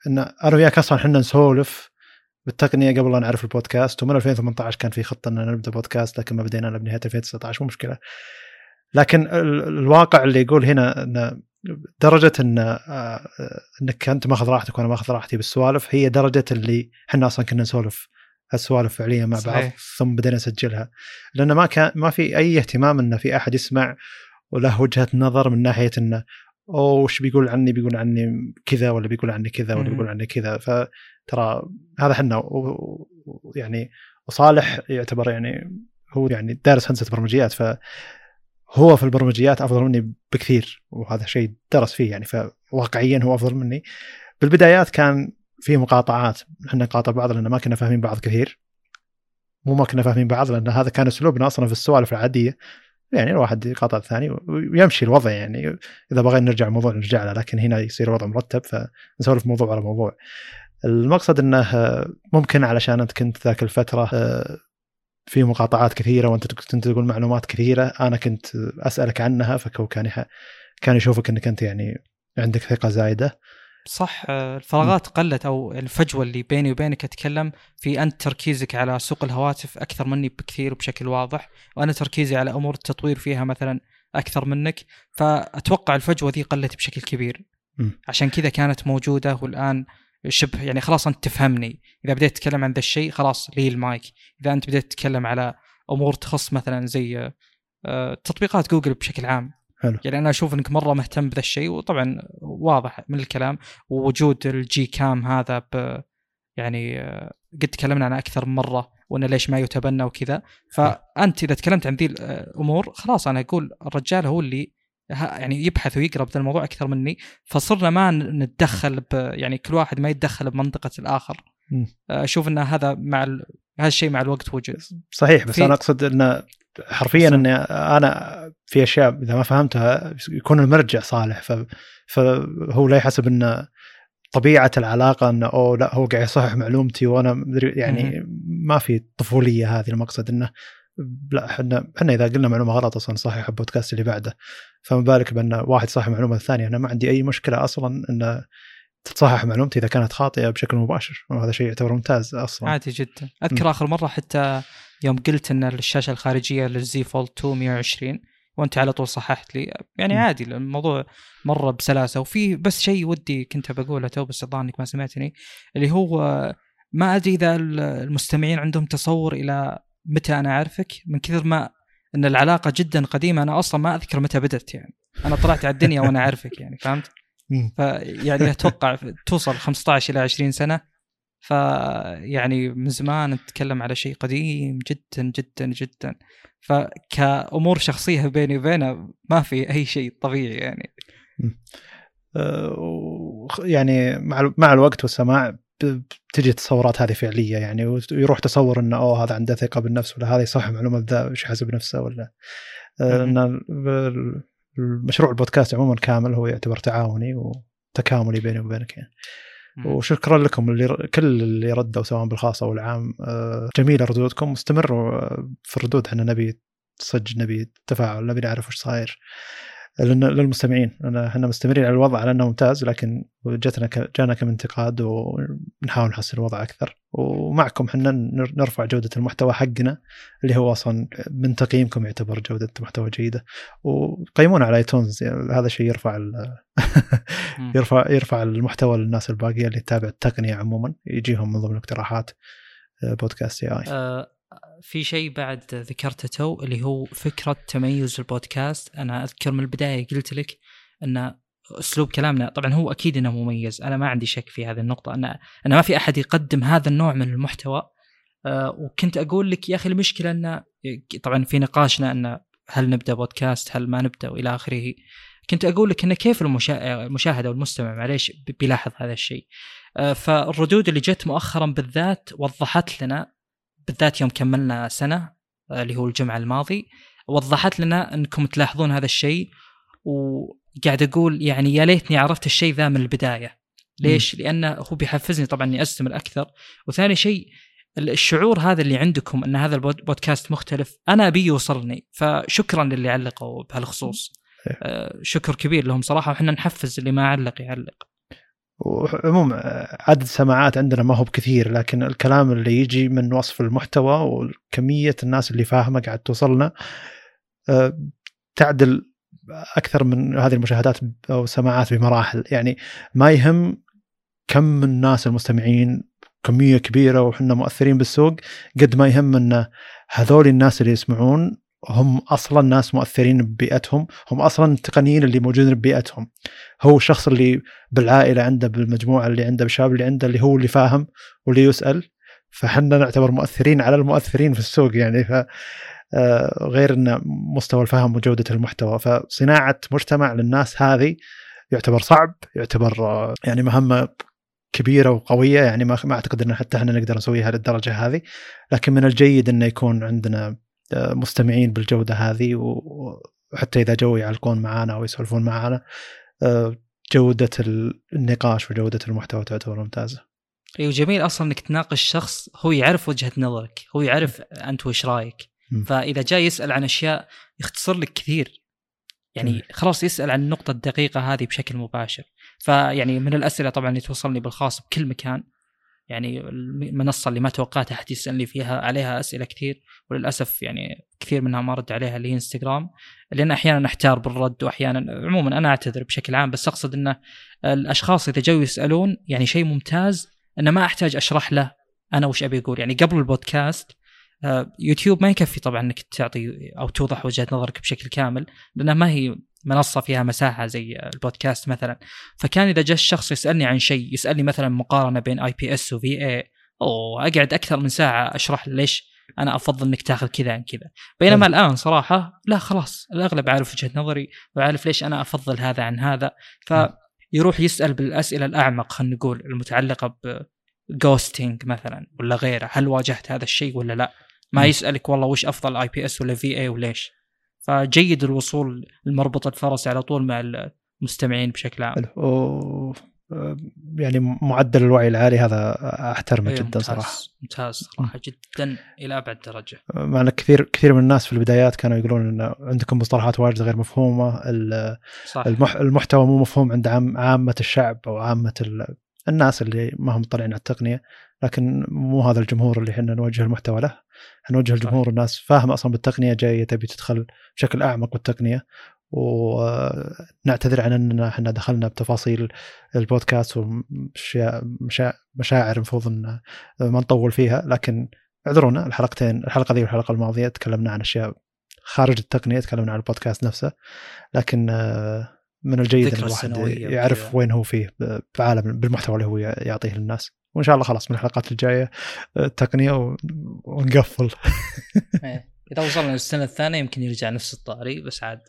إن أنا وياك أصلا إحنا نسولف بالتقنية قبل لا نعرف البودكاست ومن 2018 كان في خطة إن نبدأ بودكاست لكن ما بدينا الا بنهايه 2019 مو مشكلة. لكن ال- الواقع اللي يقول هنا إن درجة إن آه، إنك أنت ماخذ راحتك وأنا ماخذ راحتي بالسوالف هي درجة اللي إحنا أصلا كنا نسولف السوالف فعليا مع بعض صحيح. ثم بدينا نسجلها لأن ما كان ما في أي اهتمام انه في أحد يسمع وله وجهة نظر من ناحية انه أوه وش بيقول عني بيقول عني كذا ولا بيقول عني كذا ولا. بيقول عني كذا فترى هذا حنا و- و- يعني وصالح يعتبر يعني هو يعني دارس هندسة برمجيات فهو في البرمجيات أفضل مني بكثير وهذا شيء درس فيه يعني فواقعيا هو أفضل مني. بالبدايات كان في مقاطعات إحنا نقاطع بعض لأن ما كنا فاهمين بعض كثير. مو ما كنا فاهمين بعض لأن هذا كان أسلوبنا أصلا في السوالف العادية. يعني الواحد يقاطع الثاني ويمشي الوضع يعني. إذا بغينا نرجع الموضوع نرجع له لكن هنا يصير الوضع مرتب فنسولف موضوع على موضوع. المقصد إنه ممكن علشان أنت كنت ذاك الفترة آه، في مقاطعات كثيرة وأنت كنت تقول معلومات كثيرة أنا كنت أسألك عنها فهو كان يح- كان يشوفك إنك أنت يعني عندك ثقة زايدة صح الفراغات قلت أو الفجوة اللي بيني وبينك أتكلم في أنت تركيزك على سوق الهواتف أكثر مني بكثير بشكل واضح وأنا تركيزي على أمور التطوير فيها مثلا أكثر منك فأتوقع الفجوة ذي قلت بشكل كبير م. عشان كذا كانت موجودة والآن شبه يعني خلاص أنت تفهمني. إذا بديت تتكلم عن ذا الشيء خلاص لي المايك إذا أنت بديت تتكلم على أمور تخص مثلا زي آه، تطبيقات جوجل بشكل عام. حلو. يعني أنا أشوف إنك مرة مهتم بذا الشيء وطبعا واضح من الكلام. ووجود الجي كام هذا ب يعني آه، قد تكلمنا عنه أكثر من مرة وانه ليش ما يتبنى وكذا. فأنت إذا تكلمت عن ذي الأمور خلاص أنا أقول الرجال هو اللي يعني يبحث ويقرأ الموضوع أكثر مني. فصرنا ما نتدخل ب يعني كل واحد ما يتدخل بمنطقة الآخر. مم. أشوف إن هذا مع ال... هذا الشيء مع الوقت وجد. صحيح بس في- أنا أقصد انه حرفيا. إني أنا في أشياء إذا ما فهمتها يكون المرجع صالح. ف فهو لا يحسب إن طبيعة العلاقة انه أوه لا هو قاعد يصحح معلومتي وأنا مدري يعني ما في طفولية هذه. المقصد إنه لا إحنا إحنا إذا قلنا معلومة غلط أصلا صحيح البودكاست اللي بعده. فما بالك بأن واحد صحح معلومة ثانية. أنا ما عندي أي مشكلة أصلا أن تتصحح معلومتي إذا كانت خاطئة بشكل مباشر وهذا شيء يعتبر ممتاز أصلا. عادي جدا. أذكر آخر مرة حتى يوم قلت إن الشاشة الخارجية لل Z Fold 2 120 وأنت على طول صححت لي. يعني م. عادي الموضوع مرة بسلاسة. وفي بس شيء ودي كنت بقوله تو بس إنك ما سمعتني اللي هو ما أدري إذا المستمعين عندهم تصور إلى متى أنا أعرفك؟ من كثر ما إن العلاقة جدا قديمة أنا أصلا ما أذكر متى بدت يعني. أنا طلعت على الدنيا وأنا أعرفك يعني فهمت؟ فيعني أتوقع توصل 15 إلى 20 سنة. فيعني من زمان نتكلم على شيء قديم جدا جدا جدا. فكامور شخصية بيني وبينه ما في أي شيء طبيعي يعني. وخ- يعني مع مع الوقت والسماع بتجي التصورات هذه فعلية يعني ويروح تصور إنه أوه هذا عنده ثقة بالنفس ولا هذا يصحح معلومة ذا وش حاسب نفسه ولا؟ آه،. ان ال- المشروع البودكاست عموما كامل هو يعتبر تعاوني وتكاملي بيني وبينك يعني. وشكرا لكم اللي كل اللي ردوا سواء بالخاص أو العام. آه، جميلة ردودكم واستمروا آه، في الردود إحنا نبي صج نبي تفاعل نبي نعرف وش صاير. للمستمعين. لأن إحنا مستمرين على الوضع على أنه ممتاز لكن جتنا ك- جانا كم انتقاد ونحاول نحسن الوضع أكثر. ومعكم إحنا نر- نرفع جودة المحتوى حقنا اللي هو أصلا من تقييمكم يعتبر جودة محتوى جيدة. وقيمونا على iTunes يعني هذا شيء يرفع ال-. يرفع يرفع المحتوى للناس الباقية اللي تتابع التقنية عموما. يجيهم من ضمن اقتراحات آه، بودكاست اي اي آه، في شيء بعد ذكرته تو اللي هو فكرة تميز البودكاست. أنا أذكر من البداية قلت لك أن أسلوب كلامنا طبعا هو أكيد إنه مميز. أنا ما عندي شك في هذه النقطة. ان ان ما في أحد يقدم هذا النوع من المحتوى. آه، وكنت أقول لك يا أخي المشكلة أن طبعا في نقاشنا أن هل نبدأ بودكاست هل ما نبدأ وإلى آخره. كنت أقول لك انه كيف المشا- المشاهد أو المستمع معليش بي- بيلاحظ هذا الشيء. آه، فالردود اللي جت مؤخرا بالذات وضحت لنا بالذات يوم كملنا سنة آه، اللي هو الجمعة الماضي وضحت لنا إنكم تلاحظون هذا الشيء وقاعد أقول يعني يا ليتني عرفت الشيء ذا من البداية. ليش؟ لأنه هو بيحفزني طبعا إني أستمر أكثر. وثاني شيء الشعور هذا اللي عندكم إن هذا البودكاست مختلف أنا أبي يوصلني. فشكرا للي علقوا بهالخصوص. إيه. آه، شكر كبير لهم صراحة وحنا نحفز اللي ما علق يعلق. وعموما عدد السماعات عندنا ما هو بكثير لكن الكلام اللي يجي من وصف المحتوى وكمية الناس اللي فاهمة قاعد توصلنا آه، تعدل أكثر من هذه المشاهدات أو سماعات بمراحل. يعني ما يهم كم من الناس المستمعين كمية كبيرة وحنا مؤثرين بالسوق قد ما يهم إن هذول الناس اللي يسمعون هم أصلا ناس مؤثرين ببيئتهم هم أصلا التقنيين اللي موجودين ببيئتهم. هو الشخص اللي بالعائلة عنده بالمجموعة اللي عنده بالشباب اللي عنده اللي هو اللي فاهم واللي يسأل. فحنا نعتبر مؤثرين على المؤثرين في السوق يعني. ف آه، غير إن مستوى الفهم وجودة المحتوى. فصناعة مجتمع للناس هذه يعتبر صعب يعتبر آه، يعني مهمة كبيرة وقوية يعني. ما أعتقد إن حتى إحنا نقدر نسويها للدرجة هذه. لكن من الجيد إنه يكون عندنا مستمعين بالجودة هذه وحتى إذا جو يعلقون معنا أو يسولفون معنا جودة النقاش وجودة المحتوى تعتبر ممتازة. أيوه جميل أصلا إنك تناقش شخص هو يعرف وجهة نظرك، هو يعرف أنت وش رأيك. فإذا جاي يسأل عن أشياء يختصر لك كثير. يعني خلاص يسأل عن النقطة الدقيقة هذه بشكل مباشر. فيعني من الأسئلة طبعا اللي توصلني بالخاص بكل مكان يعني المنصة اللي ما توقعت احد يسألني فيها عليها أسئلة كثير وللأسف يعني كثير منها ما رد عليها اللي هي إنستغرام لأن أحيانا أحتار بالرد وأحيانا عموما أنا أعتذر بشكل عام بس أقصد انه الأشخاص إذا جو يسألون يعني شيء ممتاز انه ما أحتاج أشرح له أنا وش أبي أقول يعني قبل البودكاست آه، يوتيوب ما يكفي طبعا إنك تعطي أو توضح وجهة نظرك بشكل كامل لأنها ما هي منصة فيها مساحة زي البودكاست مثلا. فكان إذا جاء الشخص يسألني عن شيء يسألني مثلا مقارنة بين IPS و VA أو أقعد أكثر من ساعة أشرح ليش أنا أفضل إنك تاخذ كذا عن كذا. بينما الآن صراحة لا خلاص الأغلب عارف وجهة نظري وعارف ليش أنا أفضل هذا عن هذا. فيروح يسأل بالأسئلة الأعمق خلينا نقول المتعلقة ب ghosting مثلا ولا غيره. هل واجهت هذا الشيء ولا لا؟ ما يسألك والله وش أفضل IPS ولا VA وليش؟ فجيد الوصول المربط الفرس على طول مع المستمعين بشكل عام. يعني معدل الوعي العالي هذا أحترمه أيوه جدا ممتاز صراحة. ممتاز صراحة جدا إلى أبعد درجة. مع أن كثير كثير من الناس في البدايات كانوا يقولون إن عندكم مصطلحات واجد غير مفهومة صح. المح... المحتوى مو مفهوم عند عام... عامة الشعب أو عامة ال... الناس اللي ما هم مطلعين على التقنية لكن مو هذا الجمهور اللي إحنا نوجه المحتوى له. نوجه الجمهور الناس فاهمه أصلا بالتقنية جاية تبي تدخل بشكل أعمق بالتقنية. ونعتذر عن إننا إحنا دخلنا بتفاصيل البودكاست ومشاعر مشاعر المفروض إن ما نطول فيها. لكن اعذرونا الحلقتين الحلقة ذي والحلقة الماضية تكلمنا عن أشياء خارج التقنية تكلمنا عن البودكاست نفسه. لكن من الجيد ان الواحد يعرف وين هو فيه بعالم بالمحتوى اللي هو يعطيه للناس. وإن شاء الله خلاص من الحلقات الجاية التقنيه ونقفل. إيه. إذا وصلنا للسنة الثانية يمكن يرجع نفس الطاري بس عاد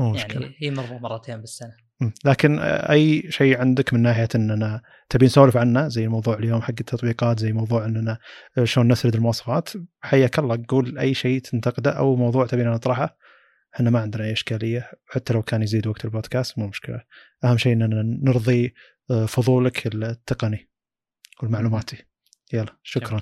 يعني هي مرة مرتين بالسنة. لكن أي شيء عندك من ناحية إننا تبي نسولف عنه زي موضوع اليوم حق التطبيقات زي موضوع إننا شلون نسرد المواصفات حياك الله قول أي شيء تنتقده أو موضوع تبينا نطرحه. إحنا ما عندنا أي إشكالية حتى لو كان يزيد وقت البودكاست مو مشكلة. أهم شيء إننا نرضي آه، فضولك التقني والمعلوماتي. يلا شكرا.